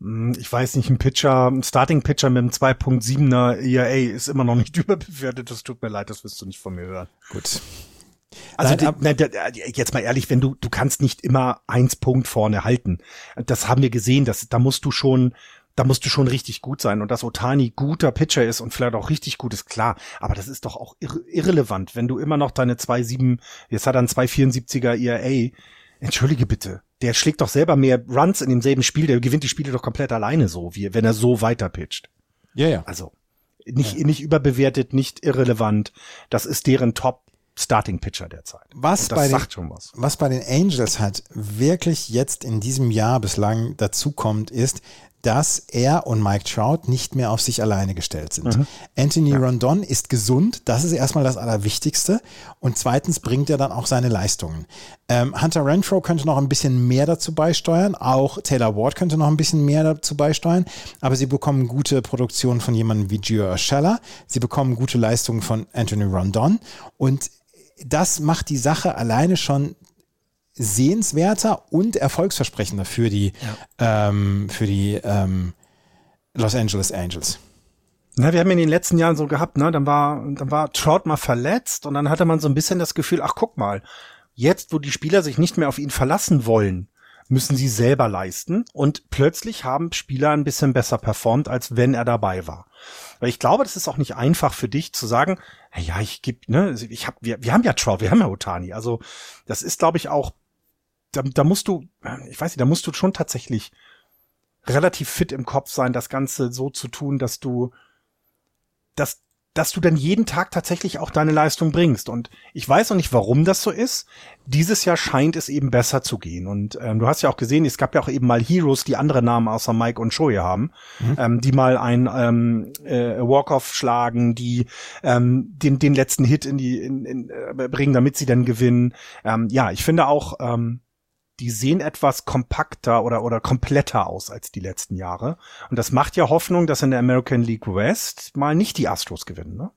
Hm, ich weiß nicht, ein Pitcher, ein Starting Pitcher mit einem 2.7er ERA ist immer noch nicht überbewertet. Das tut mir leid, das wirst du nicht von mir hören. Gut. Also Nein, die, na, jetzt mal ehrlich, wenn du du kannst nicht immer eins Punkt vorne halten. Das haben wir gesehen, dass da musst du schon da musst du schon richtig gut sein und dass Otani guter Pitcher ist und vielleicht auch richtig gut ist klar, aber das ist doch auch irre irrelevant, wenn du immer noch deine 2,7, jetzt hat er ein 2,74er ERA. Entschuldige bitte, der schlägt doch selber mehr Runs in demselben Spiel, der gewinnt die Spiele doch komplett alleine so, wie wenn er so weiter pitcht. Ja, ja. Also nicht ja. nicht überbewertet, nicht irrelevant. Das ist deren Top Starting Pitcher derzeit. Was bei, den, was. was bei den Angels halt wirklich jetzt in diesem Jahr bislang dazu kommt, ist, dass er und Mike Trout nicht mehr auf sich alleine gestellt sind. Mhm. Anthony ja. Rondon ist gesund, das ist erstmal das Allerwichtigste. Und zweitens bringt er dann auch seine Leistungen. Ähm, Hunter Renfro könnte noch ein bisschen mehr dazu beisteuern, auch Taylor Ward könnte noch ein bisschen mehr dazu beisteuern, aber sie bekommen gute Produktionen von jemandem wie Gio Urshela, sie bekommen gute Leistungen von Anthony Rondon und das macht die Sache alleine schon sehenswerter und erfolgsversprechender für die, ja. ähm, für die ähm, Los Angeles Angels. Na, wir haben in den letzten Jahren so gehabt, ne, dann war, dann war Trout mal verletzt und dann hatte man so ein bisschen das Gefühl, ach guck mal, jetzt, wo die Spieler sich nicht mehr auf ihn verlassen wollen, müssen sie selber leisten und plötzlich haben Spieler ein bisschen besser performt, als wenn er dabei war. Weil ich glaube, das ist auch nicht einfach für dich zu sagen, ja, ich gebe, ne, ich hab, wir, wir haben ja Trout, wir haben ja Otani. Also das ist, glaube ich, auch da, da musst du, ich weiß nicht, da musst du schon tatsächlich relativ fit im Kopf sein, das Ganze so zu tun, dass du, dass, dass du dann jeden Tag tatsächlich auch deine Leistung bringst. Und ich weiß noch nicht, warum das so ist. Dieses Jahr scheint es eben besser zu gehen. Und ähm, du hast ja auch gesehen, es gab ja auch eben mal Heroes, die andere Namen außer Mike und Shoei haben, mhm. ähm, die mal ein ähm, äh, Walk-off schlagen, die ähm, den, den letzten Hit in die in, in, äh, bringen, damit sie dann gewinnen. Ähm, ja, ich finde auch, ähm, die sehen etwas kompakter oder, oder kompletter aus als die letzten Jahre. Und das macht ja Hoffnung, dass in der American League West mal nicht die Astros gewinnen. Ne?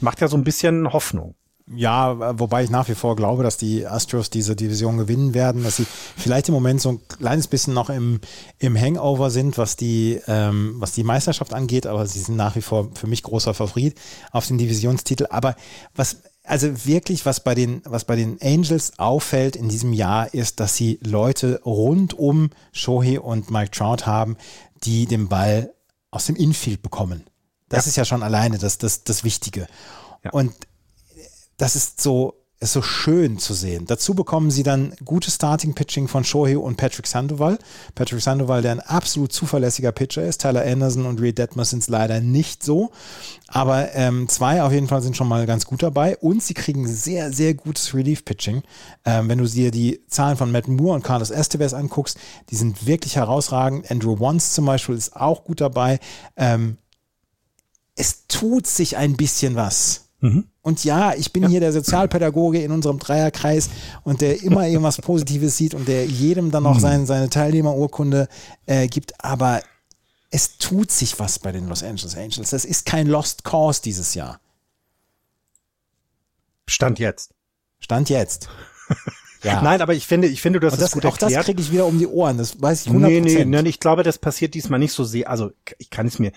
Macht ja so ein bisschen Hoffnung. Ja, wobei ich nach wie vor glaube, dass die Astros diese Division gewinnen werden, dass sie vielleicht im Moment so ein kleines bisschen noch im, im Hangover sind, was die, ähm, was die Meisterschaft angeht, aber sie sind nach wie vor für mich großer Favorit auf den Divisionstitel. Aber was also wirklich, was bei den, was bei den Angels auffällt in diesem Jahr, ist, dass sie Leute rund um Shohei und Mike Trout haben, die den Ball aus dem Infield bekommen. Das ja. ist ja schon alleine das, das, das Wichtige. Ja. Und das ist so, ist so schön zu sehen. Dazu bekommen sie dann gutes Starting-Pitching von Shohei und Patrick Sandoval. Patrick Sandoval, der ein absolut zuverlässiger Pitcher ist. Tyler Anderson und Reed Detmer sind es leider nicht so. Aber ähm, zwei auf jeden Fall sind schon mal ganz gut dabei. Und sie kriegen sehr, sehr gutes Relief-Pitching. Ähm, wenn du dir die Zahlen von Matt Moore und Carlos Estevez anguckst, die sind wirklich herausragend. Andrew Wons zum Beispiel ist auch gut dabei. Ähm, es tut sich ein bisschen was. Mhm. Und ja, ich bin ja. hier der Sozialpädagoge in unserem Dreierkreis und der immer irgendwas Positives sieht und der jedem dann noch mhm. sein, seine Teilnehmerurkunde äh, gibt. Aber es tut sich was bei den Los Angeles Angels. Das ist kein Lost Cause dieses Jahr. Stand jetzt. Stand jetzt. Ja. Nein, aber ich finde, ich finde, das, das ist gut Auch erklärt. das kriege ich wieder um die Ohren. Das weiß ich 100%. Nee, nee, nee, ich glaube, das passiert diesmal nicht so sehr. Also ich kann es mir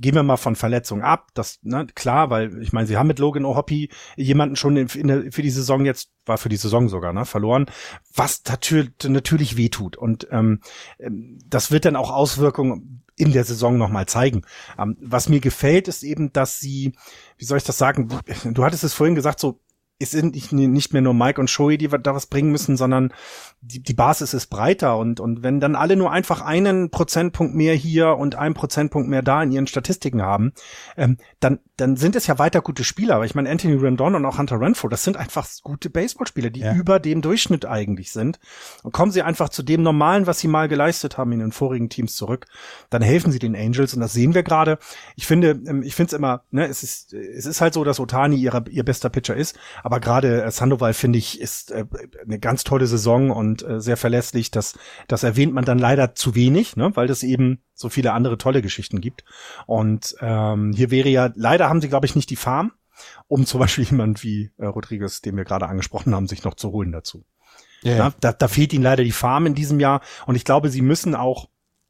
gehen wir mal von Verletzung ab. Das, ne, klar, weil ich meine, sie haben mit Logan O'Hoppy jemanden schon in, in für die Saison jetzt, war für die Saison sogar, ne, verloren, was natürlich, natürlich wehtut. Und ähm, ähm, das wird dann auch Auswirkungen in der Saison nochmal zeigen. Ähm, was mir gefällt, ist eben, dass sie, wie soll ich das sagen, du hattest es vorhin gesagt, so es sind nicht, nicht mehr nur Mike und Shoei, die da was bringen müssen, sondern die, die Basis ist breiter und, und wenn dann alle nur einfach einen Prozentpunkt mehr hier und einen Prozentpunkt mehr da in ihren Statistiken haben, ähm, dann, dann sind es ja weiter gute Spieler. Aber ich meine, Anthony Rendon und auch Hunter Renfro, das sind einfach gute Baseballspieler, die ja. über dem Durchschnitt eigentlich sind. Und kommen sie einfach zu dem Normalen, was sie mal geleistet haben in den vorigen Teams zurück, dann helfen sie den Angels und das sehen wir gerade. Ich finde, ähm, ich finde es immer, ne, es ist, es ist halt so, dass Otani ihre, ihr bester Pitcher ist, aber gerade äh, Sandoval finde ich ist äh, eine ganz tolle Saison und und äh, sehr verlässlich. Das, das erwähnt man dann leider zu wenig, ne, weil es eben so viele andere tolle Geschichten gibt. Und ähm, hier wäre ja, leider haben sie, glaube ich, nicht die Farm, um zum Beispiel jemand wie äh, Rodriguez, den wir gerade angesprochen haben, sich noch zu holen dazu. Yeah. Ja, da, da fehlt ihnen leider die Farm in diesem Jahr. Und ich glaube, sie müssen auch,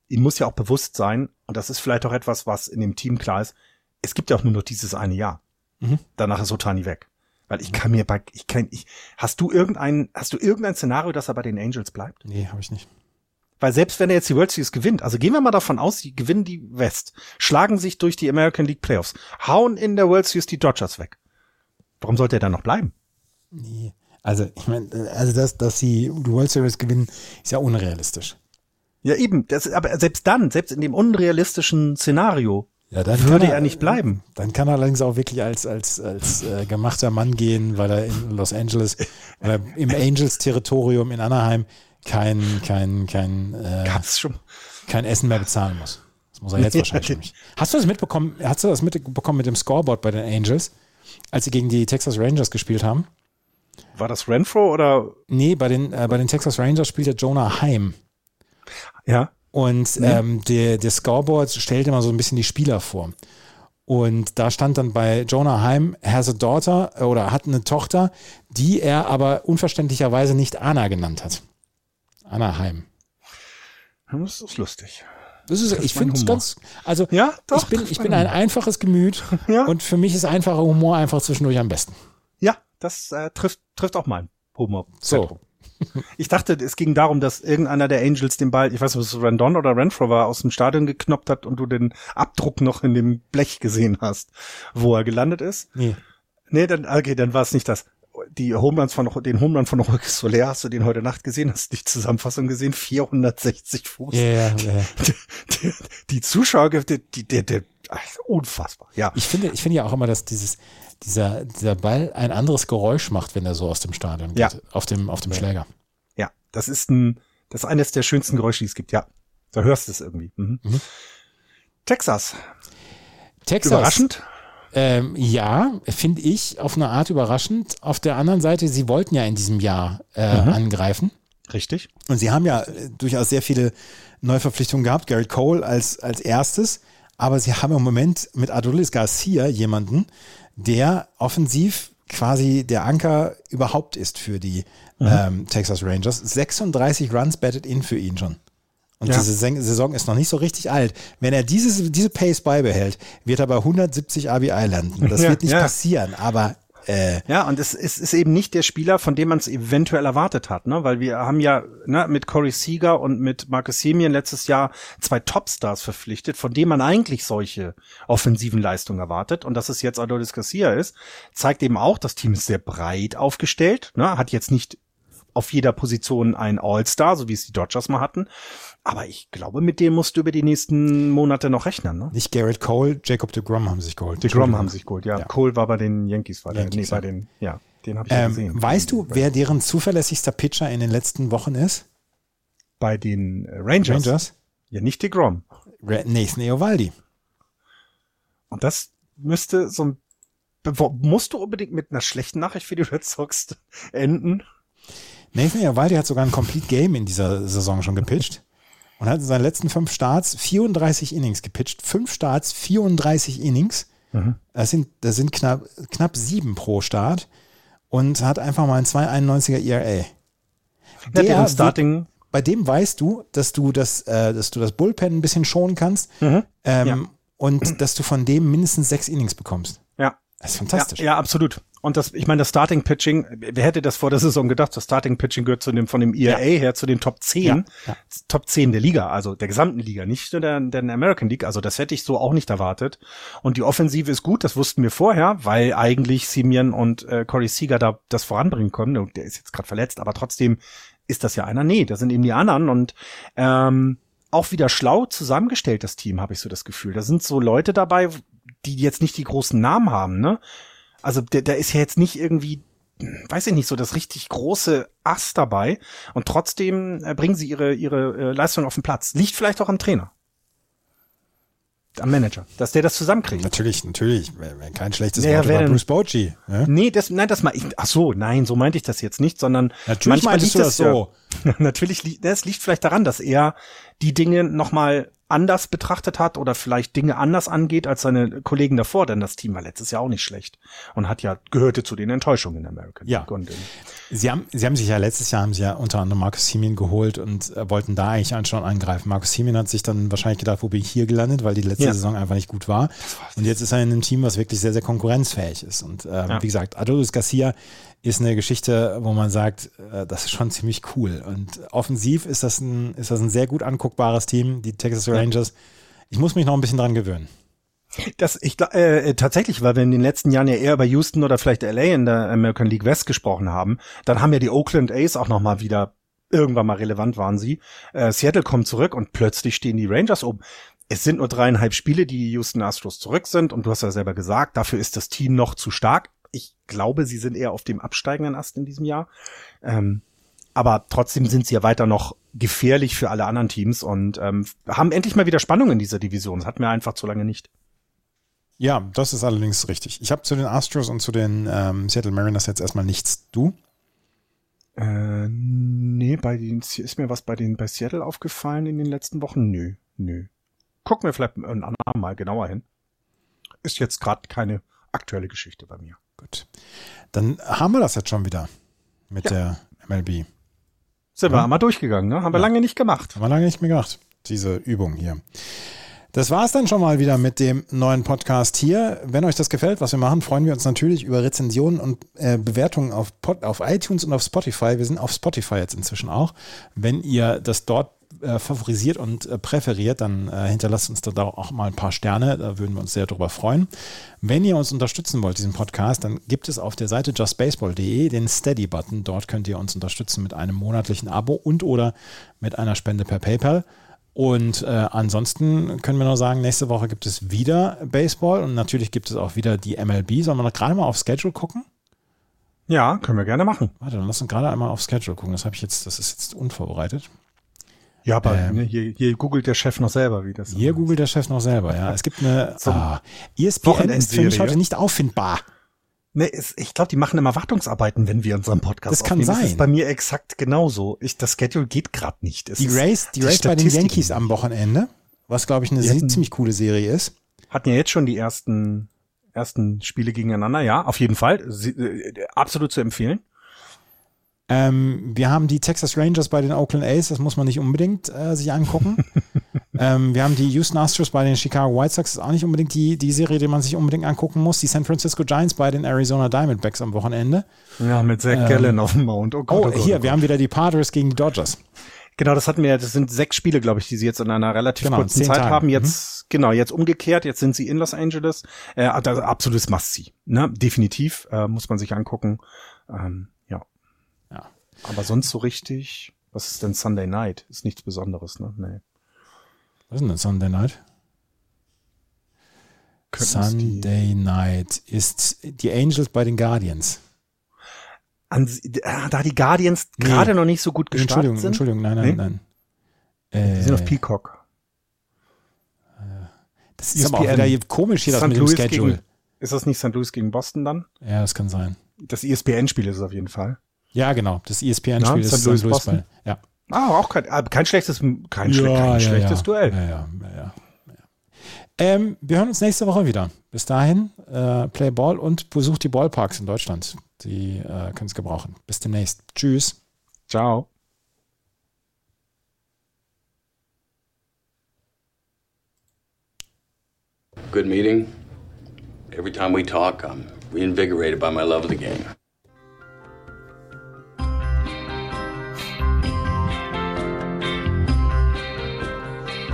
ihnen muss ja auch bewusst sein, und das ist vielleicht auch etwas, was in dem Team klar ist, es gibt ja auch nur noch dieses eine Jahr. Mhm. Danach ist Otani weg. Weil ich kann mir bei, ich kann, ich, hast du irgendein, hast du irgendein Szenario, dass er bei den Angels bleibt? Nee, habe ich nicht. Weil selbst wenn er jetzt die World Series gewinnt, also gehen wir mal davon aus, sie gewinnen die West, schlagen sich durch die American League Playoffs, hauen in der World Series die Dodgers weg. Warum sollte er dann noch bleiben? Nee. Also, ich meine, also dass, dass sie die World Series gewinnen, ist ja unrealistisch. Ja, eben. Das, aber selbst dann, selbst in dem unrealistischen Szenario, ja, dann würde er, er, nicht bleiben. Dann kann er allerdings auch wirklich als, als, als äh, gemachter Mann gehen, weil er in Los Angeles, weil er im Angels-Territorium in Anaheim kein, kein, kein, äh, kein Essen mehr bezahlen muss. Das muss er jetzt wahrscheinlich nicht. Hast du das mitbekommen? Hast du das mitbekommen mit dem Scoreboard bei den Angels, als sie gegen die Texas Rangers gespielt haben? War das Renfro oder? Nee, bei den, äh, bei den Texas Rangers spielt der Jonah Heim. Ja. Und nee. ähm, der, der Scoreboard stellt immer so ein bisschen die Spieler vor. Und da stand dann bei Jonah Heim, has a daughter äh, oder hat eine Tochter, die er aber unverständlicherweise nicht Anna genannt hat. Anna Heim. Das ist lustig. Das ist, das ich finde es ganz, also ja, doch, ich bin, ich bin ein einfaches Gemüt ja. und für mich ist einfacher Humor einfach zwischendurch am besten. Ja, das äh, trifft, trifft auch mein Humor. So, ich dachte, es ging darum, dass irgendeiner der Angels den Ball, ich weiß nicht, ob es Randon oder Renfro war, aus dem Stadion geknoppt hat und du den Abdruck noch in dem Blech gesehen hast, wo er gelandet ist. Nee. Nee, dann, okay, dann war es nicht das. Die Homeruns von, den Homeland von Jorge Soler, hast du den heute Nacht gesehen? Hast du die Zusammenfassung gesehen? 460 Fuß. Yeah, yeah. Die, die, die Zuschauer, die, die, die, die, unfassbar, ja. Ich finde, ich finde ja auch immer, dass dieses, dieser, dieser Ball ein anderes Geräusch macht, wenn er so aus dem Stadion geht, ja. auf dem, auf dem. Schläger. Ja, das ist ein, das ist eines der schönsten Geräusche, die es gibt, ja. Da hörst du es irgendwie. Mhm. Mhm. Texas. Texas. Überraschend? Ähm, ja, finde ich auf eine Art überraschend. Auf der anderen Seite, sie wollten ja in diesem Jahr äh, mhm. angreifen. Richtig. Und sie haben ja äh, durchaus sehr viele Neuverpflichtungen gehabt. Garrett Cole als, als erstes. Aber sie haben im Moment mit Adolis Garcia jemanden, der offensiv quasi der Anker überhaupt ist für die mhm. ähm, Texas Rangers. 36 Runs batted in für ihn schon. Und ja. diese Saison ist noch nicht so richtig alt. Wenn er dieses, diese Pace beibehält, wird er bei 170 RBI landen. Das ja, wird nicht ja. passieren, aber Äh, ja, und es, es ist eben nicht der Spieler, von dem man es eventuell erwartet hat, ne? Weil wir haben ja ne, mit Corey Seager und mit Marcus Semien letztes Jahr zwei Topstars verpflichtet, von denen man eigentlich solche offensiven Leistungen erwartet. Und dass es jetzt Adolis Garcia ist, zeigt eben auch, das Team ist sehr breit aufgestellt, ne? Hat jetzt nicht auf jeder Position ein All-Star, so wie es die Dodgers mal hatten. Aber ich glaube, mit dem musst du über die nächsten Monate noch rechnen. Ne? Nicht Garrett Cole, Jacob de Grom haben sich geholt. De Grom haben sich geholt, ja. ja. Cole war bei den Yankees, war Yankees, der, nee, bei den, ja, den habe ich ähm, gesehen. Weißt du, wer deren zuverlässigster Pitcher in den letzten Wochen ist? Bei den Rangers? Rangers? Ja, nicht de Grom. Nathan Eovaldi. Und das müsste so ein musst du unbedingt mit einer schlechten Nachricht für die Red Sox enden? Nathan Eovaldi hat sogar ein Complete Game in dieser Saison schon gepitcht und hat in seinen letzten fünf Starts 34 Innings gepitcht. Fünf Starts, 34 Innings. Mhm. Das sind, das sind knapp, knapp sieben pro Start und hat einfach mal ein 2,91er ERA. Der, der Starting bei dem weißt du, dass du das, äh, dass du das Bullpen ein bisschen schonen kannst mhm. ähm, ja. und dass du von dem mindestens sechs Innings bekommst. Ja. Das ist fantastisch. Ja, ja absolut. Und das, ich meine, das Starting Pitching, wer hätte das vor der Saison gedacht? Das Starting Pitching gehört zu dem, von dem ERA ja. her zu den Top 10, ja, ja. Top 10 der Liga, also der gesamten Liga, nicht nur der, der American League. Also das hätte ich so auch nicht erwartet. Und die Offensive ist gut, das wussten wir vorher, weil eigentlich Simeon und äh, Corey Seager da das voranbringen können. Der ist jetzt gerade verletzt, aber trotzdem ist das ja einer. Nee, das sind eben die anderen und ähm, auch wieder schlau zusammengestellt, das Team, habe ich so das Gefühl. Da sind so Leute dabei, die jetzt nicht die großen Namen haben, ne? Also der, der ist ja jetzt nicht irgendwie, weiß ich nicht, so das richtig große Ass dabei. Und trotzdem äh, bringen sie ihre, ihre äh, Leistung auf den Platz. Liegt vielleicht auch am Trainer. Am Manager, dass der das zusammenkriegt. Natürlich, natürlich. Kein schlechtes naja, Wort über Bruce Bochy. Ja? Nee, das, nein, das mal ich, ach so, nein, so meinte ich das jetzt nicht, sondern natürlich manchmal liegt das so. Ja, natürlich liegt, das liegt vielleicht daran, dass er die Dinge nochmal anders betrachtet hat oder vielleicht Dinge anders angeht als seine Kollegen davor, denn das Team war letztes Jahr auch nicht schlecht und hat ja gehörte zu den Enttäuschungen in American ja. League. Sie haben, sie haben sich ja letztes Jahr haben sie ja unter anderem Marcus Simeon geholt und äh, wollten da eigentlich schon angreifen. Marcus Simeon hat sich dann wahrscheinlich gedacht, wo bin ich hier gelandet, weil die letzte ja. Saison einfach nicht gut war. Und jetzt ist er in einem Team, was wirklich sehr, sehr konkurrenzfähig ist. Und ähm, ja. wie gesagt, Adolis Garcia ist eine Geschichte, wo man sagt, äh, das ist schon ziemlich cool. Und offensiv ist das ein, ist das ein sehr gut anguckbares Team, die Texas Rangers. Ich muss mich noch ein bisschen dran gewöhnen. Das ich äh, tatsächlich, weil wir in den letzten Jahren ja eher über Houston oder vielleicht LA in der American League West gesprochen haben, dann haben ja die Oakland A's auch noch mal wieder irgendwann mal relevant waren sie. Äh, Seattle kommt zurück und plötzlich stehen die Rangers oben. Es sind nur dreieinhalb Spiele, die Houston Astros zurück sind und du hast ja selber gesagt, dafür ist das Team noch zu stark ich glaube, sie sind eher auf dem absteigenden Ast in diesem Jahr. Ähm, aber trotzdem sind sie ja weiter noch gefährlich für alle anderen Teams und ähm, haben endlich mal wieder Spannung in dieser Division. Das hatten wir einfach zu lange nicht. Ja, das ist allerdings richtig. Ich habe zu den Astros und zu den ähm, Seattle Mariners jetzt erstmal nichts. Du? Äh, nee, bei den ist mir was bei den bei Seattle aufgefallen in den letzten Wochen? Nö, nö. Gucken wir vielleicht ein andermal mal genauer hin. Ist jetzt gerade keine aktuelle Geschichte bei mir. Gut. Dann haben wir das jetzt schon wieder mit ja. der MLB. Sind ja? wir einmal durchgegangen, ne? Haben wir lange nicht gemacht. Haben wir lange nicht mehr gemacht, diese Übung hier. Das war es dann schon mal wieder mit dem neuen Podcast hier. Wenn euch das gefällt, was wir machen, freuen wir uns natürlich über Rezensionen und äh, Bewertungen auf, Pod, auf iTunes und auf Spotify. Wir sind auf Spotify jetzt inzwischen auch. Wenn ihr das dort äh, favorisiert und äh, präferiert, dann äh, hinterlasst uns da auch mal ein paar Sterne. Da würden wir uns sehr darüber freuen. Wenn ihr uns unterstützen wollt, diesen Podcast, dann gibt es auf der Seite justbaseball.de den Steady-Button. Dort könnt ihr uns unterstützen mit einem monatlichen Abo und oder mit einer Spende per PayPal. Und äh, ansonsten können wir nur sagen, nächste Woche gibt es wieder Baseball und natürlich gibt es auch wieder die MLB. Sollen wir noch gerade mal auf Schedule gucken? Ja, können wir gerne machen. Warte, dann lass uns gerade einmal auf Schedule gucken. Das habe ich jetzt, das ist jetzt unvorbereitet. Ja, aber ähm, ne, hier, hier googelt der Chef noch selber, wie das ist. Hier googelt der Chef noch selber, ja. Es gibt eine ah, ESPN ist für mich heute nicht auffindbar. Nee, es, ich glaube, die machen immer Wartungsarbeiten, wenn wir unseren Podcast Das kann sein. Das ist bei mir exakt genauso. Ich, das Schedule geht gerade nicht. Es die Race, die, die Race bei den Yankees am Wochenende, was glaube ich eine hatten, ziemlich coole Serie ist. Hatten ja jetzt schon die ersten ersten Spiele gegeneinander, ja, auf jeden Fall. Sie, äh, absolut zu empfehlen. Ähm, wir haben die Texas Rangers bei den Oakland A's, das muss man nicht unbedingt äh, sich angucken. ähm, wir haben die Houston Astros bei den Chicago White Sox. Das ist auch nicht unbedingt die, die Serie, die man sich unbedingt angucken muss. Die San Francisco Giants bei den Arizona Diamondbacks am Wochenende. Ja, mit Zach ähm, Gallen auf dem Mount. Oh, Gott, oh, oh Gott, hier, oh wir haben wieder die Padres gegen die Dodgers. Genau, das hatten wir, das sind sechs Spiele, glaube ich, die sie jetzt in einer relativ genau, kurzen Zeit Tage. haben. Jetzt, mhm. genau, jetzt umgekehrt, jetzt sind sie in Los Angeles. Äh, also absolutes Must-See, ne? Definitiv, äh, muss man sich angucken. Ähm. Aber sonst so richtig, was ist denn Sunday Night? Ist nichts Besonderes, ne? Nee. Was ist denn Sunday Night? Sunday Night ist die Angels bei den Guardians an, äh, da die Guardians nee. gerade noch nicht so gut gestartet Entschuldigung, sind. Entschuldigung, nein, nein, nee? nein. Äh, die sind auf Peacock. Das ist ESPN. aber auch wieder komisch hier, das St. mit dem Schedule. Gegen, ist das nicht St. Louis gegen Boston dann? Ja, das kann sein. Das ESPN-Spiel ist es auf jeden Fall. Ja, genau. Das ESPN-Spiel ist St. Louis, St. Louis Boston. Ja. Ah, auch kein, ah, kein schlechtes, kein, ja, kein ja, schlechtes ja. Duell. Ja, ja, ja. Ähm, wir hören uns nächste Woche wieder. Bis dahin, äh, Play Ball und besucht die Ballparks in Deutschland. Die äh, können es gebrauchen. Bis demnächst. Tschüss. Ciao. Good meeting. Every time we talk, I'm reinvigorated by my love of the game.